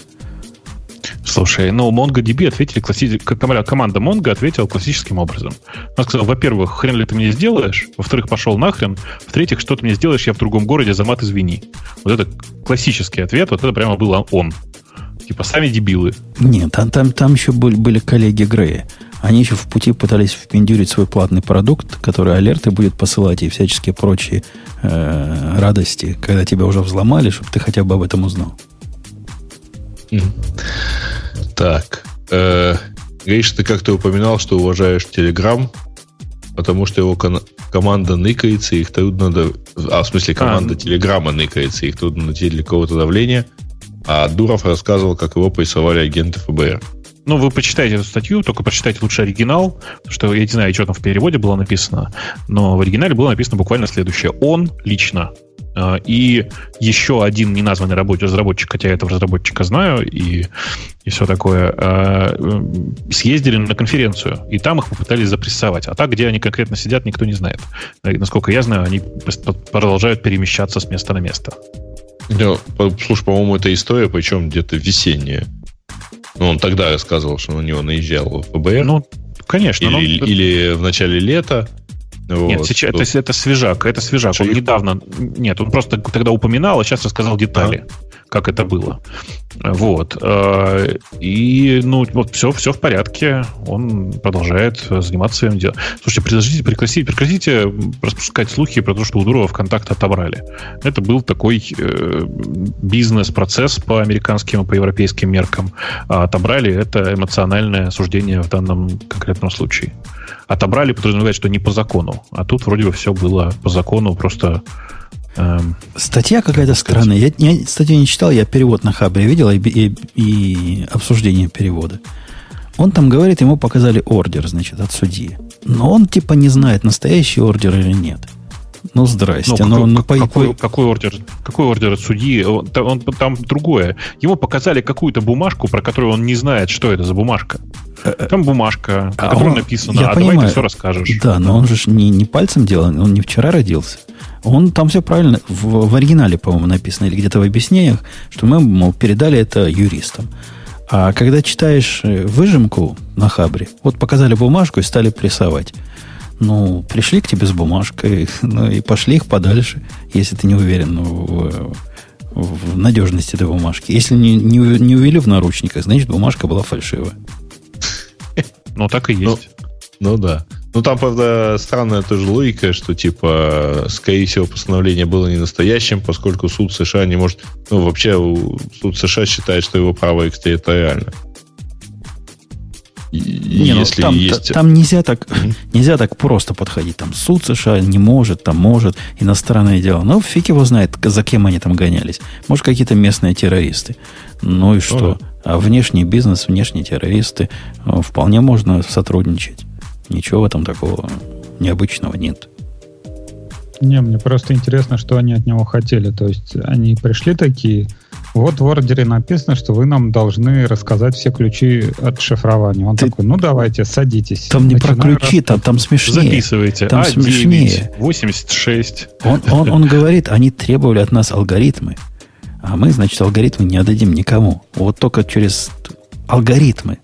Слушай, ну, MongoDB ответили классически... Команда Mongo ответила классическим образом. Она сказала, во-первых, хрен ли ты мне сделаешь? Во-вторых, пошел нахрен. В-третьих, что ты мне сделаешь, я в другом городе, за мат извини. Вот это классический ответ, вот это прямо был он. Типа, сами дебилы. Нет, там, там, там еще были, были коллеги Грея. Они еще в пути пытались впендюрить свой платный продукт, который алерты будет посылать и всяческие прочие э, радости, когда тебя уже взломали, чтобы ты хотя бы об этом узнал. Так. Э, Гриш, ты как-то упоминал, что уважаешь Telegram, потому что его кон- команда ныкается, их трудно... До... А, в смысле, команда а, Телеграма ныкается, их трудно найти для кого-то давления. А Дуров рассказывал, как его прессовали агенты ФБР. Ну, вы почитайте эту статью, только прочитайте лучше оригинал, потому что я не знаю, что там в переводе было написано, но в оригинале было написано буквально следующее. Он лично и еще один неназванный рабочий разработчик, хотя я этого разработчика знаю, и, и все такое, э, съездили на конференцию, и там их попытались запрессовать. А так, где они конкретно сидят, никто не знает. Насколько я знаю, они продолжают перемещаться с места на место. Да, слушай, по-моему, это история, причем где-то весенняя. Ну, он тогда рассказывал, что на него наезжал ФБР. Ну, конечно. Или, но... или в начале лета. Вот, нет, сейчас тут... это, это свежак, это свежак. Он недавно, нет, он просто тогда упоминал, а сейчас рассказал детали. А? Как это было. Вот. Э, и, ну, вот все, все в порядке. Он продолжает заниматься своим делом. Слушайте, прекратите, прекратите, прекратите распускать слухи про то, что у Дурова ВКонтакт отобрали. Это был такой э, бизнес-процесс по американским и по европейским меркам. А отобрали это эмоциональное суждение в данном конкретном случае. Отобрали подразумевает, что не по закону. А тут вроде бы все было по закону, просто Эм, Статья какая-то странная. Я, я статью не читал, я перевод на Хабре видел и, и, и обсуждение перевода. Он там говорит, ему показали ордер, значит, от судьи. Но он типа не знает, настоящий ордер или нет. Ну, здрасте. Ну, какой, ну, по, какой, какой, ордер, какой ордер от судьи? Он, он, там другое. Ему показали какую-то бумажку, про которую он не знает, что это за бумажка. Там бумажка, на которой он, написано, я а понимаю, давай ты все расскажешь. Да, но он же не, не пальцем делал, он не вчера родился. Он там все правильно, в, в оригинале, по-моему, написано, или где-то в объяснениях, что мы, мол, передали это юристам. А когда читаешь э, выжимку на хабре, вот показали бумажку и стали прессовать. Ну, пришли к тебе с бумажкой, ну и пошли их подальше, если ты не уверен в, в надежности этой бумажки. Если не, не, не увели в наручниках, значит, бумажка была фальшивая. Ну, так и есть. Ну, ну да. Ну, там, правда, странная тоже логика, что, типа, скорее всего, постановление было не настоящим, поскольку суд США не может... Ну, вообще, суд США считает, что его право экстерриториально. Не, ну, если ну, там, есть... там нельзя так, mm-hmm. нельзя так просто подходить. Там суд США не может, там может, иностранное дело. Но фиг его знает, за кем они там гонялись. Может, какие-то местные террористы. Ну и что? Mm-hmm. А внешний бизнес, внешние террористы э, вполне можно сотрудничать. Ничего в этом такого необычного нет. Не, мне просто интересно, что они от него хотели. То есть они пришли такие, вот в ордере написано, что вы нам должны рассказать все ключи от шифрования. Он Ты... такой, ну давайте, садитесь. Там не про ключи, там, там смешнее. Записывайте. Там А9, смешнее. 86. Он, он, он говорит, они требовали от нас алгоритмы. А мы, значит, алгоритмы не отдадим никому. Вот только через алгоритмы.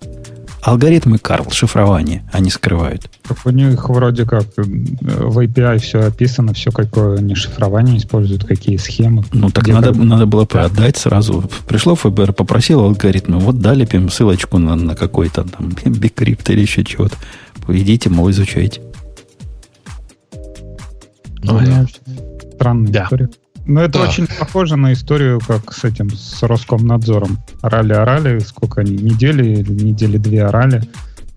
Алгоритмы Карл, шифрование, они скрывают. Так у них вроде как э, в API все описано, все какое они шифрование используют, какие схемы. Ну так надо, надо было продать сразу. Пришло ФБР, попросил алгоритмы, вот дали им ссылочку на, на какой-то там бикрипт или еще чего-то. Идите, мол, изучайте. Ну, да. Странная да. история. Но это да. очень похоже на историю, как с этим, с Роскомнадзором. Орали-орали, сколько они, недели или недели две орали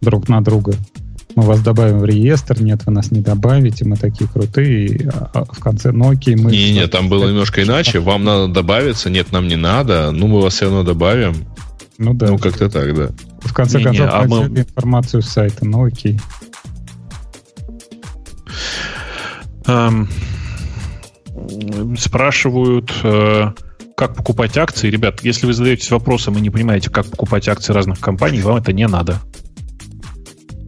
друг на друга. Мы вас добавим в реестр, нет, вы нас не добавите, мы такие крутые. А, а в конце Nokia мы... Не, не, там было немножко иначе. Вам надо добавиться, нет, нам не надо. Ну, мы вас все равно добавим. Ну да. Ну, как-то так, да. В конце не, концов, не, а мы... информацию с сайта, ну окей. Um, спрашивают, э, как покупать акции. Ребят, если вы задаетесь вопросом и не понимаете, как покупать акции разных компаний, вам это не надо.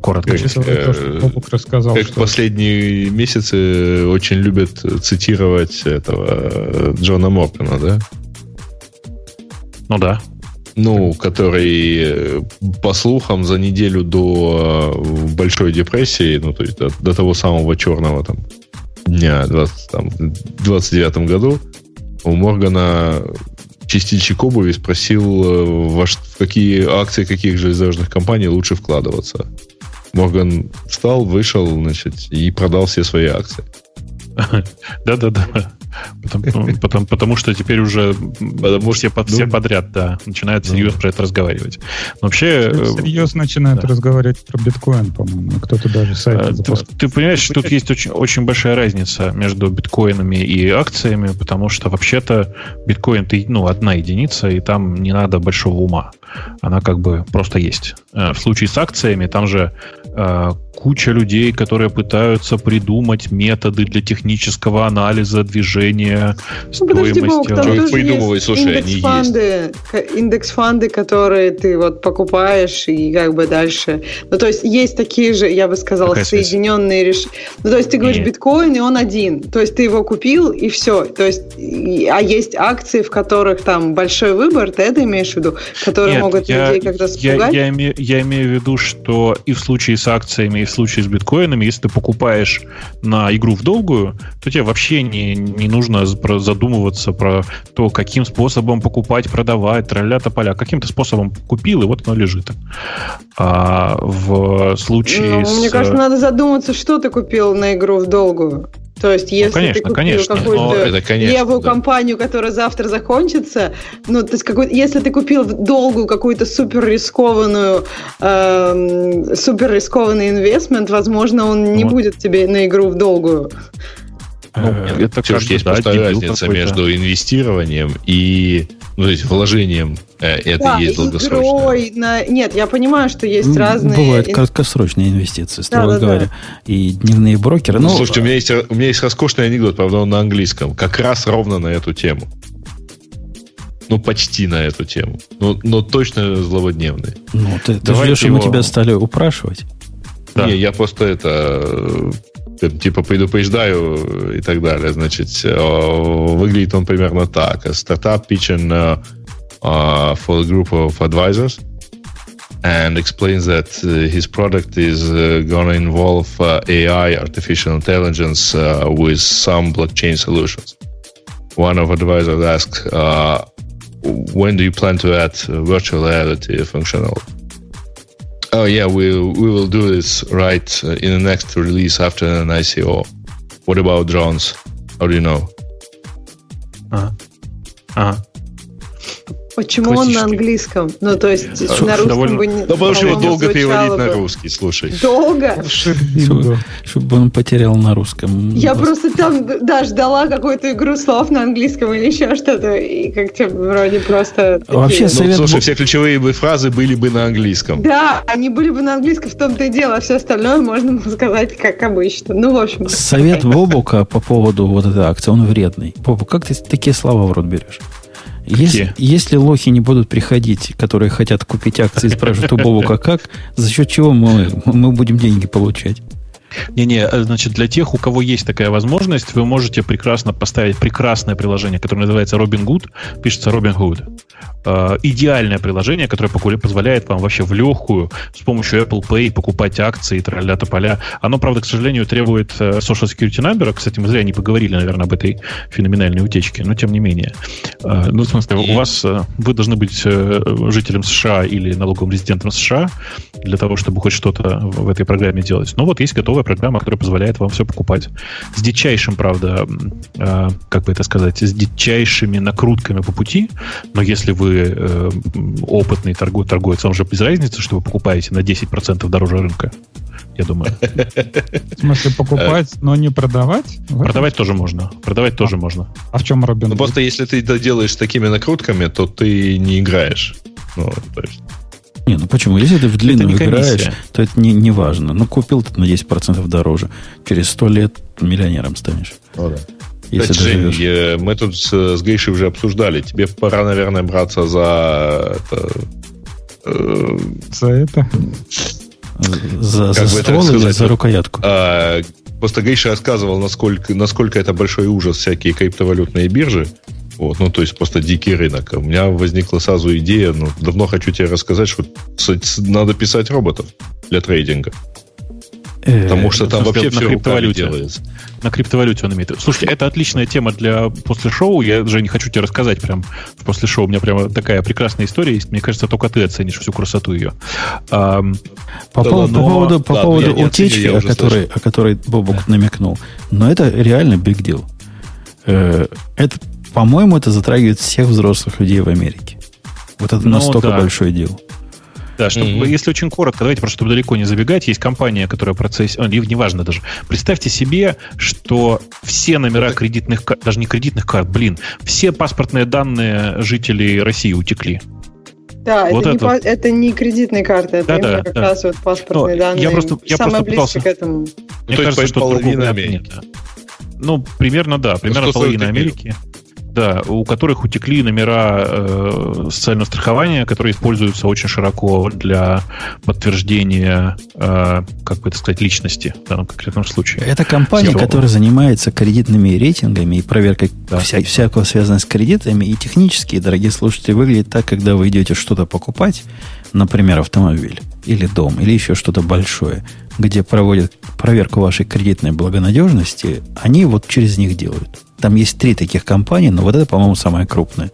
Коротко. Как, э, рассказал, как что... последние месяцы очень любят цитировать этого э, Джона Моргана, да? Ну да. Ну, который, по слухам, за неделю до Большой депрессии, ну, то есть до, до того самого черного там дня 20, там, 29 году у Моргана чистильщик обуви спросил, э, во, в какие акции каких железнодорожных компаний лучше вкладываться. Морган встал, вышел, значит, и продал все свои акции. Да-да-да. Потому, потому, потому что теперь уже потому все, под, все ну, подряд, да, начинают ну, серьезно про это разговаривать. Но вообще... Э, серьезно начинают да. разговаривать про биткоин, по-моему. Кто-то даже сайт а, запускает. Ты, ты понимаешь, что тут есть очень, очень большая разница между биткоинами и акциями, потому что вообще-то биткоин ты, ну, одна единица, и там не надо большого ума. Она как бы просто есть. Э, в случае с акциями там же э, куча людей, которые пытаются придумать методы для технического анализа движения, ну, стоимости. Бог, там тоже придумывай, слушай, индекс фанды, индекс фанды, которые ты вот покупаешь и как бы дальше. Ну, то есть есть такие же, я бы сказала, Какая соединенные решения. Ну, то есть ты говоришь Нет. биткоин, и он один. То есть ты его купил, и все. То есть, а есть акции, в которых там большой выбор, ты это имеешь в виду, которые Нет, могут я, людей как-то спугать? Я, я, имею, я имею в виду, что и в случае с акциями, и в случае с биткоинами, если ты покупаешь на игру в долгую, то тебе вообще не, не нужно задумываться про то, каким способом покупать, продавать, тролля поля. Каким-то способом купил, и вот оно лежит. А в случае ну, с... Мне кажется, надо задуматься, что ты купил на игру в долгую. То есть, ну, если ну, конечно, ты купил какую-то левую да. компанию, которая завтра закончится, ну, то есть, какой, если ты купил долгую какую-то супер рискованную, э, супер рискованный инвестмент, возможно, он не вот. будет тебе на игру в долгую. Ну, это Все же есть да, просто разница между инвестированием и ну, то есть вложением. Э, это да, есть долгосрочное. На... Нет, я понимаю, что есть разные... Бывают краткосрочные инвестиции, строго да, да, говоря. Да. И дневные брокеры. Ну, слушайте, у меня, есть, у меня есть роскошный анекдот, правда, он на английском. Как раз ровно на эту тему. Ну, почти на эту тему. Но, но точно злободневный. Ну, ты, ты ждешь, его... мы тебя стали упрашивать? Да. Не, я просто это типа предупреждаю и так далее. Значит, выглядит он примерно так. Стартап pitching uh, uh, for a group of advisors and explains that uh, his product is uh, going to involve uh, AI, artificial intelligence, uh, with some blockchain solutions. One of advisors asks, uh, when do you plan to add virtual reality functionality? oh yeah, we we will do this right uh, in the next release after an ICO. What about drones? How do you know? Uh huh. Uh huh. Почему он на английском? Ну, то есть Слушай, на русском довольно... бы не... Ну, потому что его долго переводить на русский, слушай. Долго? Чтобы, чтобы он потерял на русском. Я просто там, да, ждала какую-то игру слов на английском или еще что-то, и как-то вроде просто... Вообще, совет... Ну, слушай, все ключевые бы фразы были бы на английском. Да, они были бы на английском, в том-то и дело, а все остальное можно сказать как обычно. Ну, в общем... Совет Бобука по поводу вот этой акции, он вредный. Бобук, как ты такие слова в рот берешь? Если, если лохи не будут приходить, которые хотят купить акции, спрашивают у Бобука как, за счет чего мы, мы будем деньги получать? Не-не, э, значит, для тех, у кого есть такая возможность, вы можете прекрасно поставить прекрасное приложение, которое называется Robinhood, пишется Robinhood. Э, идеальное приложение, которое позволяет вам вообще в легкую с помощью Apple Pay покупать акции, тролля тополя. Оно, правда, к сожалению, требует э, Social Security Number. Кстати, мы зря не поговорили, наверное, об этой феноменальной утечке, но тем не менее. Э, ну, в смысле, у вас вы должны быть жителем США или налоговым резидентом США для того, чтобы хоть что-то в этой программе делать. Но вот есть готовая программа, которая позволяет вам все покупать. С дичайшим, правда, как бы это сказать, с дичайшими накрутками по пути, но если вы э, опытный торгу, торговец, вам же без разницы, что вы покупаете на 10% дороже рынка. Я думаю. В смысле, покупать, но не продавать? Продавать тоже можно. Продавать тоже можно. А в чем Робин? Ну, просто если ты это делаешь с такими накрутками, то ты не играешь. Ну, то есть... Не, ну почему? Если ты в длинную играешь, то это не, не важно. Ну, купил ты на 10% дороже. Через 100 лет миллионером станешь. О, да. Если Кстати, Жень, я, мы тут с, с Гейшей уже обсуждали. Тебе пора, наверное, браться за это... Э, за это? За, за ствол или за рукоятку? А, просто Гейша рассказывал, насколько, насколько это большой ужас всякие криптовалютные биржи. Вот, ну, то есть просто дикий рынок. У меня возникла сразу идея, ну, давно хочу тебе рассказать, что надо писать роботов для трейдинга. Потому что там вообще все криптовалюте делается. На криптовалюте он имеет. Слушайте, это отличная тема для после шоу. Я же не хочу тебе рассказать прям после шоу. У меня прямо такая прекрасная история есть. Мне кажется, только ты оценишь всю красоту ее. А, по, да, поводу, но... по поводу, по ладно, поводу утечки, о, которой, о которой Бобук да. намекнул. Но это реально big deal. Э, это, по-моему, это затрагивает всех взрослых людей в Америке. Вот это ну, настолько да. большое дело. Да, чтобы, mm-hmm. если очень коротко, давайте просто, чтобы далеко не забегать, есть компания, которая процесс, oh, неважно даже. Представьте себе, что все номера Это... кредитных карт, даже не кредитных карт, блин, все паспортные данные жителей России утекли. Да, вот это, это. Не, это не кредитные карты, это да, именно да, как да. раз вот паспортные Но данные. Я просто, я Самое просто близко к этому. Мне ну, кажется, что половина Америки. Нет. Ну, примерно, да, примерно ну, половина Америки. Америки. Да, у которых утекли номера э, социального страхования, которые используются очень широко для подтверждения, э, как бы это сказать, личности в данном конкретном случае. Это компания, Всего. которая занимается кредитными рейтингами и проверкой да. вся, всякого связанного с кредитами. И технически, дорогие слушатели, выглядит так, когда вы идете что-то покупать, например, автомобиль или дом, или еще что-то большое, где проводят проверку вашей кредитной благонадежности, они вот через них делают. Там есть три таких компании, но вот это, по-моему, самая крупная.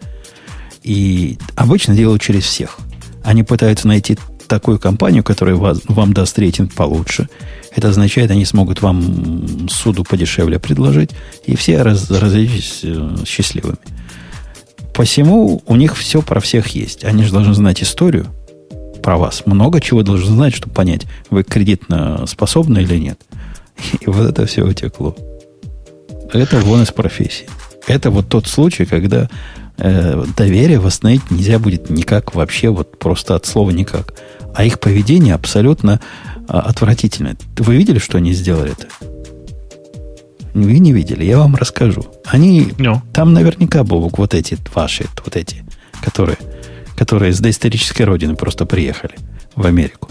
И обычно делают через всех. Они пытаются найти такую компанию, которая вас, вам даст рейтинг получше. Это означает, они смогут вам суду подешевле предложить, и все раз, разойдитесь э, счастливыми. Посему у них все про всех есть. Они же должны знать историю про вас. Много чего должны знать, чтобы понять, вы кредитно способны или нет. И вот это все утекло. Это вон из профессии. Это вот тот случай, когда э, доверие восстановить нельзя будет никак вообще, вот просто от слова никак. А их поведение абсолютно э, отвратительное. Вы видели, что они сделали это? Вы не видели, я вам расскажу. Они, no. там наверняка, Бобок, вот эти ваши, вот эти, которые, которые с доисторической родины просто приехали в Америку.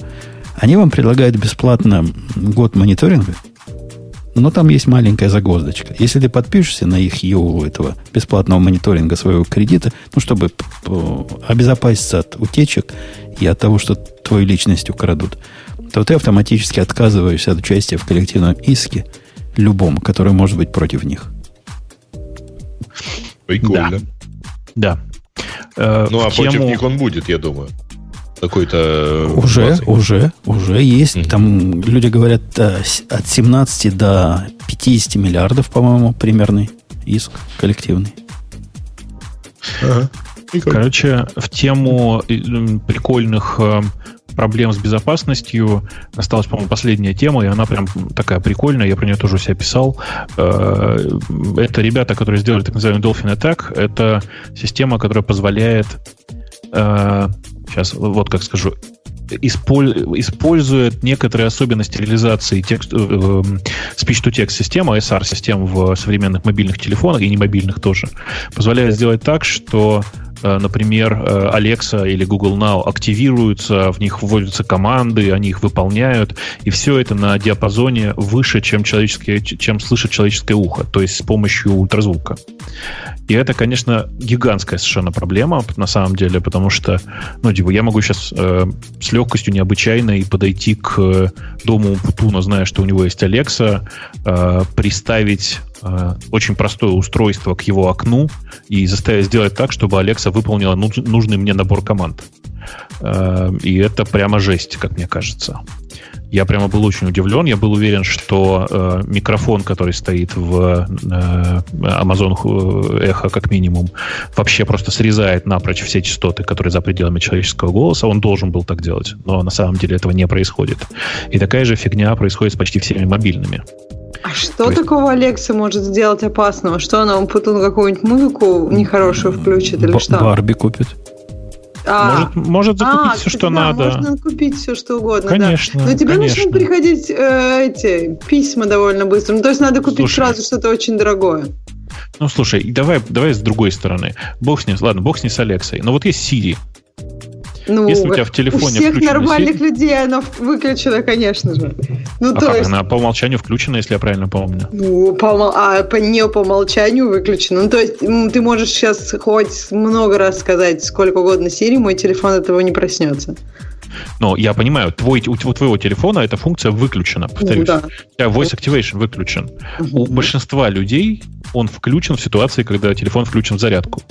Они вам предлагают бесплатно год мониторинга – но там есть маленькая загвоздочка. Если ты подпишешься на их ю этого бесплатного мониторинга своего кредита, ну, чтобы обезопаситься от утечек и от того, что твою личность украдут, то ты автоматически отказываешься от участия в коллективном иске любом, который может быть против них. Прикольно. Да. да. Ну, а тему... против них он будет, я думаю какой-то... Уже, ситуации. уже, уже есть. Mm-hmm. Там люди говорят э, от 17 до 50 миллиардов, по-моему, примерный иск коллективный. Ага. Короче, в тему прикольных э, проблем с безопасностью осталась, по-моему, последняя тема, и она прям такая прикольная, я про нее тоже у себя писал. Э, это ребята, которые сделали так называемый Dolphin Attack. Это система, которая позволяет сейчас э, вот как скажу, использует некоторые особенности реализации текст, э, э, speech-to-text системы, SR-систем в современных мобильных телефонах и не мобильных тоже, позволяет сделать так, что например, э, Alexa или Google Now активируются, в них вводятся команды, они их выполняют, и все это на диапазоне выше, чем, человеческое, чем слышит человеческое ухо, то есть с помощью ультразвука. И это, конечно, гигантская совершенно проблема на самом деле, потому что, ну, типа, я могу сейчас э, с легкостью необычайной подойти к э, дому Путуна, зная, что у него есть Alexa, э, приставить Э, очень простое устройство к его окну и заставить сделать так, чтобы Alexa выполнила нужный мне набор команд. Э, и это прямо жесть, как мне кажется. Я прямо был очень удивлен. Я был уверен, что э, микрофон, который стоит в э, Amazon Echo, как минимум, вообще просто срезает напрочь все частоты, которые за пределами человеческого голоса. Он должен был так делать. Но на самом деле этого не происходит. И такая же фигня происходит с почти всеми мобильными. А что То такого есть... Алекса может сделать опасного? Что она вам потом какую-нибудь музыку нехорошую включит или Б- что? Барби купит. А, может, может закупить а, все, что да, надо. Можно купить все, что угодно. Конечно. Да. Но тебе конечно. начнут приходить э, эти письма довольно быстро. Ну, то есть надо купить слушай, сразу что-то очень дорогое. Ну, слушай, давай, давай с другой стороны. Бог с ним, ладно, бог с ним с Алексой. Но вот есть Siri. Ну, Если у тебя в телефоне у всех нормальных сеть... людей она выключена, конечно же. Ну, а то как? есть... Она по умолчанию включена, если я правильно помню. Ну, по, а по, не по умолчанию выключена. Ну, то есть ты можешь сейчас хоть много раз сказать сколько угодно Siri, мой телефон этого не проснется. Но я понимаю, твой, у, у твоего телефона эта функция выключена, повторюсь. Ну, да. У тебя voice activation выключен. Угу. У большинства людей он включен в ситуации, когда телефон включен в зарядку.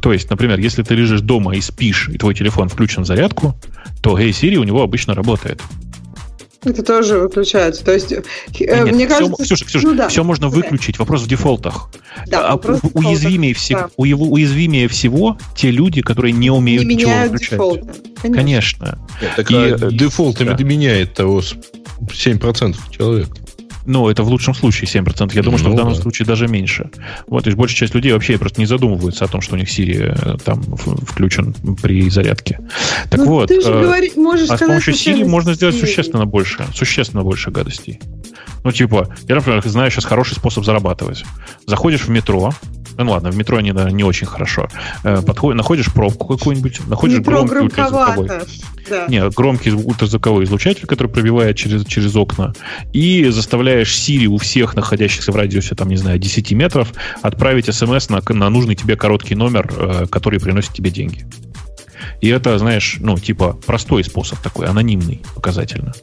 То есть, например, если ты лежишь дома и спишь, и твой телефон включен в зарядку, то Hey Siri у него обычно работает. Это тоже выключается. То есть, э, Нет, мне все, кажется... Ксюша, Ксюша, ну, да. все можно выключить. Вопрос в дефолтах. Да, а, вопрос у, уязвимее, всего, да. уязвимее всего те люди, которые не умеют не ничего выключать. Дефолты. Конечно. Конечно. Нет, так, и, а э, дефолтами да. меняет того 7% человек. Ну, это в лучшем случае 7%. Я думаю, ну, что в данном да. случае даже меньше. Вот, то есть большая часть людей вообще просто не задумываются о том, что у них Siri э, там включен при зарядке. Так ну, вот, ты же э, говори, можешь а с помощью Siri можно сделать Siri. существенно больше, существенно больше гадостей. Ну, типа, я, например, знаю сейчас хороший способ зарабатывать. Заходишь в метро, ну ладно, в метро не, не очень хорошо. Э, подходишь, находишь пробку какую-нибудь, находишь метро громкий ультразвуковой. Да. Не, громкий ультразвуковой излучатель, который пробивает через, через окна, и заставляешь Siri у всех находящихся в радиусе, там, не знаю, 10 метров, отправить смс на, на нужный тебе короткий номер, э, который приносит тебе деньги. И это, знаешь, ну, типа, простой способ такой, анонимный, показательно.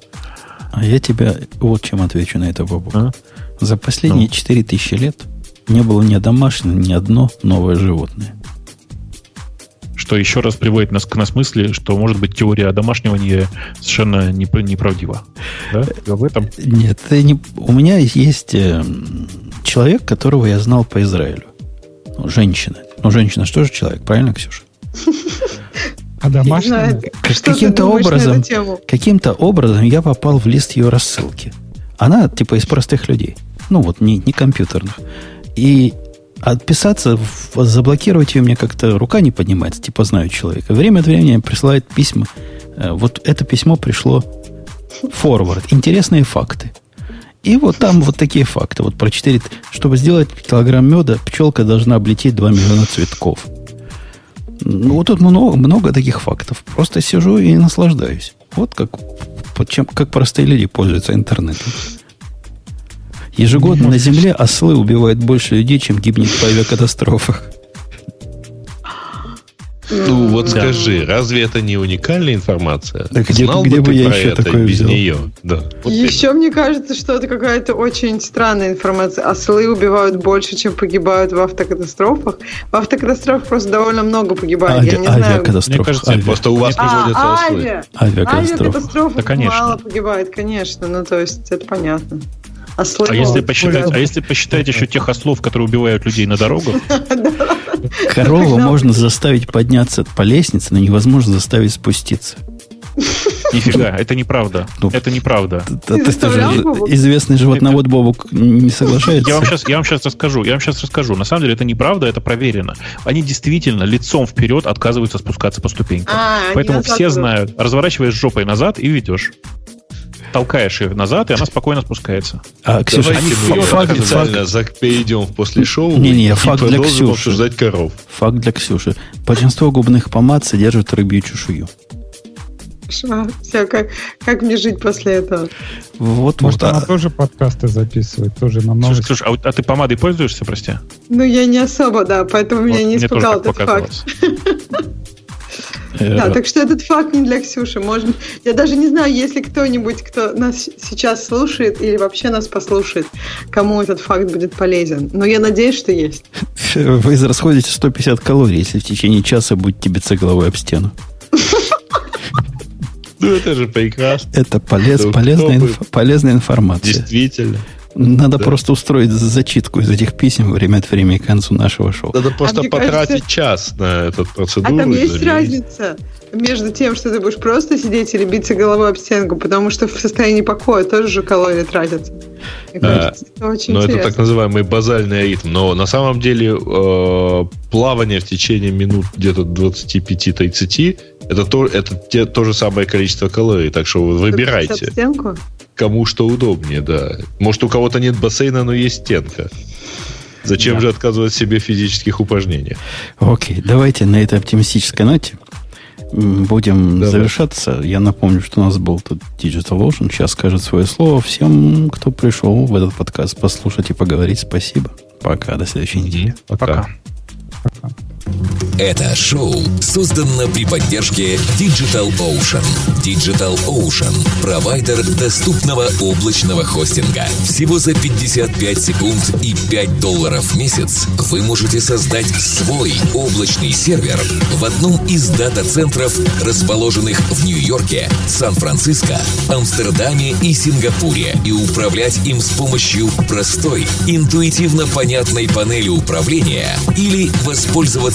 А я тебя вот чем отвечу на это, Бобок. А? За последние ну. 4000 лет не было ни домашнего, ни одно новое животное. Что еще раз приводит нас к нас мысли, что, может быть, теория домашнего совершенно неправдива. Да? В этом? Нет, не... у меня есть э, человек, которого я знал по Израилю. Ну, женщина. Ну, женщина что же человек, правильно, Ксюша? А домашняя? Каким-то образом, каким-то образом я попал в лист ее рассылки. Она типа из простых людей. Ну вот, не, не компьютерных. И отписаться, заблокировать ее мне как-то рука не поднимается, типа знаю человека. Время от времени присылает письма. Э, вот это письмо пришло форвард. Интересные факты. И вот там вот такие факты. Вот про 4... Чтобы сделать килограмм меда, пчелка должна облететь 2 миллиона цветков. Ну, вот тут много, много таких фактов. Просто сижу и наслаждаюсь. Вот как, чем, как простые люди пользуются интернетом. Ежегодно на Земле ослы убивают больше людей, чем гибнет в авиакатастрофах. Ну, вот да. скажи, разве это не уникальная информация? Да где, Знал где бы, бы я еще это такое без взял? нее? Да. Вот еще мне кажется, что это какая-то очень странная информация. Ослы убивают больше, чем погибают в автокатастрофах. В автокатастрофах просто довольно много погибает. Ави... Я не знаю. Мне кажется, ави... просто у вас а, приводятся ослы. Ави... Авиакатастрофах да, конечно. мало погибает, конечно. Ну, то есть, это понятно. Ослы а если, посчитать, а если посчитать еще тех ослов, которые убивают людей на дорогах? Корову можно заставить подняться по лестнице, но невозможно заставить спуститься. Нифига, это неправда. Ну, это неправда. Ты, ты, ты же известный животновод Бобук не соглашается. Я вам, сейчас, я вам сейчас расскажу. Я вам сейчас расскажу. На самом деле это неправда, это проверено. Они действительно лицом вперед отказываются спускаться по ступенькам. А, Поэтому все знают. Разворачиваешь жопой назад и ведешь толкаешь ее назад, и она спокойно спускается. А, Ксюша, Давайте мы факт, официально факт, перейдем после шоу не, не, факт для Ксюши. обсуждать коров. Факт для Ксюши. Большинство губных помад содержат рыбью чешую. Хорошо. Все, как, как мне жить после этого? Вот, Может, вот, она а... тоже подкасты записывает, тоже на новости. Слушай, слушай а, а ты помадой пользуешься, прости? Ну, я не особо, да, поэтому вот меня не испугал этот факт. Да, так что этот факт не для Ксюши. Можно... Я даже не знаю, есть ли кто-нибудь, кто нас сейчас слушает или вообще нас послушает, кому этот факт будет полезен. Но я надеюсь, что есть. Вы израсходите 150 калорий, если в течение часа будете биться головой об стену. Ну, это же прекрасно. Это полез, полезная, инф, полезная информация. Действительно. Надо да. просто устроить зачитку из этих писем время от времени к концу нашего шоу. Надо просто а потратить кажется... час на эту процедуру. А там есть разница между тем, что ты будешь просто сидеть или биться головой об стенку, потому что в состоянии покоя тоже же калории тратятся. Мне кажется, это очень Но интересно. это так называемый базальный ритм. Но на самом деле э, плавание в течение минут где-то 25-30 это, то, это те, то же самое количество калорий. Так что вы выбирайте. Стенку? Кому что удобнее, да. Может, у кого-то нет бассейна, но есть стенка. Зачем да. же отказывать себе в физических упражнениях? Окей, давайте на этой оптимистической ноте будем Давай. завершаться. Я напомню, что у нас был тут Digital Ocean. Сейчас скажет свое слово. Всем, кто пришел в этот подкаст послушать и поговорить, спасибо. Пока, до следующей недели. Пока. Пока. Пока. Это шоу создано при поддержке Digital Ocean. Digital Ocean – провайдер доступного облачного хостинга. Всего за 55 секунд и 5 долларов в месяц вы можете создать свой облачный сервер в одном из дата-центров, расположенных в Нью-Йорке, Сан-Франциско, Амстердаме и Сингапуре, и управлять им с помощью простой, интуитивно понятной панели управления или воспользоваться